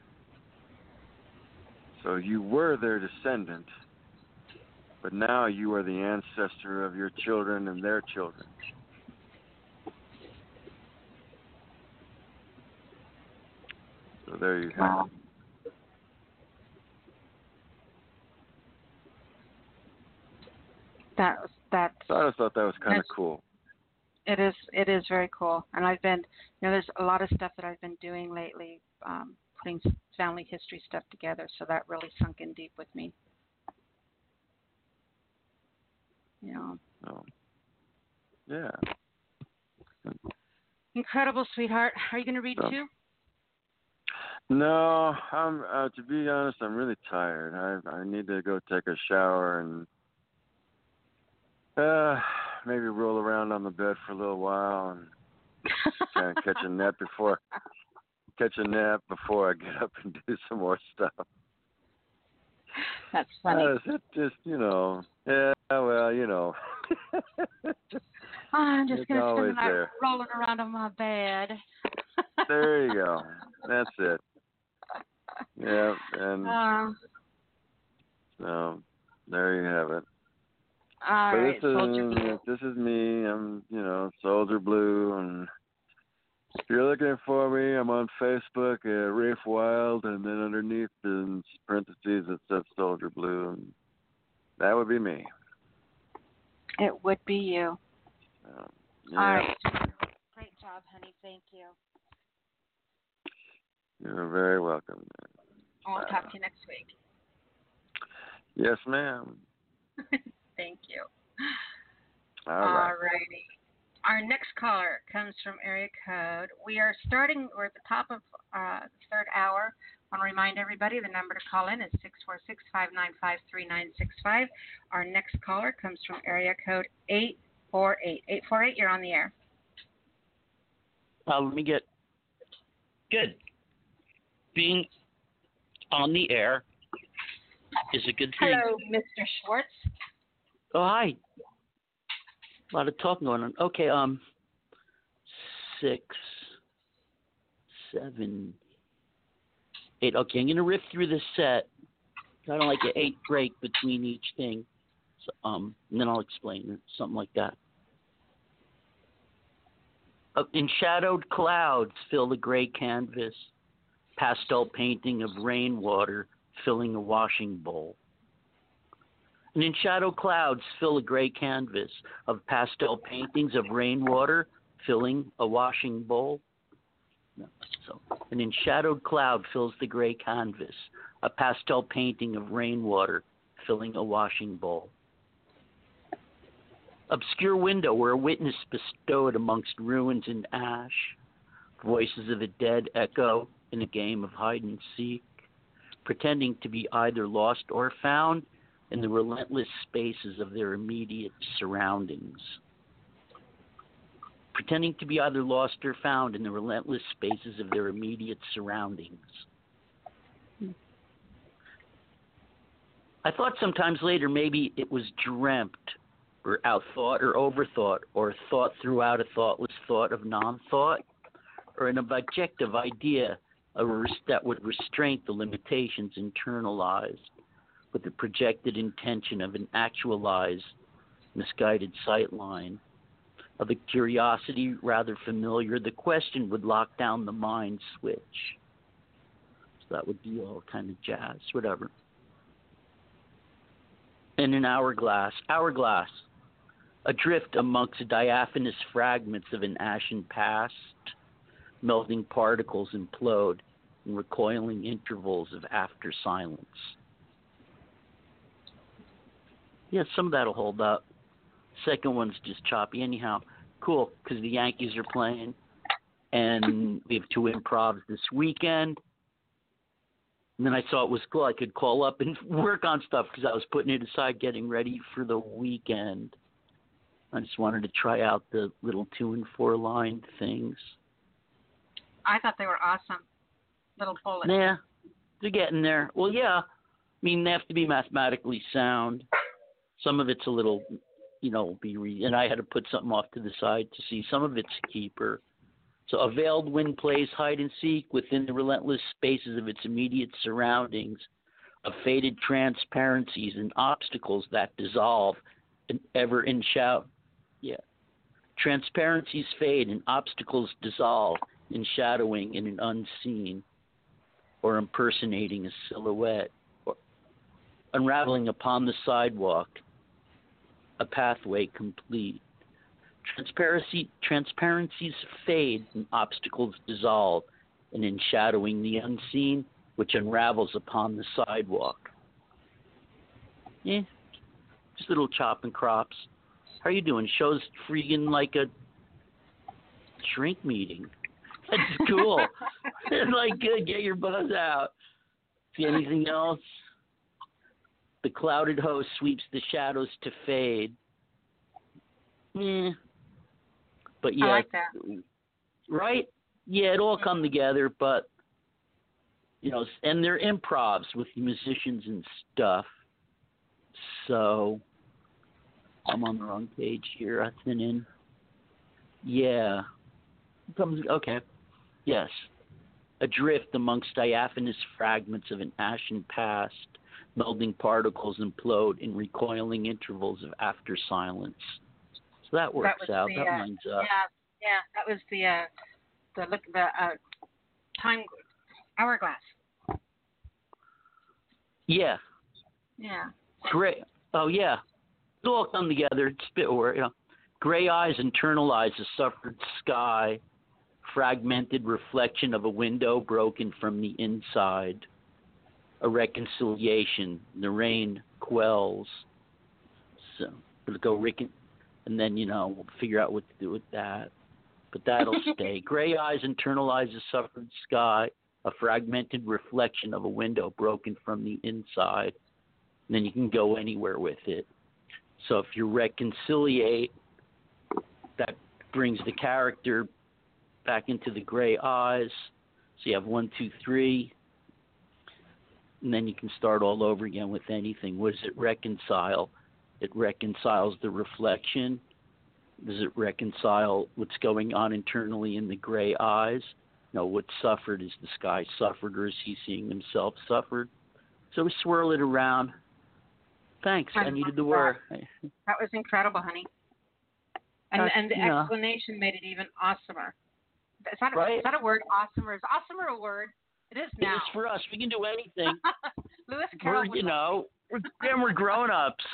S9: So you were their descendant, but now you are the ancestor of your children and their children. So there you it.
S1: That was that's
S9: So I just thought that was kind of cool.
S1: it is it is very cool. And I've been you know there's a lot of stuff that I've been doing lately, um, putting family history stuff together. So that really sunk in deep with me. Yeah.
S9: Oh. Yeah.
S1: incredible, sweetheart. Are you going to read
S9: Oh.
S1: too?
S9: No, I'm. Uh, to be honest, I'm really tired. I I need to go take a shower and uh maybe roll around on the bed for a little while and try and catch a nap before catch a nap before I get up and do some more stuff.
S1: That's funny.
S9: Uh, it just you know, yeah, well, you know.
S1: Oh, I'm just
S9: It's
S1: gonna spend the night
S9: there.
S1: rolling around on my bed.
S9: there you go. That's it. Yeah, and
S1: Uh,
S9: so there you have it.
S1: all
S9: but
S1: right,
S9: this is
S1: Soldier Blue.
S9: this is me. I'm you know Soldier Blue, and if you're looking for me, I'm on Facebook at Rafe Wild, and then underneath in parentheses it says Soldier Blue, and that would be me.
S1: It would be you.
S9: Um, yeah,
S1: All right. Great job, honey. Thank you.
S9: you're very welcome.
S1: I'll talk to you next week.
S9: Yes, ma'am.
S1: Thank you.
S9: All right.
S1: righty. Our next caller comes from area code. We are starting, we're at the top of uh, the third hour. I want to remind everybody the number to call in is 646 595 3965. Our next caller comes from area code 848. 848, you're on the air.
S10: Uh, let me get good. Being on the air is a good thing.
S1: Hello, Mr. Schwartz.
S10: Oh hi. A lot of talking going on. Okay, um, six, seven, eight. Okay, I'm gonna rip through this set. I don't like an eight break between each thing. So, um, and then I'll explain it, something like that. Uh, enshadowed clouds fill the gray canvas. Pastel painting of rainwater filling a washing bowl. And in shadow clouds fill a gray canvas of pastel paintings of rainwater filling a washing bowl. So, an enshadowed cloud fills the gray canvas, a pastel painting of rainwater filling a washing bowl. Obscure window where a witness bestowed amongst ruins and ash, voices of the dead echo in a game of hide and seek, pretending to be either lost or found in the relentless spaces of their immediate surroundings. Pretending to be either lost or found in the relentless spaces of their immediate surroundings. I thought sometimes later maybe it was dreamt or outthought or overthought or thought throughout a thoughtless thought of non thought or an objective idea that would restrain the limitations internalized with the projected intention of an actualized misguided sightline. Of a curiosity rather familiar, the question would lock down the mind switch. So that would be all kind of jazz, whatever. In an hourglass, hourglass, adrift amongst diaphanous fragments of an ashen past, melting particles implode in recoiling intervals of after silence. Yeah, some of that'll hold up. Second one's just choppy. Anyhow, cool, because the Yankees are playing, and we have two improvs this weekend. And then I saw it was cool. I could call up and work on stuff because I was putting it aside, getting ready for the weekend. I just wanted to try out the little two and four line things.
S1: I thought they were awesome. Little bullets.
S10: Yeah, they're getting there. Well, yeah. I mean, they have to be mathematically sound. Some of it's a little, you know, be re- and I had to put something off to the side to see. Some of it's a keeper. So a veiled wind plays hide and seek within the relentless spaces of its immediate surroundings, of faded transparencies and obstacles that dissolve and ever in shout. Yeah. Transparencies fade and obstacles dissolve in shadowing in an unseen or impersonating a silhouette or unraveling upon the sidewalk a pathway complete. Transparency, transparencies fade and obstacles dissolve and in enshadowing the unseen which unravels upon the sidewalk. Yeah, just little chopping crops. How are you doing? Show's freaking like a shrink meeting. That's cool. it's like good. Get your buzz out. See anything else? The clouded host sweeps the shadows to fade. Eh. Yeah. But yeah,
S1: I like that.
S10: right? Yeah, it all come together, but you know, and they're improvs with musicians and stuff. So I'm on the wrong page here. I thin in. Yeah. Comes okay. Yes. Adrift amongst diaphanous fragments of an ashen past, melding particles implode in recoiling intervals of after silence. So that works
S1: that
S10: out.
S1: The,
S10: that
S1: uh,
S10: lines up.
S1: Yeah, yeah, that was the uh, the look the uh, time hourglass.
S10: Yeah.
S1: Yeah.
S10: Gray. Oh yeah. It all come together. It's a bit or you know. Gray eyes internalize a suffered sky, fragmented reflection of a window broken from the inside. A reconciliation. The rain quells. So we'll go and then, you know, we'll figure out what to do with that. But that'll stay. Gray eyes internalize the suffered sky, a fragmented reflection of a window broken from the inside. And then you can go anywhere with it. So if you reconciliate, that brings the character back into the gray eyes. So you have one, two, three. And then you can start all over again with anything. What does it reconcile? It reconciles the reflection. Does it reconcile what's going on internally in the gray eyes? No, what suffered is the sky suffered, or is he seeing himself suffered? So we swirl it around. Thanks. I,
S1: I
S10: needed the word.
S1: That was incredible, honey. And
S10: That's-
S1: and the
S10: yeah.
S1: explanation made it even awesomer. Is that a,
S10: Right?
S1: is that a word? Awesomer is awesomer a word? It is now.
S10: is for us. We can do anything.
S1: Lewis
S10: we're, you know, we're, then we're grown ups.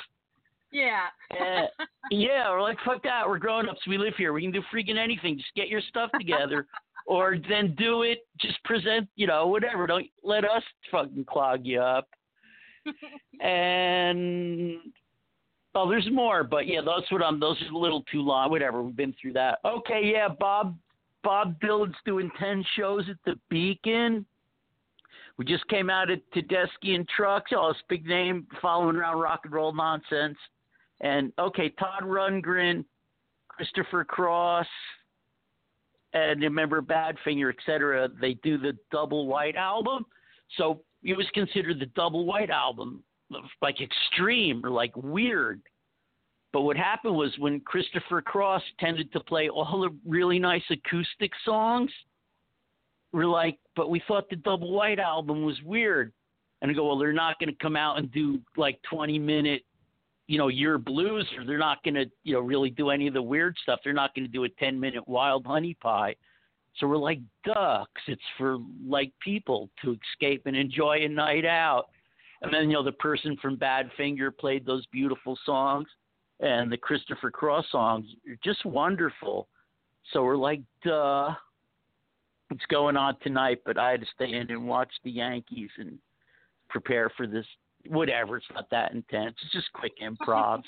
S1: Yeah.
S10: Eh, yeah, we're like, fuck that. We're grown ups. We live here. We can do freaking anything. Just get your stuff together. or then do it. Just present, you know, whatever. Don't let us fucking clog you up. and oh, there's more, but yeah, that's what I'm. Those are a little too long. Whatever. We've been through that. Okay, yeah, Bob. Bob Dylan's doing ten shows at the Beacon. We just came out at Tedeschi and Trucks. Oh, it's a big name following around rock and roll nonsense. And okay, Todd Rundgren, Christopher Cross, and remember Badfinger, etc. They do the double white album. So it was considered the double white album, like extreme or like weird. But what happened was when Christopher Cross tended to play all the really nice acoustic songs, we're like, but we thought the double white album was weird. And I go, well, they're not going to come out and do like 20 minute, you know, Yer Blues, or they're not going to, you know, really do any of the weird stuff. They're not going to do a 10 minute wild honey pie. So we're like ducks. It's for like people to escape and enjoy a night out. And then, you know, the person from Badfinger played those beautiful songs and the Christopher Cross songs are just wonderful. So we're like, duh. What's going on tonight? But I had to stay in and watch the Yankees and prepare for this. Whatever, it's not that intense. It's just quick improvs.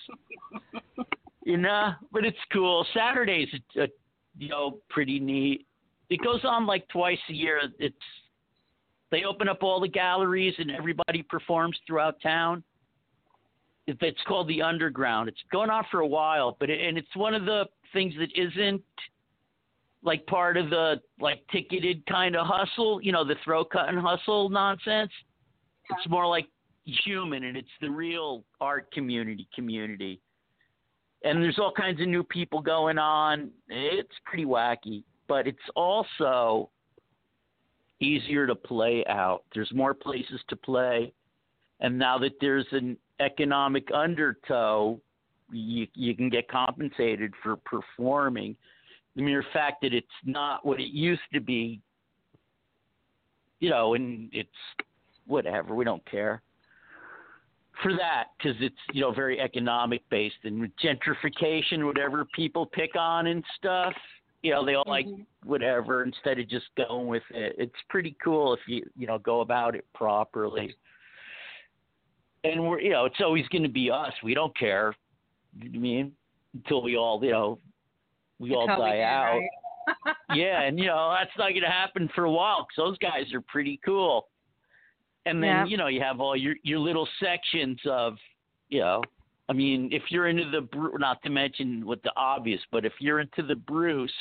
S10: you know, but it's cool. Saturday's, a, a, you know, pretty neat. It goes on like twice a year. It's they open up all the galleries and everybody performs throughout town. It- It's called the Underground. It's going on for a while, but it, and it's one of the things that isn't like part of the like ticketed kind of hustle, you know, the throat cut and hustle nonsense. It's more like human and it's the real art community community. And there's all kinds of new people going on. It's pretty wacky, but it's also easier to play out. There's more places to play. And now that there's an economic undertow, you you can get compensated for performing. The mere fact that it's not what it used to be, you know, and it's whatever. We don't care for that because it's you know very economic based and gentrification, whatever people pick on and stuff. You know, they all like mm-hmm. whatever instead of just going with it. It's pretty cool if you you know go about it properly. And we're you know it's always going to be us. We don't care. You know I mean until we all you know we all
S1: Until we
S10: die out.
S1: right?
S10: yeah, and you know that's not going to happen for a while because those guys are pretty cool. And then
S1: Yeah.
S10: you know you have all your your little sections of you know. I mean, if you're into the Bru- not to mention with the obvious, but if you're into the Bruce,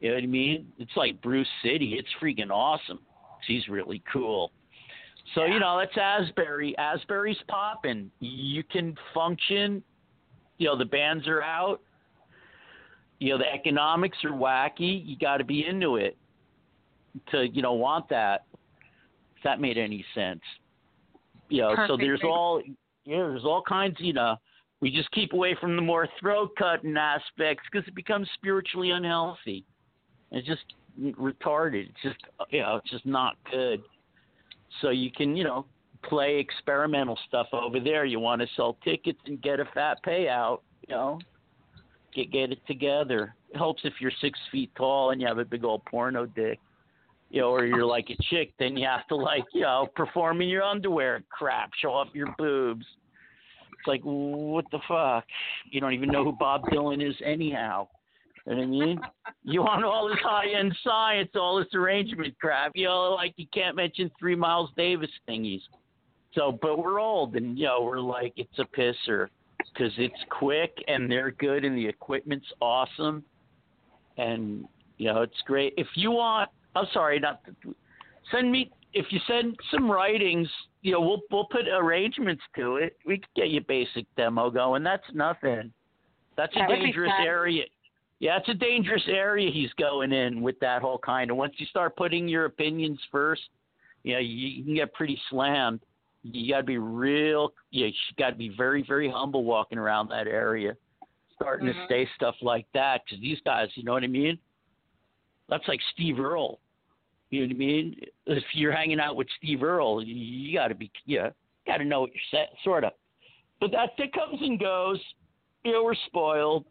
S10: you know what I mean. It's like Bruce City. It's freaking awesome. He's really cool. So you know that's Asbury. Asbury's popping. You can function. You know the bands are out you know the economics are wacky. You got to be into it to you know want that if that made any sense. You know so there's all yeah there's all kinds you know we just keep away from the more throat cutting aspects because it becomes spiritually unhealthy. It's just retarded. It's just you know it's just not good. So you can you know play experimental stuff over there. You want to sell tickets and get a fat payout you know get get it together. It helps if you're six feet tall and you have a big old porno dick. You know, or you're like a chick, then you have to like, you know, perform in your underwear crap, show off your boobs. It's like what the fuck? You don't even know who Bob Dylan is anyhow. You know what I mean? You want all this high end science, all this arrangement crap. You know, like you can't mention three Miles Davis thingies. So, but we're old and you know we're like it's a pisser because it's quick and they're good and the equipment's awesome and you know it's great. If you want, I'm sorry, not to, send me if you send some writings. You know, we'll we'll put arrangements to it. We could get you a basic demo going. That's nothing. That's a
S1: That
S10: dangerous area. Yeah, it's a dangerous area he's going in with that whole kind of. Once you start putting your opinions first, you know, you, you can get pretty slammed. You got to be real. You got to be very, very humble walking around that area, starting
S1: Mhm.
S10: to say stuff like that because these guys, you know what I mean? That's like Steve Earle. You know what I mean? If you're hanging out with Steve Earle, you, you got to be, yeah, got to know what you're set, sort of. But that that comes and goes. You know, we're spoiled,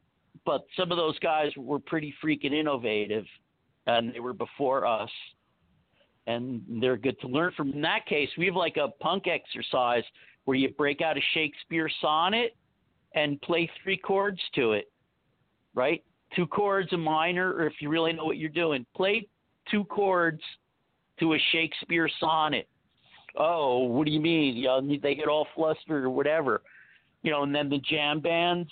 S10: but some of those guys were pretty freaking innovative, and they were before us and they're good to learn from. In that case, we have like a punk exercise where you break out a Shakespeare sonnet and play three chords to it, right? Two chords, a minor, or if you really know what you're doing, play two chords to a Shakespeare sonnet. Oh, what do you mean? You know, they get all flustered or whatever, you know. And then the jam bands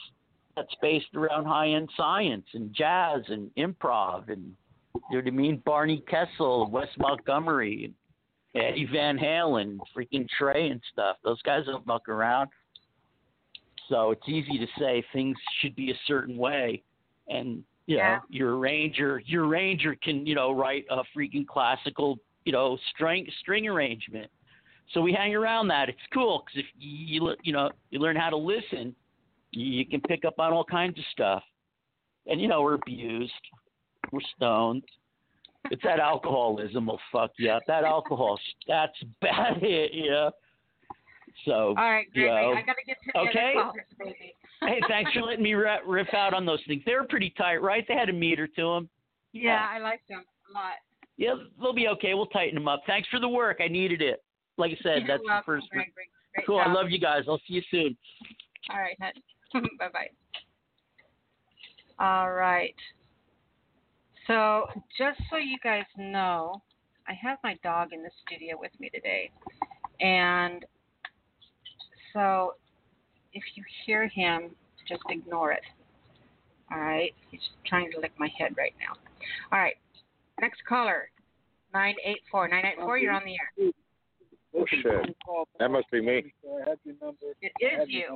S10: that's based around high-end science and jazz and improv and you know what I mean? Barney Kessel, Wes Montgomery, Eddie Van Halen, freaking Trey and stuff. Those guys don't muck around. So it's easy to say things should be a certain way, and you know your arranger, your arranger can you know write a freaking classical you know string string arrangement. So we hang around that. It's cool because if you you know you learn how to listen, you can pick up on all kinds of stuff. And you know we're abused, we're stoned. It's that alcoholism will fuck you up. That alcohol, that's bad hit, you know. So
S1: All right,
S10: you know,
S1: I got to get to the
S10: okay.
S1: other callers, baby.
S10: hey, thanks for letting me ri- riff out on those things. They were pretty tight, right? They had a meter to them.
S1: Yeah, I liked them a lot.
S10: Yeah, they'll be okay. We'll tighten them up. Thanks for the work. I needed it. Like I said,
S1: You're
S10: that's
S1: welcome,
S10: the first.
S1: Great
S10: Cool. I love you guys. I'll see you soon.
S1: All right, bye bye. All right. So, just so you guys know, I have my dog in the studio with me today. And so, if you hear him, just ignore it. All right? He's trying to lick my head right now. All right. Next caller, 984. 984, you're on the air.
S11: Oh shit. That must be me.
S1: It is you.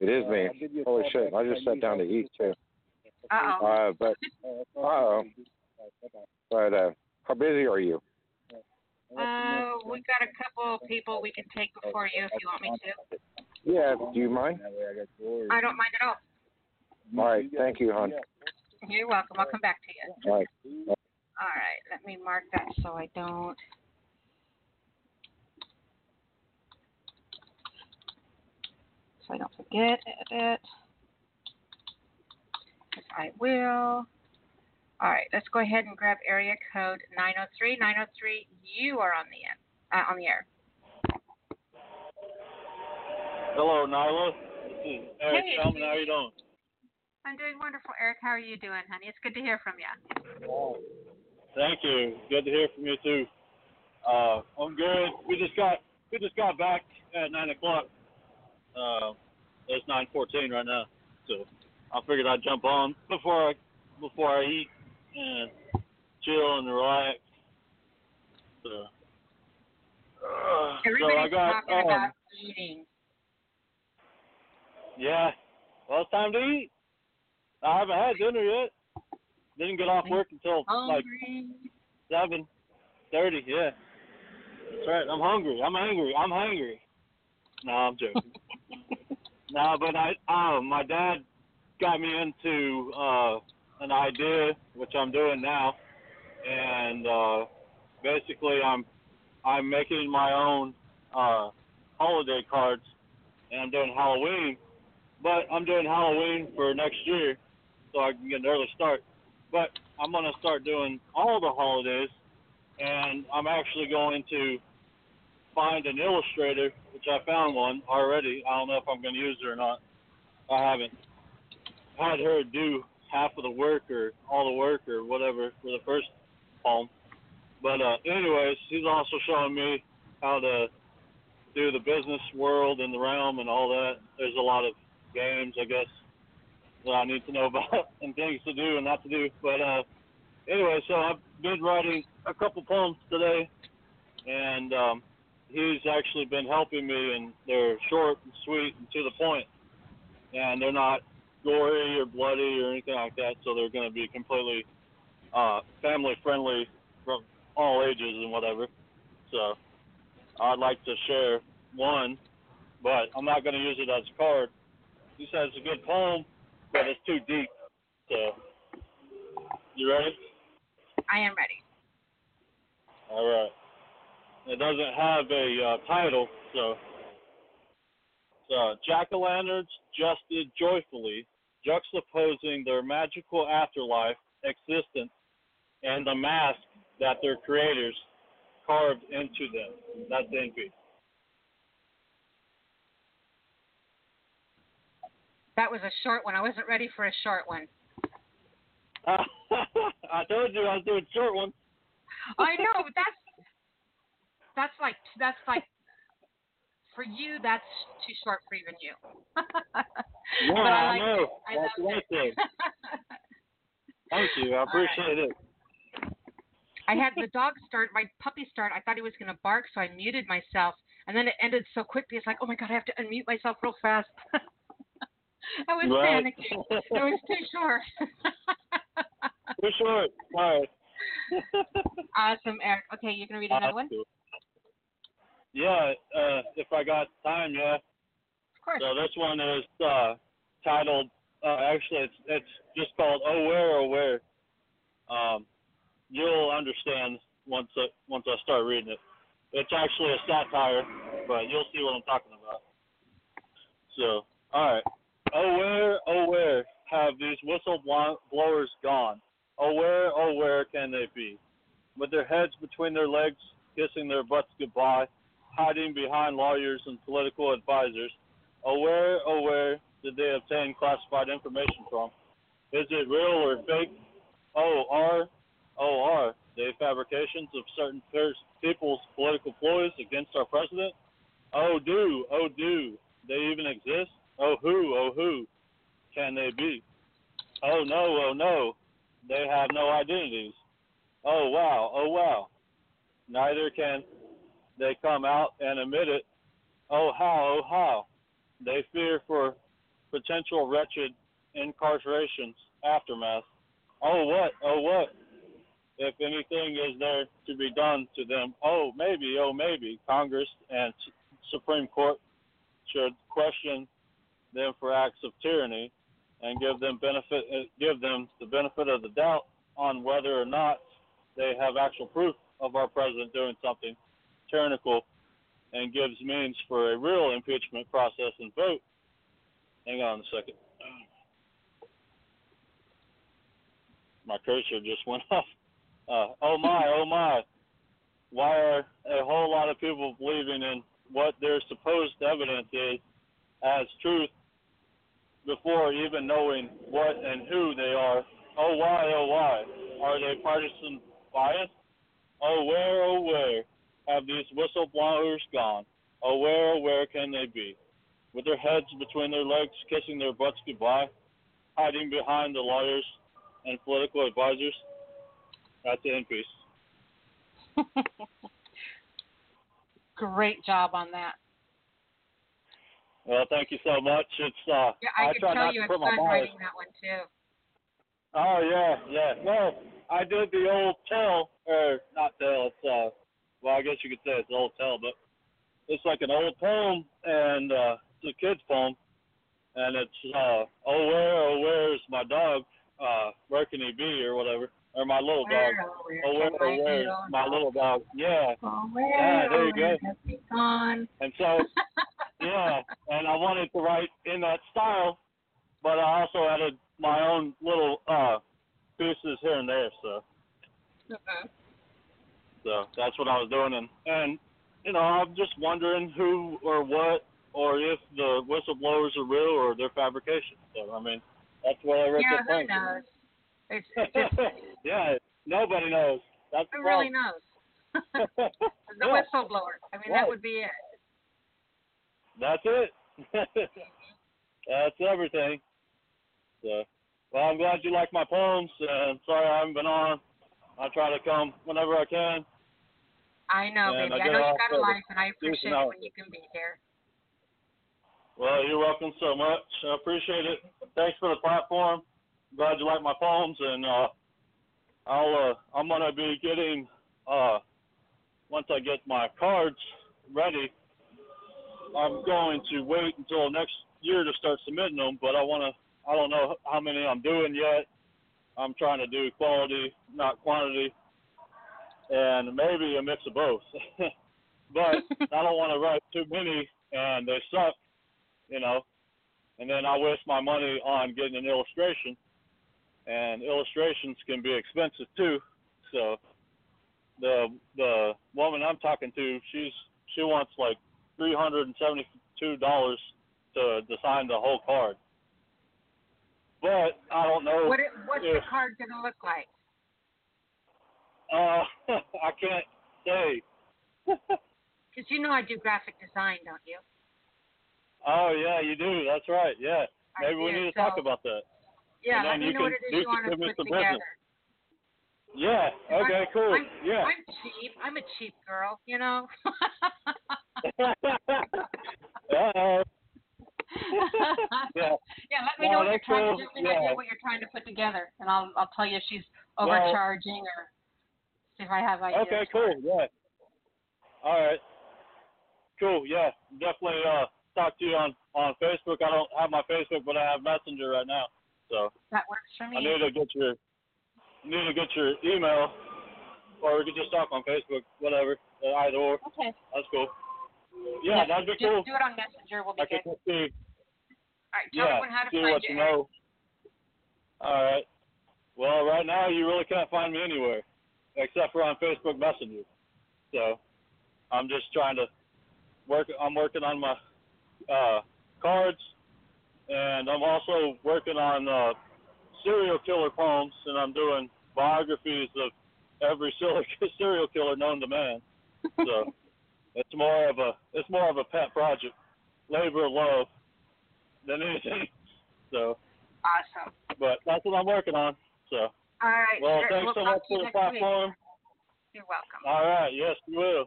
S11: It is me. Holy shit. I just sat down to eat too.
S1: Uh oh.
S11: Uh but uh oh. But uh how busy are you?
S1: Uh, we got a couple of people we can take before you if you want me to.
S11: Yeah, do you mind?
S1: I don't mind at all.
S11: All right, thank you, hon.
S1: You're welcome. I'll come back to you.
S11: All right.
S1: All right. Let me mark that so I don't. So I don't forget it. 'Cause I will. All right. Let's go ahead and grab area code 903. 903. You are on the end. Uh, on the air.
S12: Hello, Nyla. This is Eric
S1: Hey,
S12: How are you doing?
S1: I'm doing wonderful, Eric. How are you doing, honey? It's good to hear from you.
S12: Thank you. Good to hear from you too. Uh, I'm good. We just got we just got back at nine o'clock. Uh, it's nine fourteen right now, so I figured I'd jump on before I before I eat and chill and relax. So, uh, so I got
S1: talking
S12: um,
S1: about eating.
S12: yeah. Well, it's time to eat. I haven't had dinner yet. Didn't get off work until like seven thirty. Yeah, that's right. I'm hungry. I'm angry. I'm hungry. No, I'm joking. no, but I um my dad got me into uh an idea which I'm doing now, and uh basically I'm I'm making my own uh holiday cards, and I'm doing Halloween, but I'm doing Halloween for next year, so I can get an early start. But I'm gonna start doing all the holidays, and I'm actually going to find an illustrator, which I found one already. I don't know if I'm gonna use it or not. I haven't had her do half of the work or all the work or whatever for the first poem. But uh, anyways, he's also showing me how to do the business world and the realm and all that. There's a lot of games, I guess, that I need to know about and things to do and not to do. But uh, anyway, so I've been writing a couple poems today, and um, he's actually been helping me, and they're short and sweet and to the point, and they're not gory or bloody or anything like that. So they're going to be completely uh, family friendly from all ages and whatever. So I'd like to share one, but I'm not going to use it as a card. He says it's a good poem, but it's too deep. So, you ready?
S1: I am ready.
S12: All right. It doesn't have a uh, title, so. So, jack o' lanterns jested joyfully, juxtaposing their magical afterlife existence and the mask that their creators carved into them. That's NP.
S1: That was a short one. I wasn't ready for a short one.
S12: I told you I was doing short ones.
S1: I know, but that's that's like that's like for you. That's too short for even you.
S12: Yeah,
S1: but I,
S12: I know.
S1: I
S12: That's what
S1: it.
S12: Thank you. I appreciate it.
S1: I had the dog start, my puppy start. I thought he was going to bark, so I muted myself, and then it ended so quickly. It's like, oh my god, I have to unmute myself real fast. I was
S12: Right.
S1: panicking. It was too short.
S12: Too short. All right.
S1: awesome, Eric. Okay, you're gonna read another one?
S12: Yeah, uh, if I got time, yeah.
S1: Of course.
S12: So this one is uh, titled. Uh, actually, it's it's just called "Oh Where, Oh Where." Um, you'll understand once I, once I start reading it. It's actually a satire, but you'll see what I'm talking about. So, all right. Oh where, oh where have these whistle blo- blowers gone? Oh where, oh where can they be? With their heads between their legs, kissing their butts goodbye, hiding behind lawyers and political advisors. Where, where did they obtain classified information from? Is it real or fake? Oh are, are they fabrications of certain people's political ploys against our president? Oh do, oh do they even exist? Oh who, oh who can they be? Oh no, oh no, they have no identities. Oh wow, oh wow. Neither can they come out and admit it. Oh how, oh how. They fear for potential wretched incarceration's aftermath. Oh what, oh what. If anything is there to be done to them, oh maybe, oh maybe, Congress and S- Supreme Court should question them for acts of tyranny and give them benefit uh, give them the benefit of the doubt on whether or not they have actual proof of our president doing something tyrannical and gives means for a real impeachment process and vote. Hang on a second. My cursor just went off. Uh, oh my, oh my. Why are a whole lot of people believing in what their supposed evidence is as truth before even knowing what and who they are. Oh why, oh why? Are they partisan biased? Oh where, oh where have these whistleblowers gone? Oh where, oh where can they be? With their heads between their legs, kissing their butts goodbye, hiding behind the lawyers and political advisors. That's the in peace.
S1: Great job on that.
S12: Well, thank you so much. It's uh
S1: Yeah, I,
S12: I try
S1: tell
S12: not
S1: you
S12: to put my bias
S1: writing that one too.
S12: Oh yeah, yeah. Well, I did the old tell, or not tell. It's uh, well, I guess you could say it's old tell, but it's like an old poem, and uh, it's a kid's poem, and it's uh, oh where, oh where's my dog? Uh, where can he be, or whatever, or my little dog? Oh where, oh where's my little dog? Yeah.
S1: Oh,
S12: Yeah, there you go.
S1: gone?
S12: And so, yeah, and I wanted to write in that style, but I also added my own little uh pieces here and there. So,
S1: Mhm.
S12: So that's what I was doing, and and you know I'm just wondering who or what or if the whistleblowers are real or they're fabrication. So I mean, that's what I wrote
S1: Yeah,
S12: the
S1: who knows? It's, it's just,
S12: yeah, nobody knows. That's
S1: who really knows? the
S12: Yeah.
S1: whistleblower. I mean,
S12: Right.
S1: that would be it.
S12: That's it. That's everything. So, well, I'm glad you like my poems, and sorry I haven't been on. I try to come whenever I can.
S1: I know,
S12: And
S1: baby.
S12: I
S1: I know you got a life, and I appreciate it when you can be here.
S12: Well, you're welcome so much. I appreciate it. Thanks for the platform. Glad you like my poems, and uh, I'll uh, I'm gonna be getting uh, once I get my cards ready. I'm going to wait until next year to start submitting them, but I want to. I don't know how many I'm doing yet. I'm trying to do quality, not quantity, and maybe a mix of both. but I don't want to write too many and they suck, you know. And then I waste my money on getting an illustration, and illustrations can be expensive too. So the the woman I'm talking to, she's she wants like three hundred and seventy two dollars to design the whole card. But I don't know
S1: What it, what's
S12: if
S1: the card gonna look like?
S12: uh I can't say.
S1: Because you know I do graphic design, don't you?
S12: Oh yeah, you do. That's right. Yeah.
S1: I
S12: Maybe we need to talk about that.
S1: Yeah, let me
S12: you
S1: know
S12: can-
S1: what it is
S12: you
S1: you want to put together.
S12: business. Yeah. Okay.
S1: I'm,
S12: cool.
S1: I'm,
S12: yeah.
S1: I'm cheap. I'm a cheap girl, you know.
S12: Uh-oh. yeah.
S1: Yeah, let me
S12: No,
S1: know what you're trying to an
S12: Yeah.
S1: idea what you're trying to put together, and I'll I'll tell you if she's
S12: Well-
S1: overcharging or see if I have ideas.
S12: Okay. Cool. Yeah. All right. Cool. Yeah. Definitely. Uh, talk to you on on Facebook. I don't have my Facebook, but I have Messenger right now. So
S1: That works for me.
S12: I need to get your need to get your email, or we could just talk on Facebook. Whatever. Uh, either or.
S1: Okay.
S12: That's cool. Yeah, that'd be cool.
S1: do it on Messenger. We'll be
S12: I
S1: good.
S12: just see.
S1: All right, tell
S12: yeah,
S1: everyone how to
S12: see
S1: find
S12: what
S1: you.
S12: know. All right. Well, right now you really can't find me anywhere except for on Facebook Messenger. So I'm just trying to work. I'm working on my uh, cards, and I'm also working on uh, serial killer poems, and I'm doing biographies of every serial killer known to man. So it's more of a it's more of a pet project, labor of love than anything. So,
S1: Awesome.
S12: but that's what I'm working on. So,
S1: All right.
S12: well,
S1: sure.
S12: thanks
S1: we'll
S12: so much for the
S1: next week.
S12: platform.
S1: You're welcome.
S12: All right, yes, you will.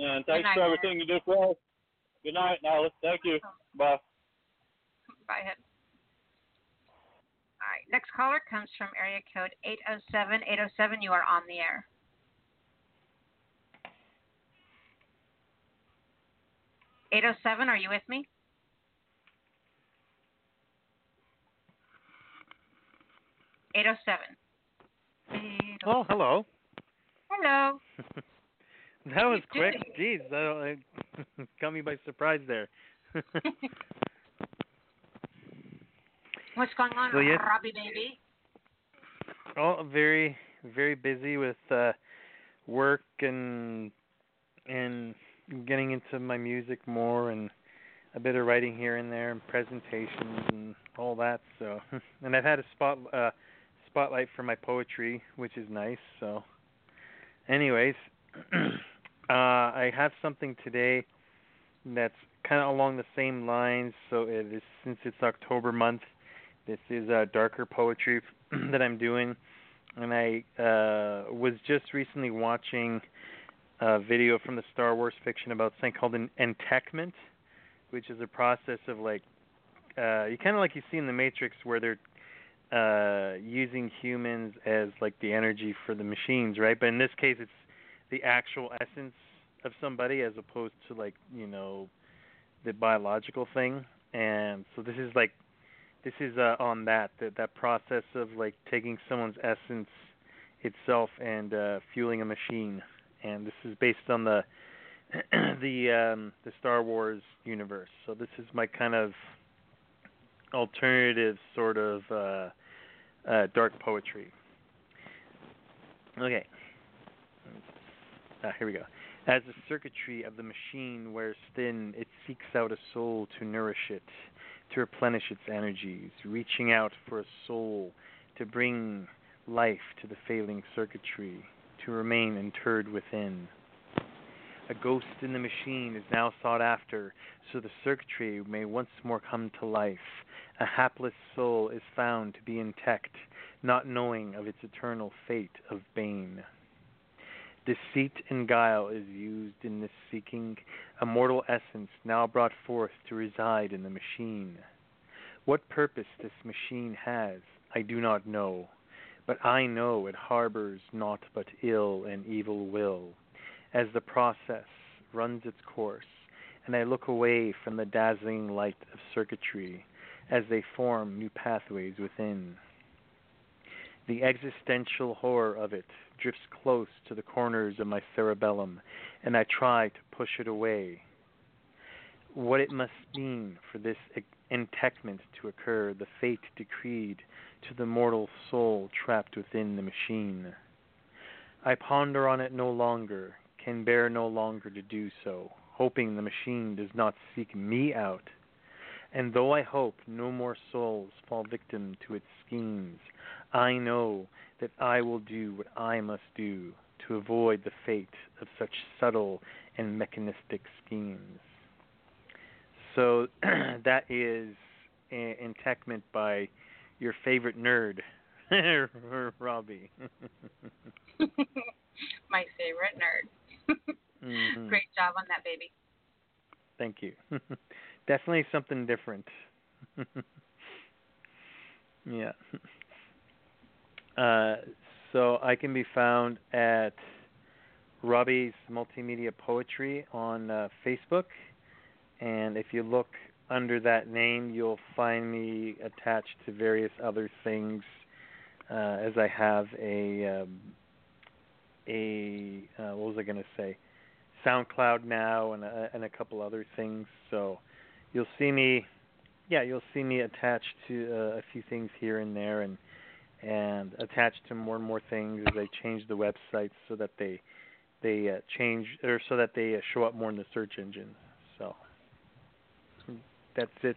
S12: And thanks
S1: night,
S12: for everything you do for us. Good night, Nyla. Thank you. Bye.
S1: Bye, ahead. All right. Next caller comes from area code 807. 807, you are on the air. Eight oh seven, are you with me? Eight oh seven.
S13: Oh, hello.
S1: Hello.
S13: That was quick. Jeez, that caught me by surprise there.
S1: What's going on,
S13: So, yes.
S1: Robbie baby?
S13: oh, very, very busy with uh work and and getting into my music more and a bit of writing here and there, and presentations and all that. So, and I've had a spot uh, spotlight for my poetry, which is nice. So, anyways, uh, I have something today that's kind of along the same lines. So it is since it's October month. This is uh, darker poetry that I'm doing, and I uh, was just recently watching a video from the Star Wars fiction about something called an entechment, which is a process of like uh, you kind of like you see in the Matrix where they're uh, using humans as like the energy for the machines, right? But in this case, it's the actual essence of somebody as opposed to like you know the biological thing. And so this is like this is uh, on that that that process of like taking someone's essence itself and uh, fueling a machine. And this is based on the the um, the Star Wars universe. So this is my kind of alternative sort of uh, uh, dark poetry. Okay. Ah, here we go. As the circuitry of the machine wears thin, it seeks out a soul to nourish it, to replenish its energies, reaching out for a soul to bring life to the failing circuitry, to remain interred within. A ghost in the machine is now sought after, so the circuitry may once more come to life. A hapless soul is found to be intact, not knowing of its eternal fate of bane. Deceit and guile is used in this seeking, a mortal essence now brought forth to reside in the machine. What purpose this machine has, I do not know, but I know it harbors naught but ill and evil will, as the process runs its course, and I look away from the dazzling light of circuitry as they form new pathways within. The existential horror of it drifts close to the corners of my cerebellum, and I try to push it away. What it must mean for this entechment to occur, the fate decreed to the mortal soul trapped within the machine. I ponder on it no longer, can bear no longer to do so, hoping the machine does not seek me out. And though I hope no more souls fall victim to its schemes, I know that I will do what I must do to avoid the fate of such subtle and mechanistic schemes. So that is uh, entechment by your favorite nerd, Robbie.
S1: My favorite nerd.
S13: mm-hmm.
S1: Great job on that, baby.
S13: Thank you. Definitely something different. yeah. Uh, so I can be found at Robbie's Multimedia Poetry on uh, Facebook, and if you look under that name, you'll find me attached to various other things, uh, as I have a um, a uh, what was I going to say? SoundCloud now, and a, and a couple other things. So you'll see me, yeah, you'll see me attached to uh, a few things here and there, and and attached to more and more things as they change the websites so that they they uh, change or so that they uh, show up more in the search engine. That's it.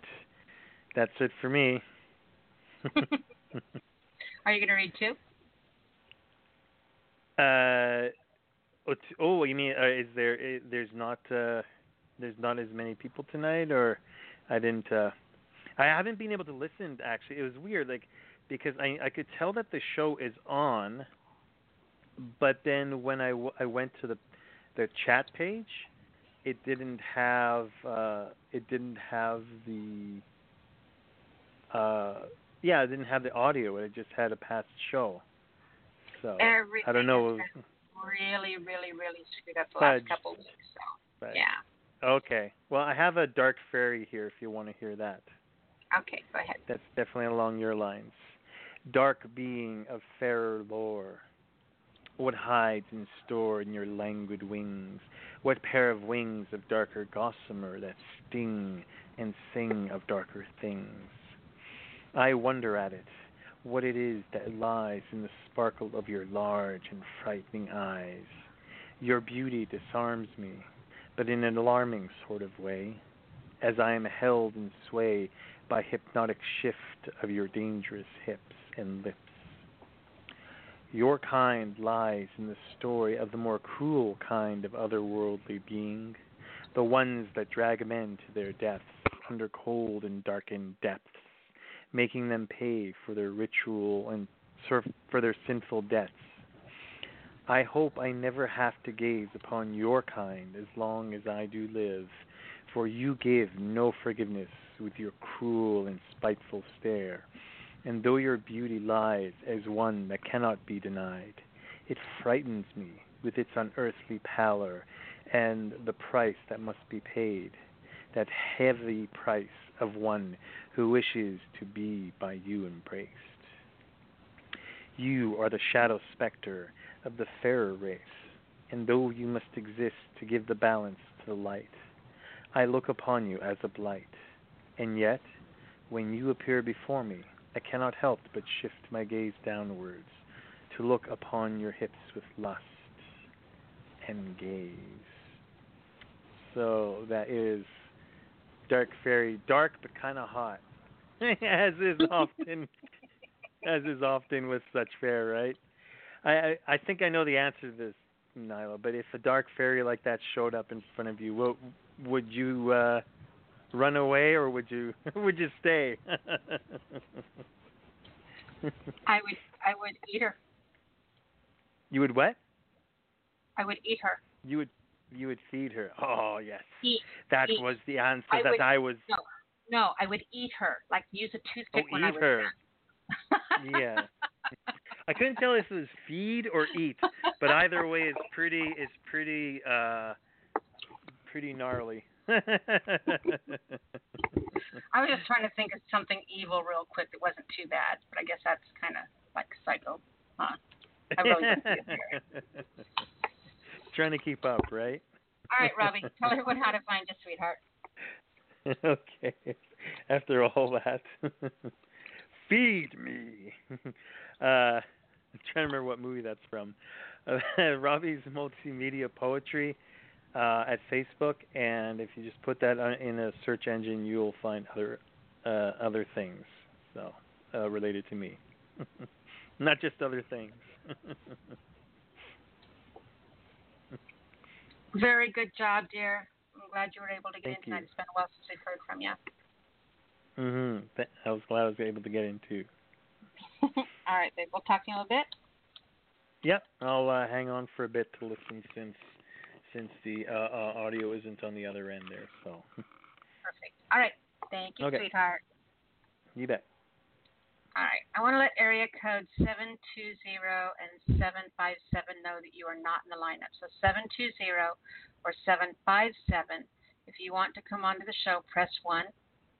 S13: That's it for me.
S1: Are you going to read two?
S13: Uh, oh, you mean uh, is there? Is, there's not uh, there's not as many people tonight, or I didn't. Uh, I haven't been able to listen. Actually, it was weird. Like because I I could tell that the show is on, but then when I, w- I went to the the chat page, it didn't have uh, it didn't have the uh, yeah it didn't have the audio. It just had a past show. So
S1: Everything
S13: I don't know.
S1: Really, really, really screwed up the last couple of weeks. So
S13: But-
S1: yeah.
S13: Okay. Well, I have a dark fairy here if you want to hear that.
S1: Okay, go ahead.
S13: That's definitely along your lines. Dark being of fairer lore, what hides in store in your languid wings? What pair of wings of darker gossamer that sting and sing of darker things? I wonder at it, what it is that lies in the sparkle of your large and frightening eyes. Your beauty disarms me, but in an alarming sort of way. as I am held in sway by hypnotic shift of your dangerous hips and lips. Your kind lies in the story of the more cruel kind of otherworldly being, the ones that drag men to their deaths under cold and darkened depths, making them pay for their ritual and for their sinful debts. I hope I never have to gaze upon your kind as long as I do live, for you give no forgiveness with your cruel and spiteful stare. And though your beauty lies as one that cannot be denied, it frightens me with its unearthly pallor and the price that must be paid, that heavy price of one who wishes to be by you embraced. You are the shadow spectre of the fairer race, and though you must exist to give the balance to the light, I look upon you as a blight. And yet, when you appear before me, I cannot help but shift my gaze downwards to look upon your hips with lust and gaze. So that is Dark Fairy, dark but kind of hot, as is often, as is often with such fair, right? I, I I think I know the answer to this, Nyla. But if a dark fairy like that showed up in front of you, what would you uh run away or would you would you stay?
S1: I would I would eat her.
S13: You would what?
S1: I would eat her.
S13: You would you would feed her. Oh yes.
S1: Eat.
S13: That
S1: eat.
S13: was the answer
S1: I
S13: that
S1: would,
S13: I was
S1: No, no, I would eat her. Like use a toothpick
S13: Oh,
S1: when I
S13: eat
S1: was
S13: her. yeah. I couldn't tell if it was feed or eat, but either way it's pretty it's pretty uh pretty gnarly.
S1: I was just trying to think of something evil real quick that wasn't too bad, but I guess that's kind of like psycho, huh? I really didn't see it there.
S13: Trying to keep up, right?
S1: All right, Robbie, tell everyone how to find you, sweetheart.
S13: okay. After all that, feed me. Uh, I'm trying to remember what movie that's from. Uh, Robbie's multimedia poetry uh, at Facebook, and if you just put that in a search engine, you'll find other uh, other things. So uh, related to me, not just other things.
S1: Very good job, dear. I'm glad you were able to get
S13: Thank
S1: in tonight.
S13: you.
S1: It's been a while since we've heard from you.
S13: hmm I was glad I was able to get in too.
S1: All right, babe. We'll talk to you in a little bit.
S13: Yep, I'll uh, hang on for a bit to listen since since the uh, uh, audio isn't on the other end there. So
S1: Perfect. All right. Thank you,
S13: Okay.
S1: sweetheart.
S13: you bet.
S1: All right. I want to let area code 720 and 757 know that you are not in the lineup. So 720 or 757. If you want to come onto the show, press 1.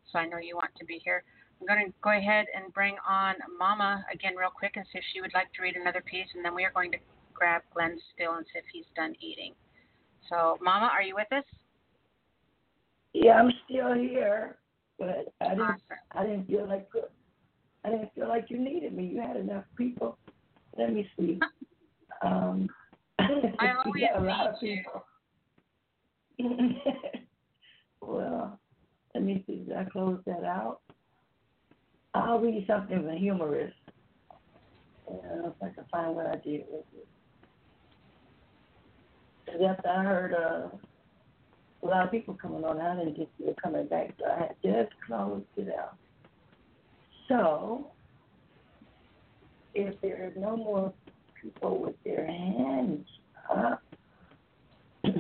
S1: So I know you want to be here. I'm going to go ahead and bring on Mama again real quick and see if she would like to read another piece, and then we are going to grab Glenn Still and see if he's done eating. So, Mama, are you with us?
S7: Yeah, I'm still here, but I didn't. I didn't feel like I didn't feel like you needed me. You had enough people. Let me see. Um,
S1: I
S7: you got a
S1: always
S7: lot of people. well, let me see. Did I close that out? I'll read something humorous. Yeah, if I can find what I did with it. 'Cause after I heard uh, a lot of people coming on, I didn't get you coming back, so I had just closed it out. So, if there are no more people with their hands up,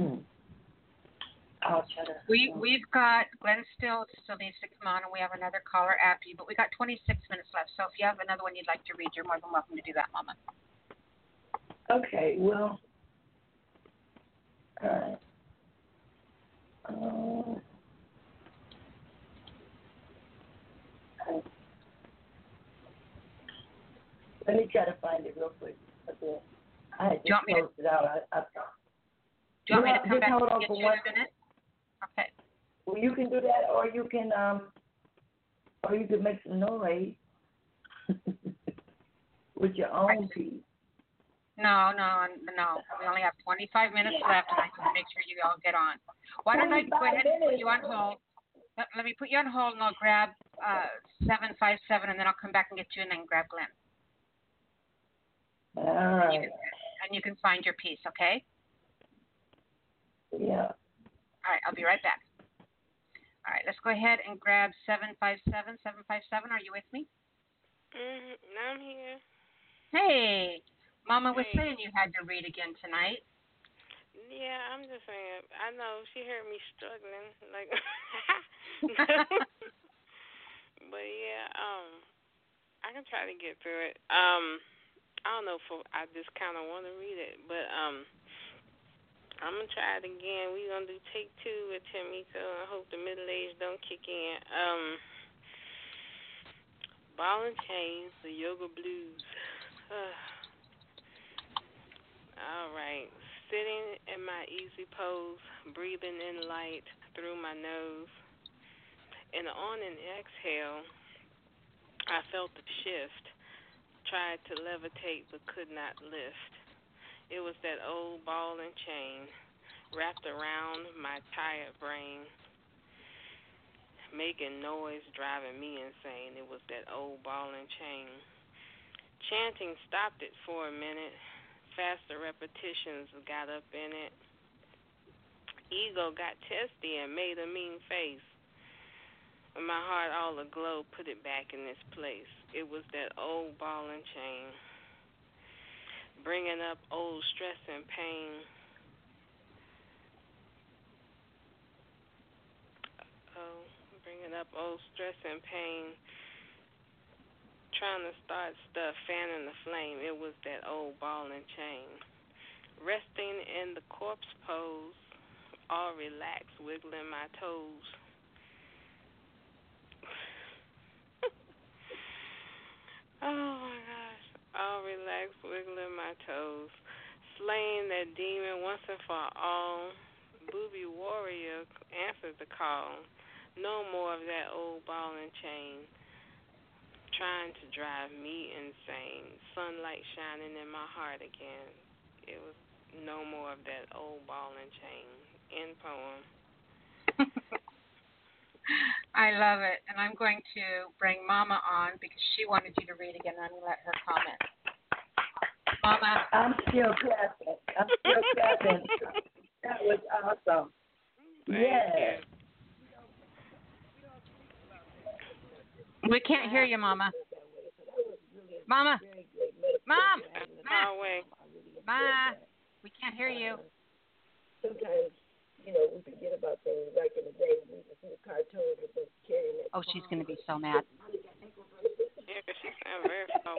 S7: I'll try to.
S1: We we've got Glenn still still needs to come on, and we have another caller after you. But we got 26 minutes left, so if you have another one you'd like to read, you're more than welcome to do that, Mama.
S7: Okay, well, all right. Uh, let me try to find it real quick. Okay. I had just closed it out. I, I,
S1: Do you want me to come back
S7: hold on
S1: get
S7: for one-
S1: minute? Okay.
S7: well, you can do that, or you can um, or you can make some noise with your own piece.
S1: No, no, no. We only have 25 minutes left, and I can make sure you all get on. Why don't I go ahead and put you on hold? Let, let me put you on hold, and I'll grab uh, seven five seven, and then I'll come back and get you, and then grab Glenn.
S7: All
S1: And you can, and you can find your piece, okay?
S7: Yeah.
S1: All right, I'll be right back. All right, let's go ahead and grab 757. 757, are you with me?
S5: Mhm. I'm here.
S1: Hey, Mama was saying you had to read again tonight.
S5: Yeah, I'm just saying. I know she heard me struggling, like. but yeah, um, I can try to get through it. Um, I don't know if I just kind of want to read it, but um, I'm gonna try it again. We're gonna do take two with Tameko. I hope the middle age don't kick in. Um, ball and chains, the yoga blues. All right. Sitting in my easy pose, breathing in light through my nose. And on an exhale, I felt the shift. Tried to levitate but could not lift. It was that old ball and chain wrapped around my tired brain, making noise, driving me insane. It was that old ball and chain. Chanting stopped it for a minute. Faster repetitions got up in it. Ego got testy and made a mean face. When my heart all aglow, put it back in its place. It was that old ball and chain, bringing up old stress and pain. Oh, bringing up old stress and pain. Trying to start stuff, fanning the flame. It was that old ball and chain. Resting in the corpse pose, all relaxed, wiggling my toes. oh my gosh. All relaxed, wiggling my toes. Slaying that demon once and for all. Booby warrior answered the call. No more of that old ball and chain. Trying to drive me insane. Sunlight shining in my heart again. It was no more of that old ball and chain. End poem.
S1: I love it, and I'm going to bring Mama on because she wanted you to read again. and I'm going to let her comment. Mama.
S7: I'm still clapping. I'm still clapping. that was awesome. yes.
S1: We can't hear you, Mama. Mama. Mom.
S5: Far away.
S1: Ma. We can't hear you.
S7: Sometimes, you know, we forget about things back in the day. We used to see the cartoons with them carrying that.
S1: Oh, she's going to be so mad.
S5: Yeah, 'cause she sounded very far.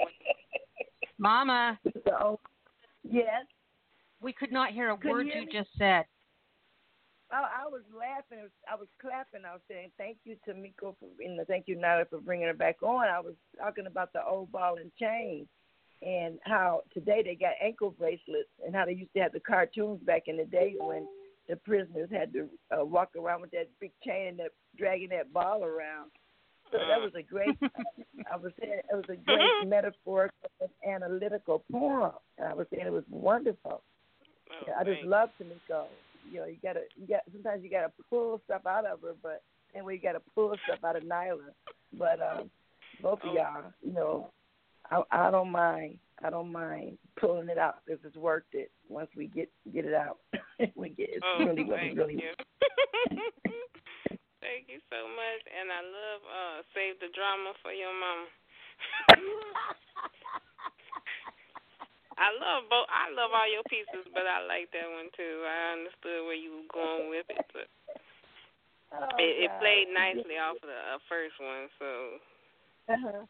S1: Mama.
S7: So, yes.
S1: We could not hear a
S7: Couldn't
S1: word
S7: hear
S1: you
S7: me?
S1: just said.
S7: I, I was laughing. I was clapping. I was saying thank you to Miko for, and thank you Nyla for bringing her back on. I was talking about the old ball and chain, and how today they got ankle bracelets, and how they used to have the cartoons back in the day when the prisoners had to uh, walk around with that big chain and that dragging that ball around. So that was a great. I was saying it was a great metaphorical and analytical poem, and I was saying it was wonderful.
S5: Oh,
S7: I just love Tameko. You know, you gotta, you got sometimes you gotta pull stuff out of her, but anyway, you gotta pull stuff out of Nyla. But um, both of
S5: Oh.
S7: y'all, you know, I, I don't mind. I don't mind pulling it out if it's worth it. Once we get get it out, we get it's
S5: Oh,
S7: really, really,
S5: thank
S7: really.
S5: you. thank you so much, and I love uh save the drama for your mama. I love both. I love all your pieces, but I like that one too. I understood where you were going with it, but
S7: Oh,
S5: it, it played nicely off of the uh, first one. So
S7: Uh-huh.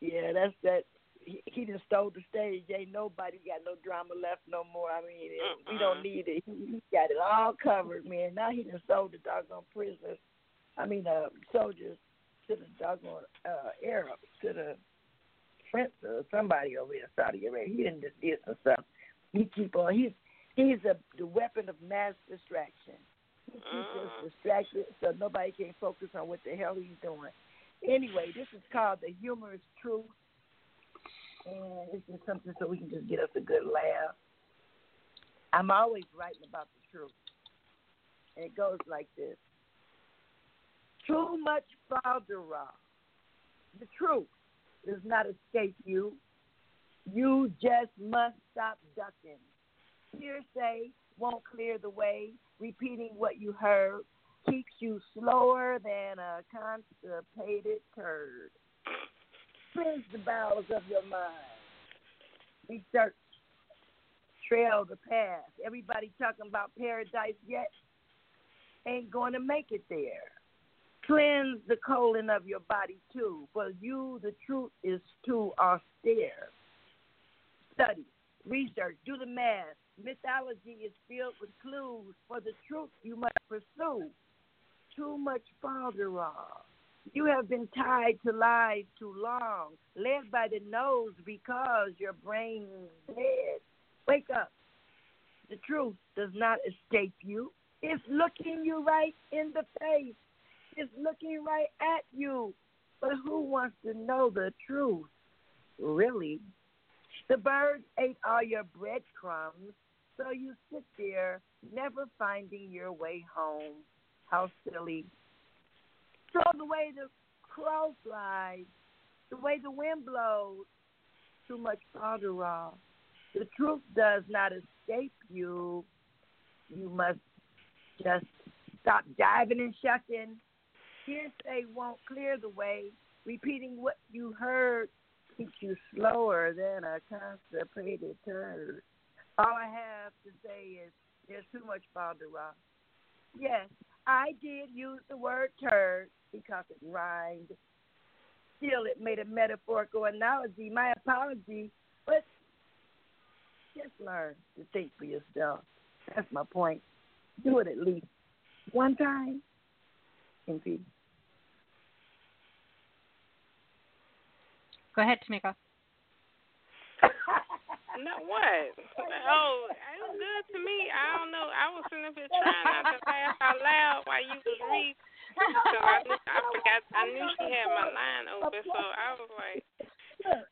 S7: Yeah, that's that. He, he just stole the stage. Ain't nobody got no drama left no more. I mean, it, we don't need it. He, he got it all covered, man. Now he just sold the doggone prisoners. I mean, uh, soldiers to the doggone uh, Arabs, to the prince or uh, somebody over there, Saudi Arabia. He didn't just did some stuff. He keep on. He's he's a the weapon of mass distraction. He keeps us mm. distracted so nobody can focus on what the hell he's doing. Anyway, this is called the humorous truth, and it's just something so we can just get us a good laugh. I'm always writing about the truth, and it goes like this: Too much falderah. The truth does not escape you. You just must stop ducking. Hearsay won't clear the way. Repeating what you heard keeps you slower than a constipated turd. Cleanse the bowels of your mind. Research. Trail the path. Everybody talking about paradise yet ain't going to make it there. Cleanse the colon of your body too. For you, the truth is too austere. Study, research, do the math. Mythology is filled with clues. For the truth, you must pursue. Too much falderall. You have been tied to lies too long, led by the nose because your brain is dead. Wake up. The truth does not escape you. It's looking you right in the face. It's looking right at you. But who wants to know the truth? Really? The birds ate all your breadcrumbs, so you sit there, never finding your way home. How silly. Throw the way the crow flies, the way the wind blows. Too much falderall. The truth does not escape you. You must just stop diving and shucking. Hearsay won't clear the way. Repeating what you heard keeps you slower than a constipated turd. All I have to say is there's too much falderall. Yes, I did use the word turd because it rhymed. Still, it made a metaphorical analogy. My apology, but just learn to think for yourself. That's my point. Do it at least one time in peace.
S1: Go ahead, Tameko.
S5: No, what? Oh, it was good to me. I don't know. I was sitting up here trying not to laugh out loud while you was reading. So I, knew, I forgot. I knew she had my line open, so I was like,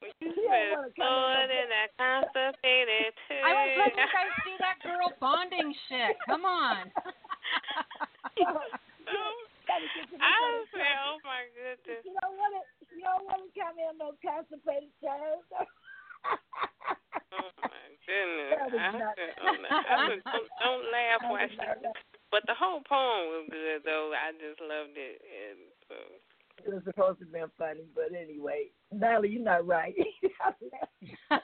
S5: when you said Lord and that constipated too.
S1: I was letting you guys do that girl bonding shit. Come on.
S5: I said, oh my goodness.
S7: You don't want to. You don't want to come in no constipated child.
S5: Oh my goodness! I said, oh. I said, don't, don't laugh while she. But the whole poem was good though. I just loved it, and so.
S7: It was supposed to be funny, but anyway, Natalie, you're not right.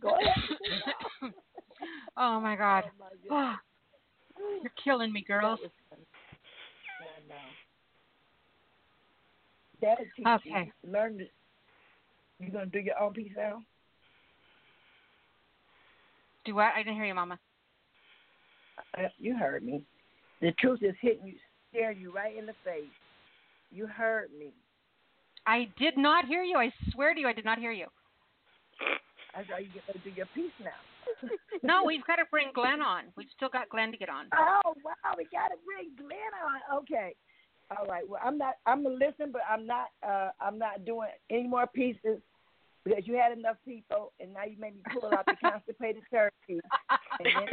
S7: Go ahead.
S1: oh my god. Oh, you're killing me, girls.
S7: That'll teach
S1: Okay.
S7: you. Learn to. You gonna do your own piece now?
S1: Do what? I didn't hear you, Mama.
S7: Uh, You heard me. The truth is hitting you, staring you right in the face. You heard me.
S1: I did not hear you. I swear to you, I did not hear you.
S7: I saw you get to do your piece now.
S1: No, we've got to bring Glenn on. We've still got Glenn to get on.
S7: Oh wow, we gotta bring Glenn on. Okay. All right. Well, I'm not. I'm gonna listen, but I'm not. Uh, I'm not doing any more pieces because you had enough people, and now you made me pull out the constipated turkey. Then,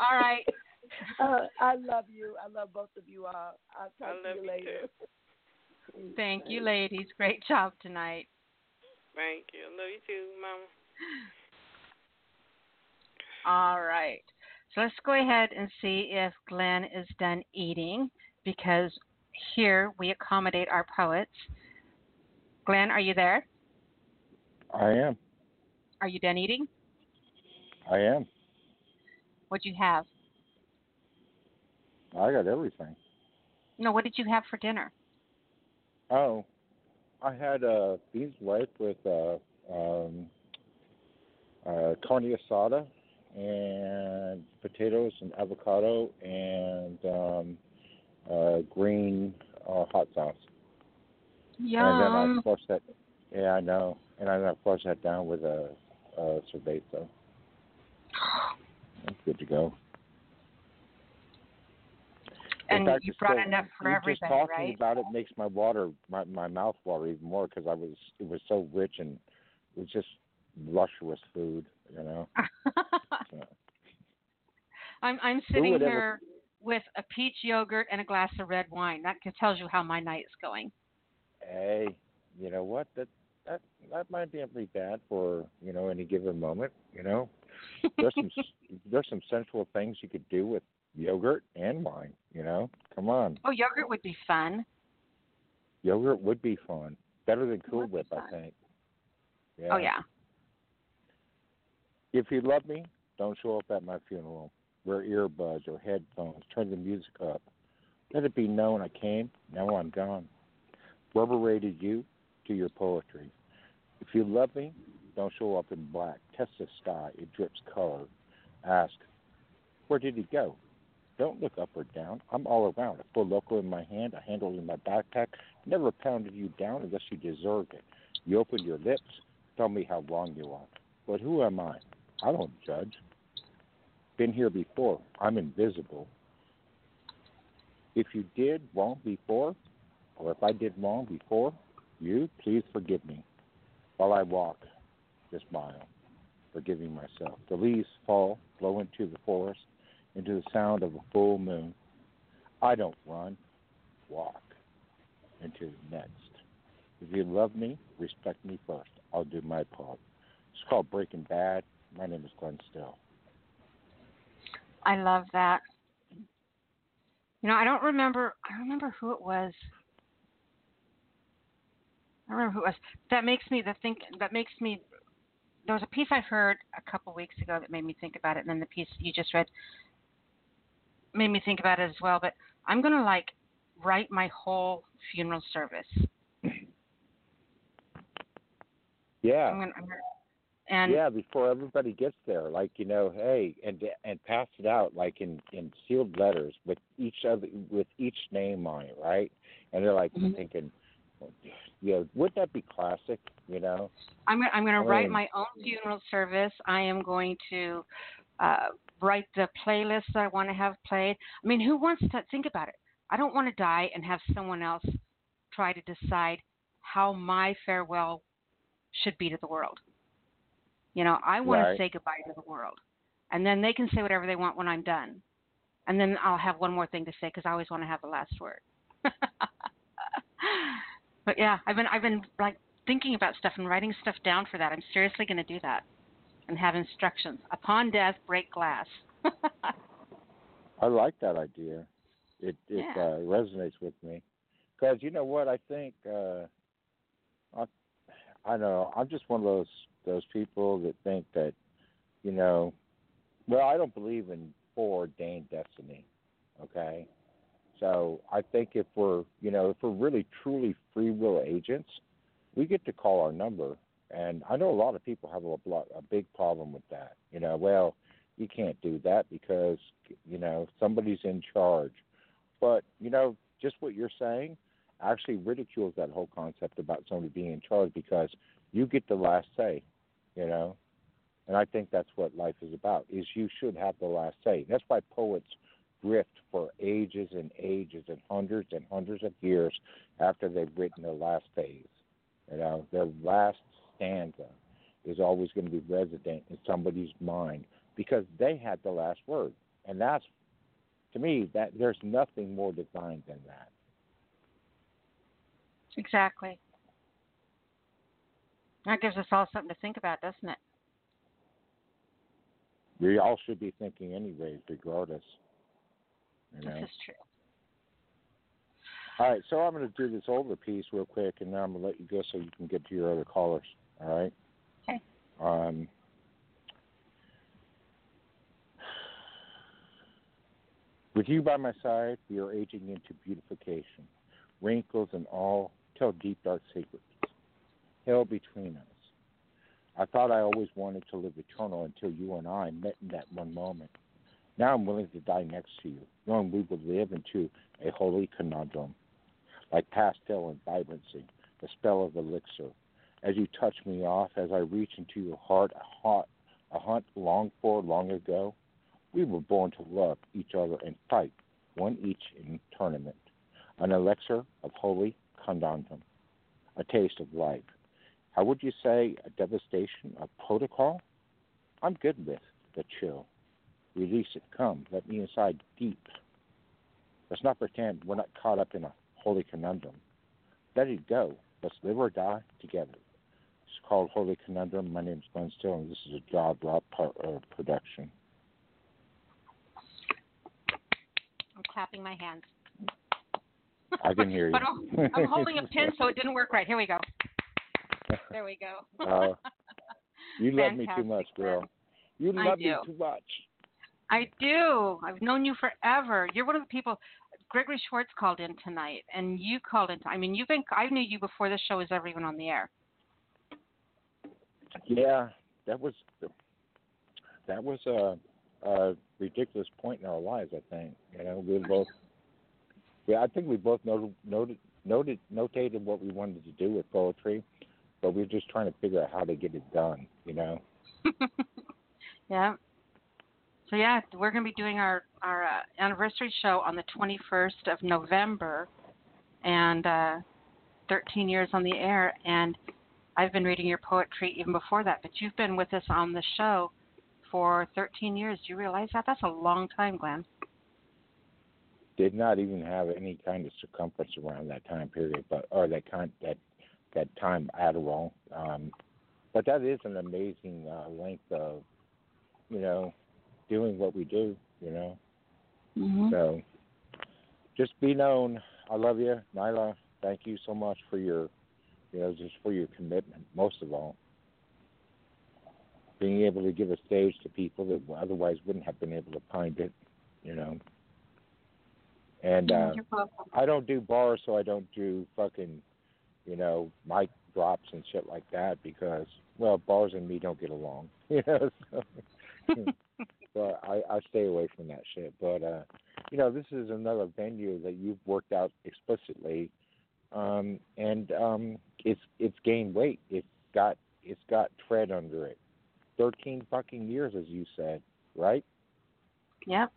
S1: All right.
S7: uh, I love you. I love both of you all. I'll talk
S5: I
S7: to
S5: love
S7: you
S5: you
S7: later.
S1: Thank you, ladies. Great job tonight.
S5: Thank you. Love you too, Mama.
S1: All right. So let's go ahead and see if Glenn is done eating because here we accommodate our poets. Glenn, are you there?
S11: I am.
S1: Are you done eating?
S11: I am.
S1: What'd you have?
S11: I got everything.
S1: No, what did you have for dinner?
S11: Oh, I had uh, beans white with uh, um, uh, carne asada and potatoes and avocado and um, uh, green uh, hot sauce. And then I
S1: Yum.
S11: flushed that. Yeah, I know. And I I flushed that down with a, a. That's good to go.
S1: And
S11: fact,
S1: you brought enough for
S11: you
S1: everybody,
S11: Just talking
S1: right?
S11: about it makes my water, my my mouth water even more because I was it was so rich and it was just luscious food, you know. So,
S1: I'm I'm sitting
S11: would ever-
S1: here with a peach yogurt and a glass of red wine. That tells you how my night is going.
S11: Hey, you know what? That that that might be be bad for you know any given moment. You know, there's some there's some sensual things you could do with yogurt and wine. You know, come on,
S1: Oh, yogurt would be fun.
S11: yogurt would be fun. Better than Cool Whip, I think. Yeah.
S1: Oh yeah.
S11: If you love me, don't show up at my funeral. Wear earbuds or headphones. Turn the music up. Let it be known I came, now I'm gone. Rubber rated you to your poetry. If you love me, don't show up in black. Test the sky, it drips color. Ask, where did he go? Don't look up or down. I'm all around. A full local in my hand, a handle in my backpack. Never pounded you down unless you deserved it. You opened your lips, tell me how wrong you are. But who am I? I don't judge. Been here before. I'm invisible. If you did wrong before, or if I did wrong before, you please forgive me. While I walk this mile, forgiving myself. The leaves fall, blow into the forest, into the sound of a full moon. I don't run, walk into the next. If you love me, respect me first. I'll do my part. It's called Breaking Bad. My name is Glenn Still.
S1: I love that. You know, I don't remember. I don't remember who it was. I remember who it was. That makes me the think. That makes me. There was a piece I heard a couple weeks ago that made me think about it, and then the piece you just read made me think about it as well. But I'm gonna like write my whole funeral service.
S11: Yeah.
S1: I'm gonna, I'm gonna and
S11: yeah, before everybody gets there, like you know, hey, and and pass it out like in in sealed letters with each other with each name on it, right? And they're like
S1: Mhm.
S11: thinking, you know, wouldn't that be classic? You know?
S1: I'm gonna, I'm going to write my own funeral service. I am going to uh, write the playlist that I want to have played. I mean, who wants to think about it? I don't want to die and have someone else try to decide how my farewell should be to the world. You know, I want
S11: Right.
S1: to say goodbye to the world, and then they can say whatever they want when I'm done, and then I'll have one more thing to say because I always want to have the last word. but yeah, I've been I've been like thinking about stuff and writing stuff down for that. I'm seriously going to do that and have instructions. Upon death, break glass.
S11: I like that idea. It it
S1: Yeah.
S11: uh, resonates with me because you know what I think. uh I I know I'm just one of those those people that think that you know. Well, I don't believe in foreordained destiny. Okay, so I think if we're you know if we're really truly free will agents, we get to call our number. And I know a lot of people have a a big problem with that. You know, well, you can't do that because you know somebody's in charge. But you know, just what you're saying actually ridicules that whole concept about somebody being in charge because you get the last say. You know, and I think that's what life is about. Is you should have the last say. That's why poets drift for ages and ages and hundreds and hundreds of years after they've written their last phase. You know, their last stanza is always going to be resident in somebody's mind because they had the last word, and that's to me that there's nothing more divine than that.
S1: exactly. That gives us all something to think about, doesn't it?
S11: We all should be thinking anyways, regardless. You know.
S1: This is true.
S11: All right, so I'm going to do this older piece real quick, and then I'm going to let you go so you can get to your other callers. All right.
S1: Okay.
S11: Um, with you by my side, we are aging into beautification. Wrinkles and all tell deep, dark secrets. Hell between us. I thought I always wanted to live eternal until you and I met in that one moment. Now I'm willing to die next to you, knowing we will live into a holy conundrum, like pastel and vibrancy, the spell of elixir. As you touch me off, as I reach into your heart, a haunt, a hunt longed for long ago, we were born to love each other and fight, one each in tournament. An elixir of holy conundrum, a taste of life. How would you say a devastation of protocol? I'm good with the chill. Release it. Come. Let me inside deep. Let's not pretend we're not caught up in a holy conundrum. Let it go. Let's live or die together. It's called Holy Conundrum. My name is Glenn Still, and this is a job lot part, uh, production.
S1: I'm clapping my hands.
S11: I can hear you.
S1: But I'm, I'm holding a pin, so it didn't work right. Here we go. There we go.
S11: Uh, you love me too
S1: Fantastic,
S11: much, girl. You love me too much.
S1: I do. I've known you forever. You're one of the people. Gregory Schwartz called in tonight, and you called in. I mean, you've been. I knew you before this show was ever even on the air.
S11: Yeah, that was that was a, a ridiculous point in our lives. I think you know we both. Yeah, I think we both noted noted noted notated what we wanted to do with poetry, but we are just trying to figure out how to get it done. You know.
S1: Yeah. So yeah, we're going to be doing our our uh, anniversary show on the 21st of November, and uh, 13 years on the air. And I've been reading your poetry even before that, but you've been with us on the show for 13 years. Do you realize that? That's a long time, Glenn.
S11: Did not even have any kind of circumference around that time period, but or that kind that that time at all. Um, but that is an amazing uh, length of, you know, doing what we do. You know.
S1: Mm-hmm.
S11: So just be known. I love you, Nyla. Thank you so much for your, you know, just for your commitment. Most of all, being able to give a stage to people that otherwise wouldn't have been able to find it. You know. And uh, I don't do bars, so I don't do fucking, you know, mic drops and shit like that because, well, bars and me don't get along. You know. So, but I, I stay away from that shit. But uh, you know, this is another venue that you've worked out explicitly, um, and um, it's it's gained weight. It's got it's got tread under it. Thirteen fucking years, as you said, right?
S1: Yep.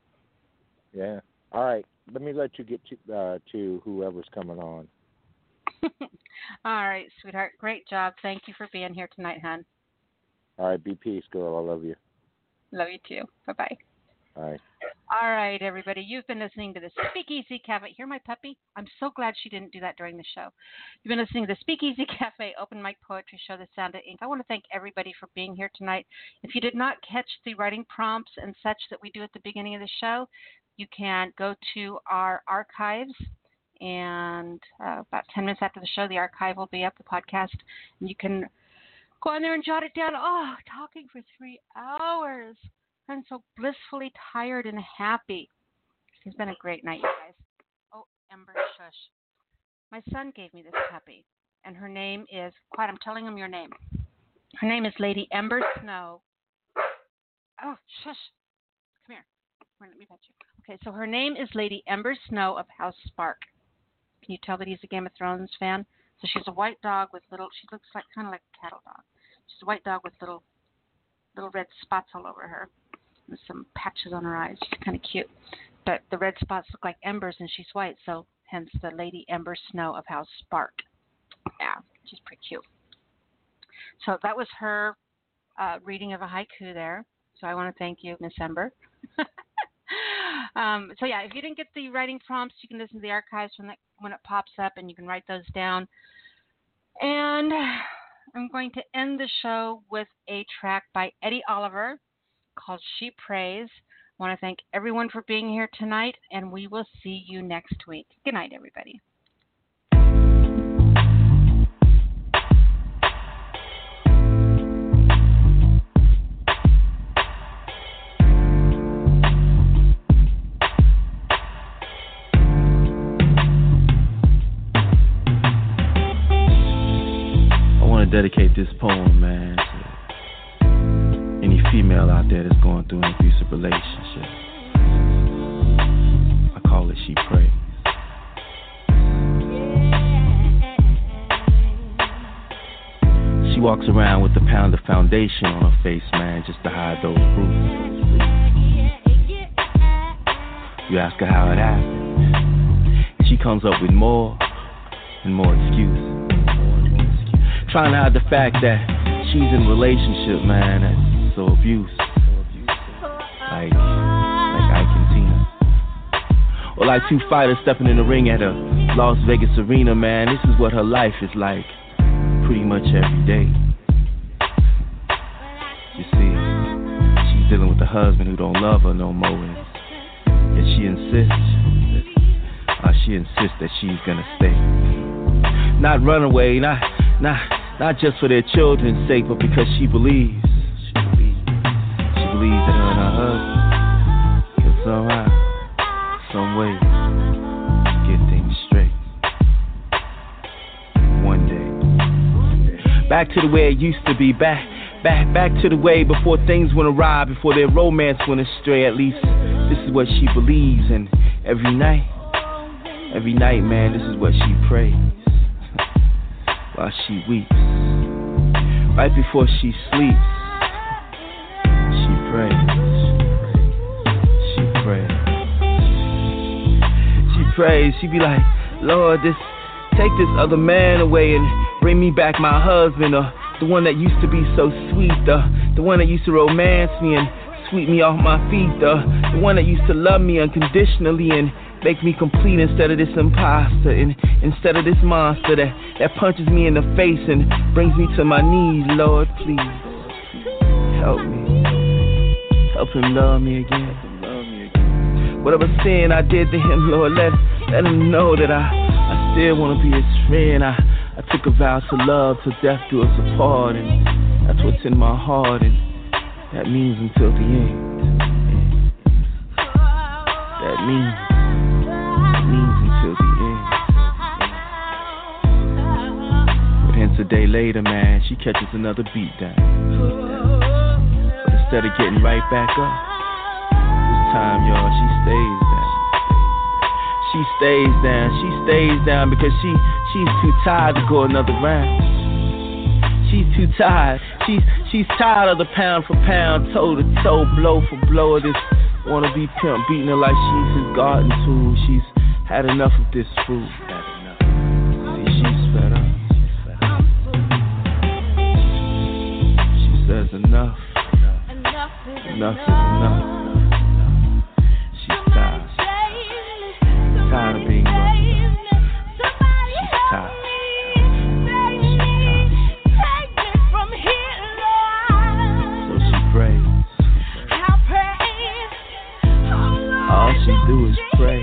S11: Yeah. All right. Let me let you get to uh, to whoever's coming on.
S1: All right, sweetheart. Great job. Thank you for being here tonight, hon.
S11: All right. Be peace, girl. I love you.
S1: Love you too. Bye bye.
S11: All right.
S1: All right, everybody. You've been listening to the Speakeasy Cafe. Hear my puppy? I'm so glad she didn't do that during the show. You've been listening to the Speakeasy Cafe Open Mic Poetry Show, The Sound of Ink. I want to thank everybody for being here tonight. If you did not catch the writing prompts and such that we do at the beginning of the show, you can go to our archives. And uh, about 10 minutes after the show, the archive will be up, the podcast, and you can go on there and jot it down. Oh, talking for three hours. I'm so blissfully tired and happy. It's been a great night, you guys. Oh, Ember, shush. My son gave me this puppy, and her name is, quiet, I'm telling him your name. Her name is Lady Ember Snow. Oh, shush. Come here. Come here, let me pet you. Okay, so her name is Lady Ember Snow of House Spark. Can you tell that he's a Game of Thrones fan? So she's a white dog with little, she looks like kind of like a cattle dog. She's a white dog with little, little red spots all over her with some patches on her eyes. She's kind of cute. But the red spots look like embers and she's white, so hence the Lady Ember Snow of House Spark. Yeah, she's pretty cute. So that was her uh, reading of a haiku there. So I want to thank you, Miss Ember. um, so yeah, if you didn't get the writing prompts, you can listen to the archives when that when it pops up, and you can write those down. And I'm going to end the show with a track by Eddie Oliver called She Prays. I want to thank everyone for being here tonight, and we will see you next week. Good night, everybody.
S14: Up with more and more excuses. Trying to hide the fact that she's in a relationship, man, that's so abusive. Like, like Ike and Tina, Or like two fighters stepping in the ring at a Las Vegas arena, man. This is what her life is like pretty much every day. You see, she's dealing with a husband who don't love her no more, and yet she insists, she insists that she's gonna stay. Not run away, not, not, not just for their children's sake, but because she believes, she believes, she believes that her and her husband can somehow, some way, get things straight. One day, back to the way it used to be, back, back, back to the way before things went awry, before their romance went astray. At least this is what she believes, and every night, every night, man, this is what she prays while she weeps. Right before she sleeps, she prays. She prays. She prays. She be like, Lord, this take this other man away and bring me back my husband, or the one that used to be so sweet, the the one that used to romance me and sweep me off my feet, the the one that used to love me unconditionally and make me complete instead of this imposter and instead of this monster that, that punches me in the face and brings me to my knees. Lord, please help me. Help him love me again. Whatever sin I did to him, Lord, let, let him know that I, I still want to be his friend. I, I took a vow to love till death do us apart, and that's what's in my heart, and that means until the end. That means means until the end. But hence a day later, man, she catches another beat down. But instead of getting right back up, this time, y'all, she stays down. She stays down, she stays down because she she's too tired to go another round. She's too tired. She's she's tired of the pound for pound, toe to toe, blow for blow of this wanna be pimp beating her like she's his garden tool. She's had enough of this food. See, she's fed up. She says enough. Enough is enough. She's tired. Tired she do is pray.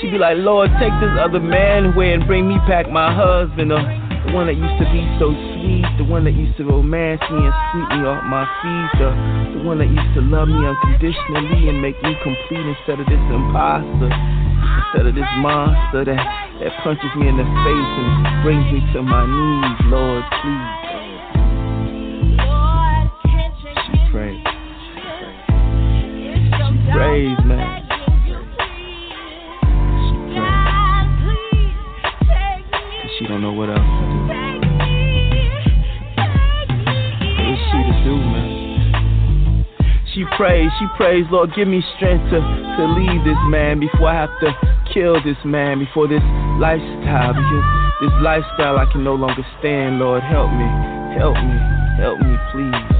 S14: She be like, Lord, take this other man away and bring me back my husband, or the one that used to be so sweet, the one that used to romance me and sweep me off my feet, the, the one that used to love me unconditionally and make me complete instead of this imposter, instead of this monster that, that punches me in the face and brings me to my knees, Lord, please. She prays, man. She don't know what else to do. What is she to do, man? She prays, she prays, Lord, give me strength to, to leave this man before I have to kill this man, before this lifestyle, because this lifestyle I can no longer stand, Lord. Help me, help me, help me, please.